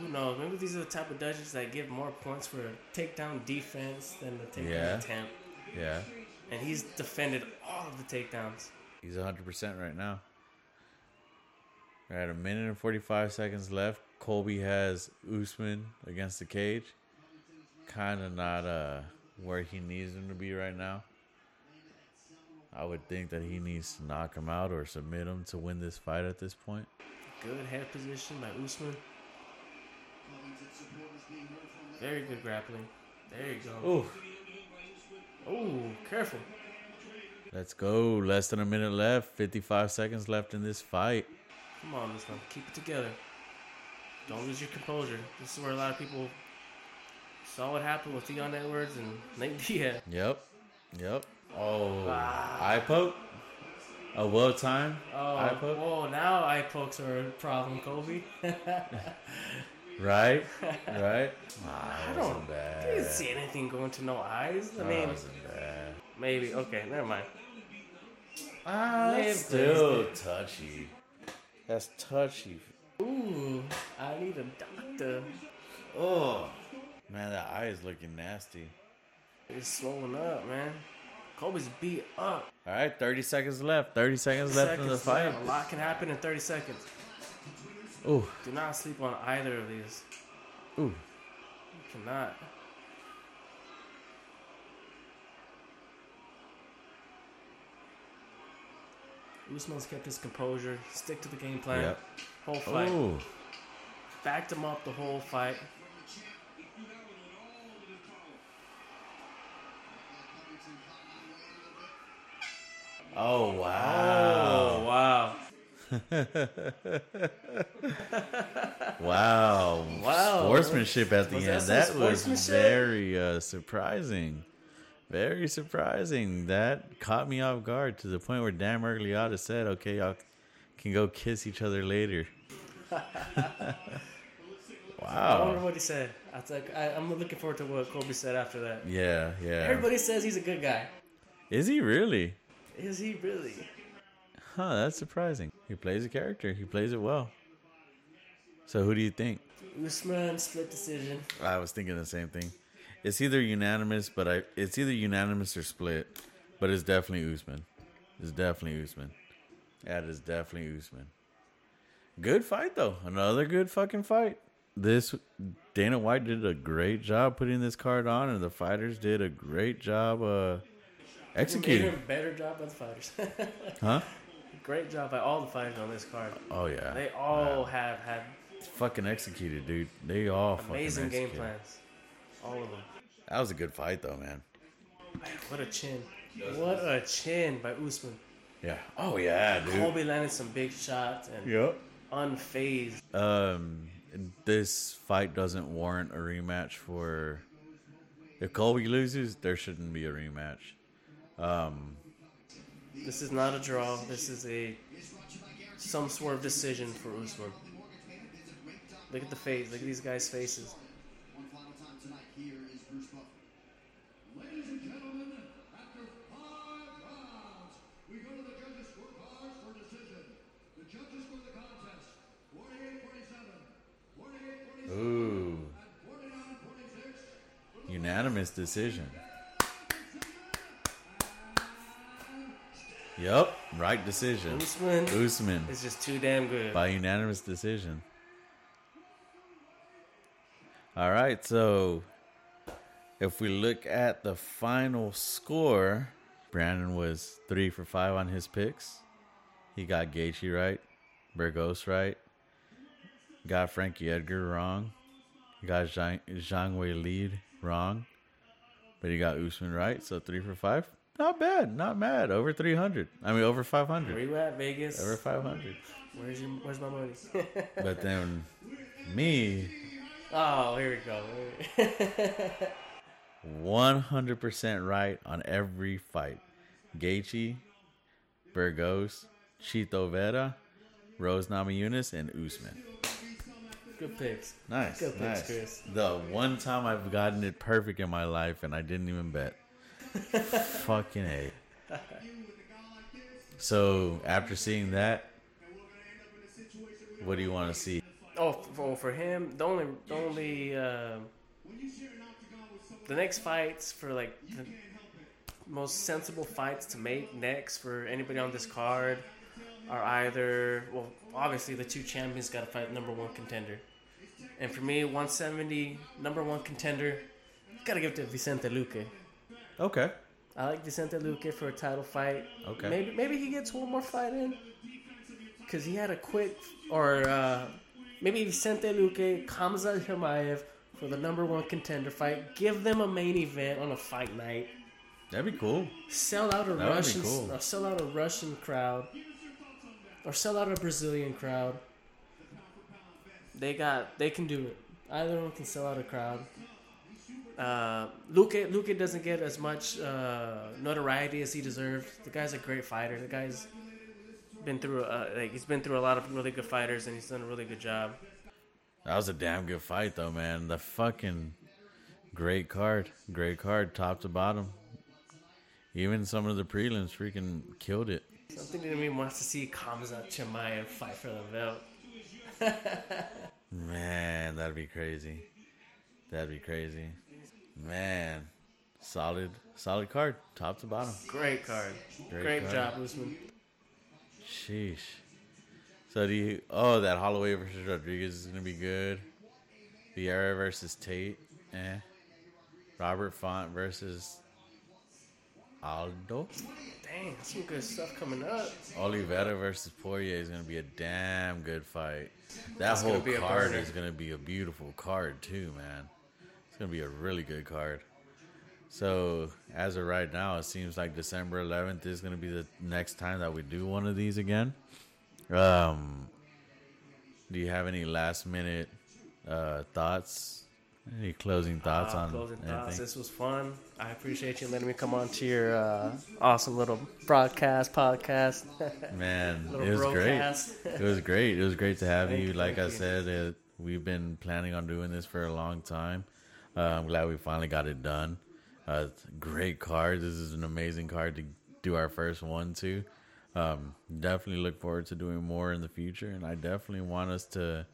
Who knows? Maybe these are the type of judges that give more points for takedown defense than the takedown
Yeah.
attempt.
Yeah.
And he's defended all of the takedowns.
He's 100% right now. We're at a minute and 45 seconds left. Colby has Usman against the cage. Kind of not uh, where he needs him to be right now. I would think that he needs to knock him out or submit him to win this fight at this point.
Good head position by Usman. Very good grappling. There you go.
Ooh.
Oh, careful.
Let's go. Less than a minute left. 55 seconds left in this fight.
Come on, Usman. Keep it together. Don't lose your composure. This is where a lot of people saw what happened with Leon Edwards and Nate Diaz.
Yep. Yep. Oh.
Ah.
Eye poke. A well time
Oh,
eye poke.
whoa, now eye pokes are a problem, Colby.
Right? Right? Nah,
I don't
bad.
I didn't see anything going to no eyes. I mean,
wasn't bad.
Maybe. Okay, never mind.
Ah, that's still touchy. That's touchy.
Ooh, I need a doctor.
Oh, man, that eye is looking nasty.
It's swollen up, man. Colby's beat up.
All right, 30 seconds left. 30 seconds left in the fight.
left. A lot can happen in 30 seconds.
Ooh,
Do not sleep on either of these.
ooh.
You cannot. Usman's kept his composure. Stick to the game plan.
Yep.
Whole fight.
Ooh.
Backed him up the whole fight.
Oh, wow!
Oh
wow.
wow!
Wow. Sportsmanship at the
Was
end.
that
That, was very uh, surprising. Very surprising. That caught me off guard to the point where Dan Miragliotta said, okay, y'all can go kiss each other later. Wow.
I wonder what he said. I like, I, I'm looking forward to what Colby said after that.
Yeah, yeah.
Everybody says he's a good guy.
Is he really?
Is he really?
Huh, that's surprising. He plays a character. He plays it well. So who do you think?
Usman split decision.
I was thinking the same thing. It's either unanimous, but I it's either unanimous or split. But it's definitely Usman. It's definitely Usman. That is definitely Usman. Good fight though. Another good fucking fight. This Dana White did a great job putting this card on, and the fighters did a great job uh executing.
a better job by the fighters.
Huh?
Great job by all the fighters on this card.
Oh yeah.
They all have had
fucking executed, dude. They all
amazing game plans. All of them.
That was a good fight though, man.
What a chin. What a chin by Usman.
Yeah. Oh yeah, dude.
Colby landed some big shots and
Yep.
unfazed.
Um, this fight doesn't warrant a rematch for. If Colby loses, there shouldn't be a rematch.
Um, This is not a draw. This is a some sort of decision for Usman. Look at the face. Look at these guys' faces.
One final time tonight, here is Bruce Buffer. Ladies and gentlemen, after five rounds, we go to the judges' scorecards for decision. The judges for the contest, 48-47, 48-47,
Ooh,
and 49-46.
Unanimous decision. Yep, right decision.
Usman
Usman
is just too damn good.
by unanimous decision. All right, so if we look at the final score, Brandon was three for five on his picks. He got Gaethje right, Burgos right, got Frankie Edgar wrong, got Zhang, Zhang Weili wrong, but he got Usman right, so three for five. Not bad, not bad. Over 300. I mean, over 500.
Where you at, Vegas?
Over 500.
Where's your Where's my money?
But then me,
oh, here we go.
100% right on every fight. Gaethje, Burgos, Chito Vera, Rose Namajunas, and Usman.
Good picks.
Nice,
Good picks,
nice.
Chris.
The one time I've gotten it perfect in my life, and I didn't even bet. Fucking a. So after seeing that, what do you want to see?
Oh, for, for him, the only the only uh, the next fights for like the most sensible fights to make next for anybody on this card are either well, obviously the two champions got to fight number one contender, and for me, 170 number one contender, gotta give it to Vicente Luque.
Okay.
I like Vicente Luque for a title fight.
Okay.
Maybe maybe he gets one more fight in. Cause he had a quick or uh, maybe Vicente Luque, Khamzat Chimaev for the number one contender fight. Give them a main event on a fight night.
That'd be cool.
Sell out a
That would
Russian
cool.
or sell out a Russian crowd. Or sell out a Brazilian crowd. They got they can do it. Either one can sell out a crowd. Uh, Luque Luque doesn't get as much uh, notoriety as he deserves. The guy's a great fighter. The guy's been through uh, like he's been through a lot of really good fighters and he's done a really good job.
That was a damn good fight, though, man. The fucking great card, great card, top to bottom. Even some of the prelims freaking killed it.
Something in me wants to see Khamzat Chimaev fight for the belt.
Man, that'd be crazy. That'd be crazy. Man, solid, solid card, top to bottom.
Great card.
Great
Great,
card.
job, Usman.
Sheesh. So do you? Oh, that Holloway versus Rodriguez is gonna be good. Vieira versus Tate. Eh. Robert Font versus Aldo.
Dang, some good stuff coming up.
Oliveira versus Poirier is gonna be a damn good fight. That
gonna
whole
be a
card is gonna be a beautiful card too, man. It's gonna be a really good card. So as of right now, it seems like December 11th is gonna be the next time that we do one of these again. Um, do you have any last minute uh, thoughts? Any closing thoughts
Uh,
on
closing
anything?
thoughts. This was fun. I appreciate you letting me come on to your uh, awesome little broadcast podcast.
Man, it was
broadcast.
great. It was great. It was great to have you.
you,
Like
thank
I
you.
said, it, we've been planning on doing this for a long time. Uh, I'm glad we finally got it done. Uh, great card. This is an amazing card to do our first one to. Um, definitely look forward to doing more in the future, and I definitely want us to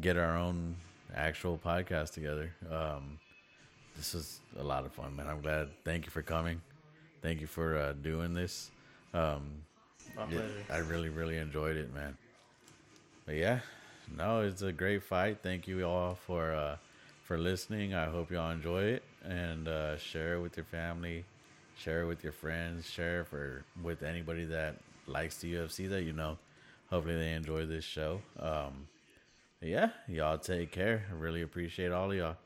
get our own actual podcast together. Um, this was a lot of fun, man. I'm glad. Thank you for coming. Thank you for uh, doing this. Um,
My pleasure.
I really, really enjoyed it, man. But yeah, no, it's a great fight. Thank you all for uh, for listening. I hope y'all enjoy it and uh, share it with your family, share it with your friends, share it for with anybody that likes the UFC that you know. Hopefully they enjoy this show. Um, yeah, y'all take care. I really appreciate all of y'all.